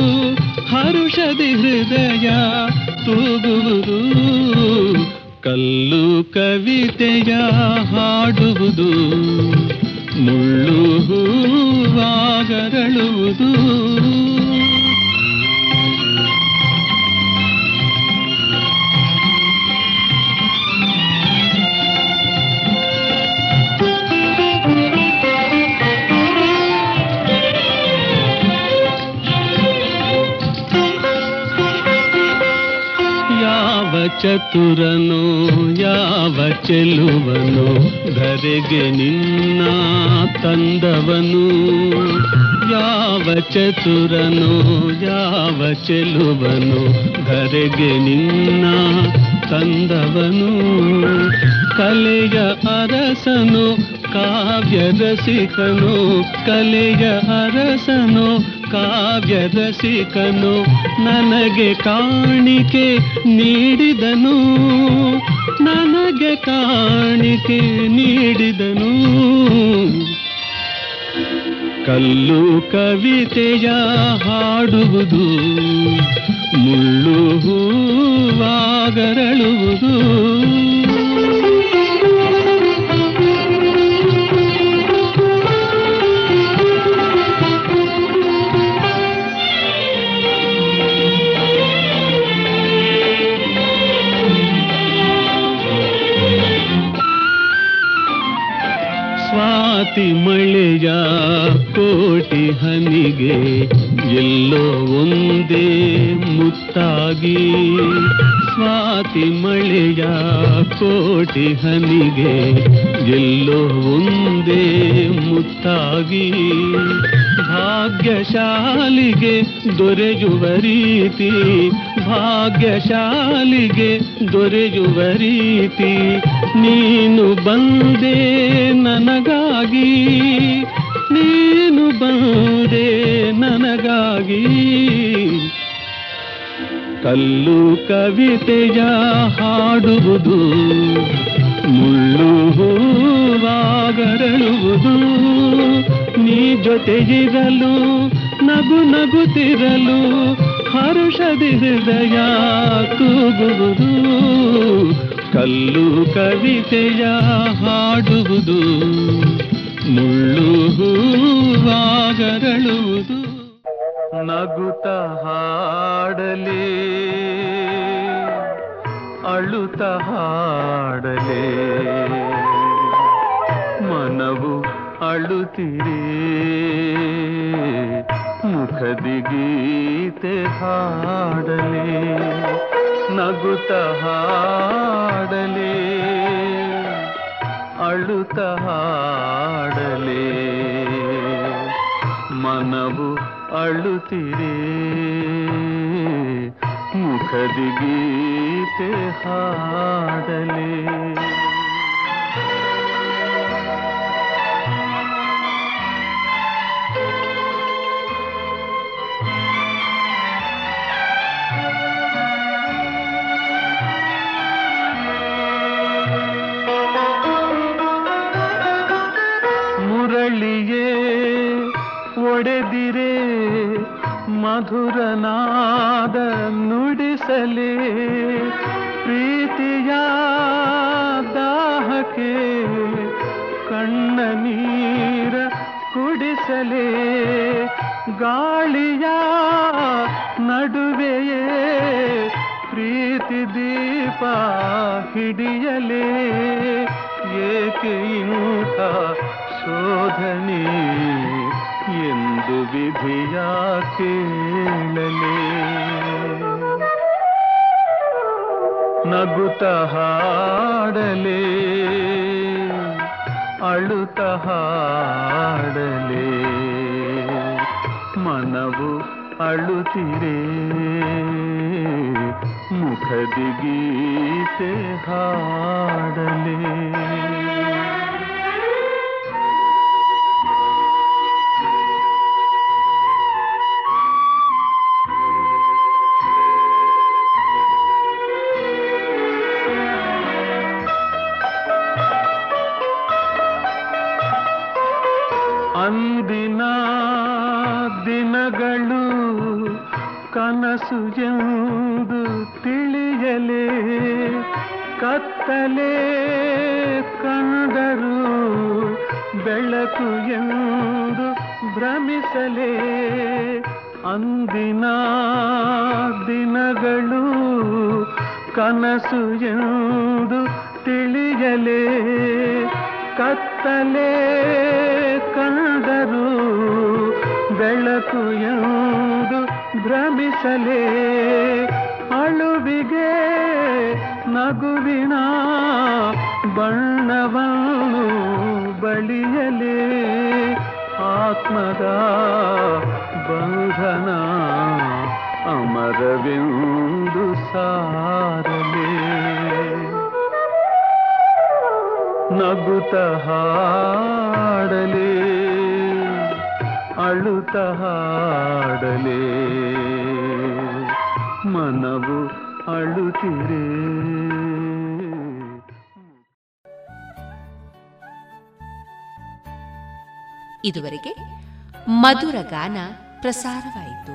ಹರುಷದಿ ಹೃದಯ ತೂಗುವುದು. ಕಲ್ಲು ಕವಿತೆಯ ಹಾಡುವುದು, ಮುಳ್ಳು ಹೂವಾಗರಳುವುದು. ಚತುರನೋ, ಯಾವ ಚೆಲುವನು? ಧರೆಗೆ ನಿನ್ನ ತಂದವನು. ಯಾವ ಚತುರನು, ಯಾವ ಚೆಲುವನು? ಧರೆಗೆ ನಿನ್ನ ತಂದವನು. ಕಲೆಯ ಅರಸನು ಕಾವ್ಯ ರಸಿಕನು ಕಲೆಯ ಅರಸನು ಕಾವ್ಯ ರಸಿಕನು ನನಗೆ ಕಾಣಿಕೆ ನೀಡಿದನು. ನನಗೆ ಕಾಣಿಕೆ ನೀಡಿದನು. ಕಲ್ಲು ಕವಿತೆಯ ಹಾಡುವುದು ಮುಳ್ಳು ಹೂವಾಗರಳುವುದು. ಸ್ವಾತಿ ಮಳೆಯ ಕೋಟಿ ಹನಿಗೆ ಎಲ್ಲೋ ಒಂದೇ ಮುತ್ತಾಗಿ ಸ್ವಾತಿ ಮಳೆಯ ಕೋಟಿ ಹನಿಗೆ ಎಲ್ಲೋ ಒಂದೇ ಮುತ್ತಾಗಿ ಭಾಗ್ಯಶಾಲಿಗೆ ದೊರೆಯುವ ರೀತಿ, ಭಾಗ್ಯಶಾಲಿಗೆ ದೊರೆಯುವ ರೀತಿ, ನೀನು ಬಂದೇ ನನಗಾಗಿ ನೀನು ಬಂದೆ ನನಗಾಗಿ. ಕಲ್ಲು ಕವಿತೆಯ ಹಾಡುವುದು, ಮುಳ್ಳು ಹೂವಾಗರಳುವುದು. ನೀ ಜೊತೆಗಿರಲು, ನಗು ನಗುತ್ತಿರಲು, ಹರುಷದಿ ಹೃದಯ ಕೂಗುವುದು. ಕಲ್ಲು ಕವಿತೆಯ ಹಾಡುವುದು. ಮುಳ್ಳು ಹೂವಾಗರಳುವುದು ನಗುತ ಹಾಡಲೇ. ಅಳುತ ಹಾಡಲೇ. ಮನವು ಅಳುತ್ತಿರೇ. ಮುಖದಿ ಗೀತೆ ಹಾಡಲೇ. ನಗುತ ಹಾಡಲೇ. ಅಳುತ್ತ ಹಾಡಲೇ. ಮನವು ಅಳುತ್ತಿರೇ ಮುಖದಿ ಗೀತೆ ಹಾಡಲೇ. ಒಡೆದಿರೆ ಮಧುರನಾದ ನುಡಿಸಲಿ. ಪ್ರೀತಿಯ ದಾಹಕೆ ಕಣ್ಣ ನೀರ ಕುಡಿಸಲೇ. ಗಾಳಿಯ ನಡುವೆಯೇ ಪ್ರೀತಿ ದೀಪ ಹಿಡಿಯಲೇ. ಏಕೆ ಇಂಥ ಶೋಧನೆ ಎಂದು ವಿಧಿಯ ಕೇಳಲೆ. ನಗುತ ಹಾಡಲೇ. ಅಳುತ ಹಾಡಲೇ. ಮನವು ಅಳುತ್ತಿರೆ. ಮುಖದಿ ಗೀತೆ ಹಾಡಲೇ. ಕನಸು ಎಂದು ತಿಳಿಯಲೇ ಕತ್ತಲೆ ಕಂಡರು ಬೆಳಕು ಎಂದು ಭ್ರಮಿಸಲೇ ಅಂದಿನ ದಿನಗಳು ಕನಸು ಎಂದು ತಿಳಿಯಲೇ ಕತ್ತಲೆ ಕಂಡರು ಬೆಳಕು ಎಂದು ಭ್ರಮಿಸಲೇ ಅಳುವಿಗೆ ನಗುವಿನ ಬಣ್ಣವನ್ನು ಬಳಿಯಲೇ ಆತ್ಮದ ಬಂಧನ ಅಮರವೆಂದು ಸಾರಲೇ. ನಗುತ ಹಾಡಲೇ. ಅಳುತ್ತ ಹಾಡಲೇ. ಮನವು ಅಳುತ್ತಿರೇ. ಇದುವರೆಗೆ ಮಧುರ ಗಾನ ಪ್ರಸಾರವಾಯಿತು.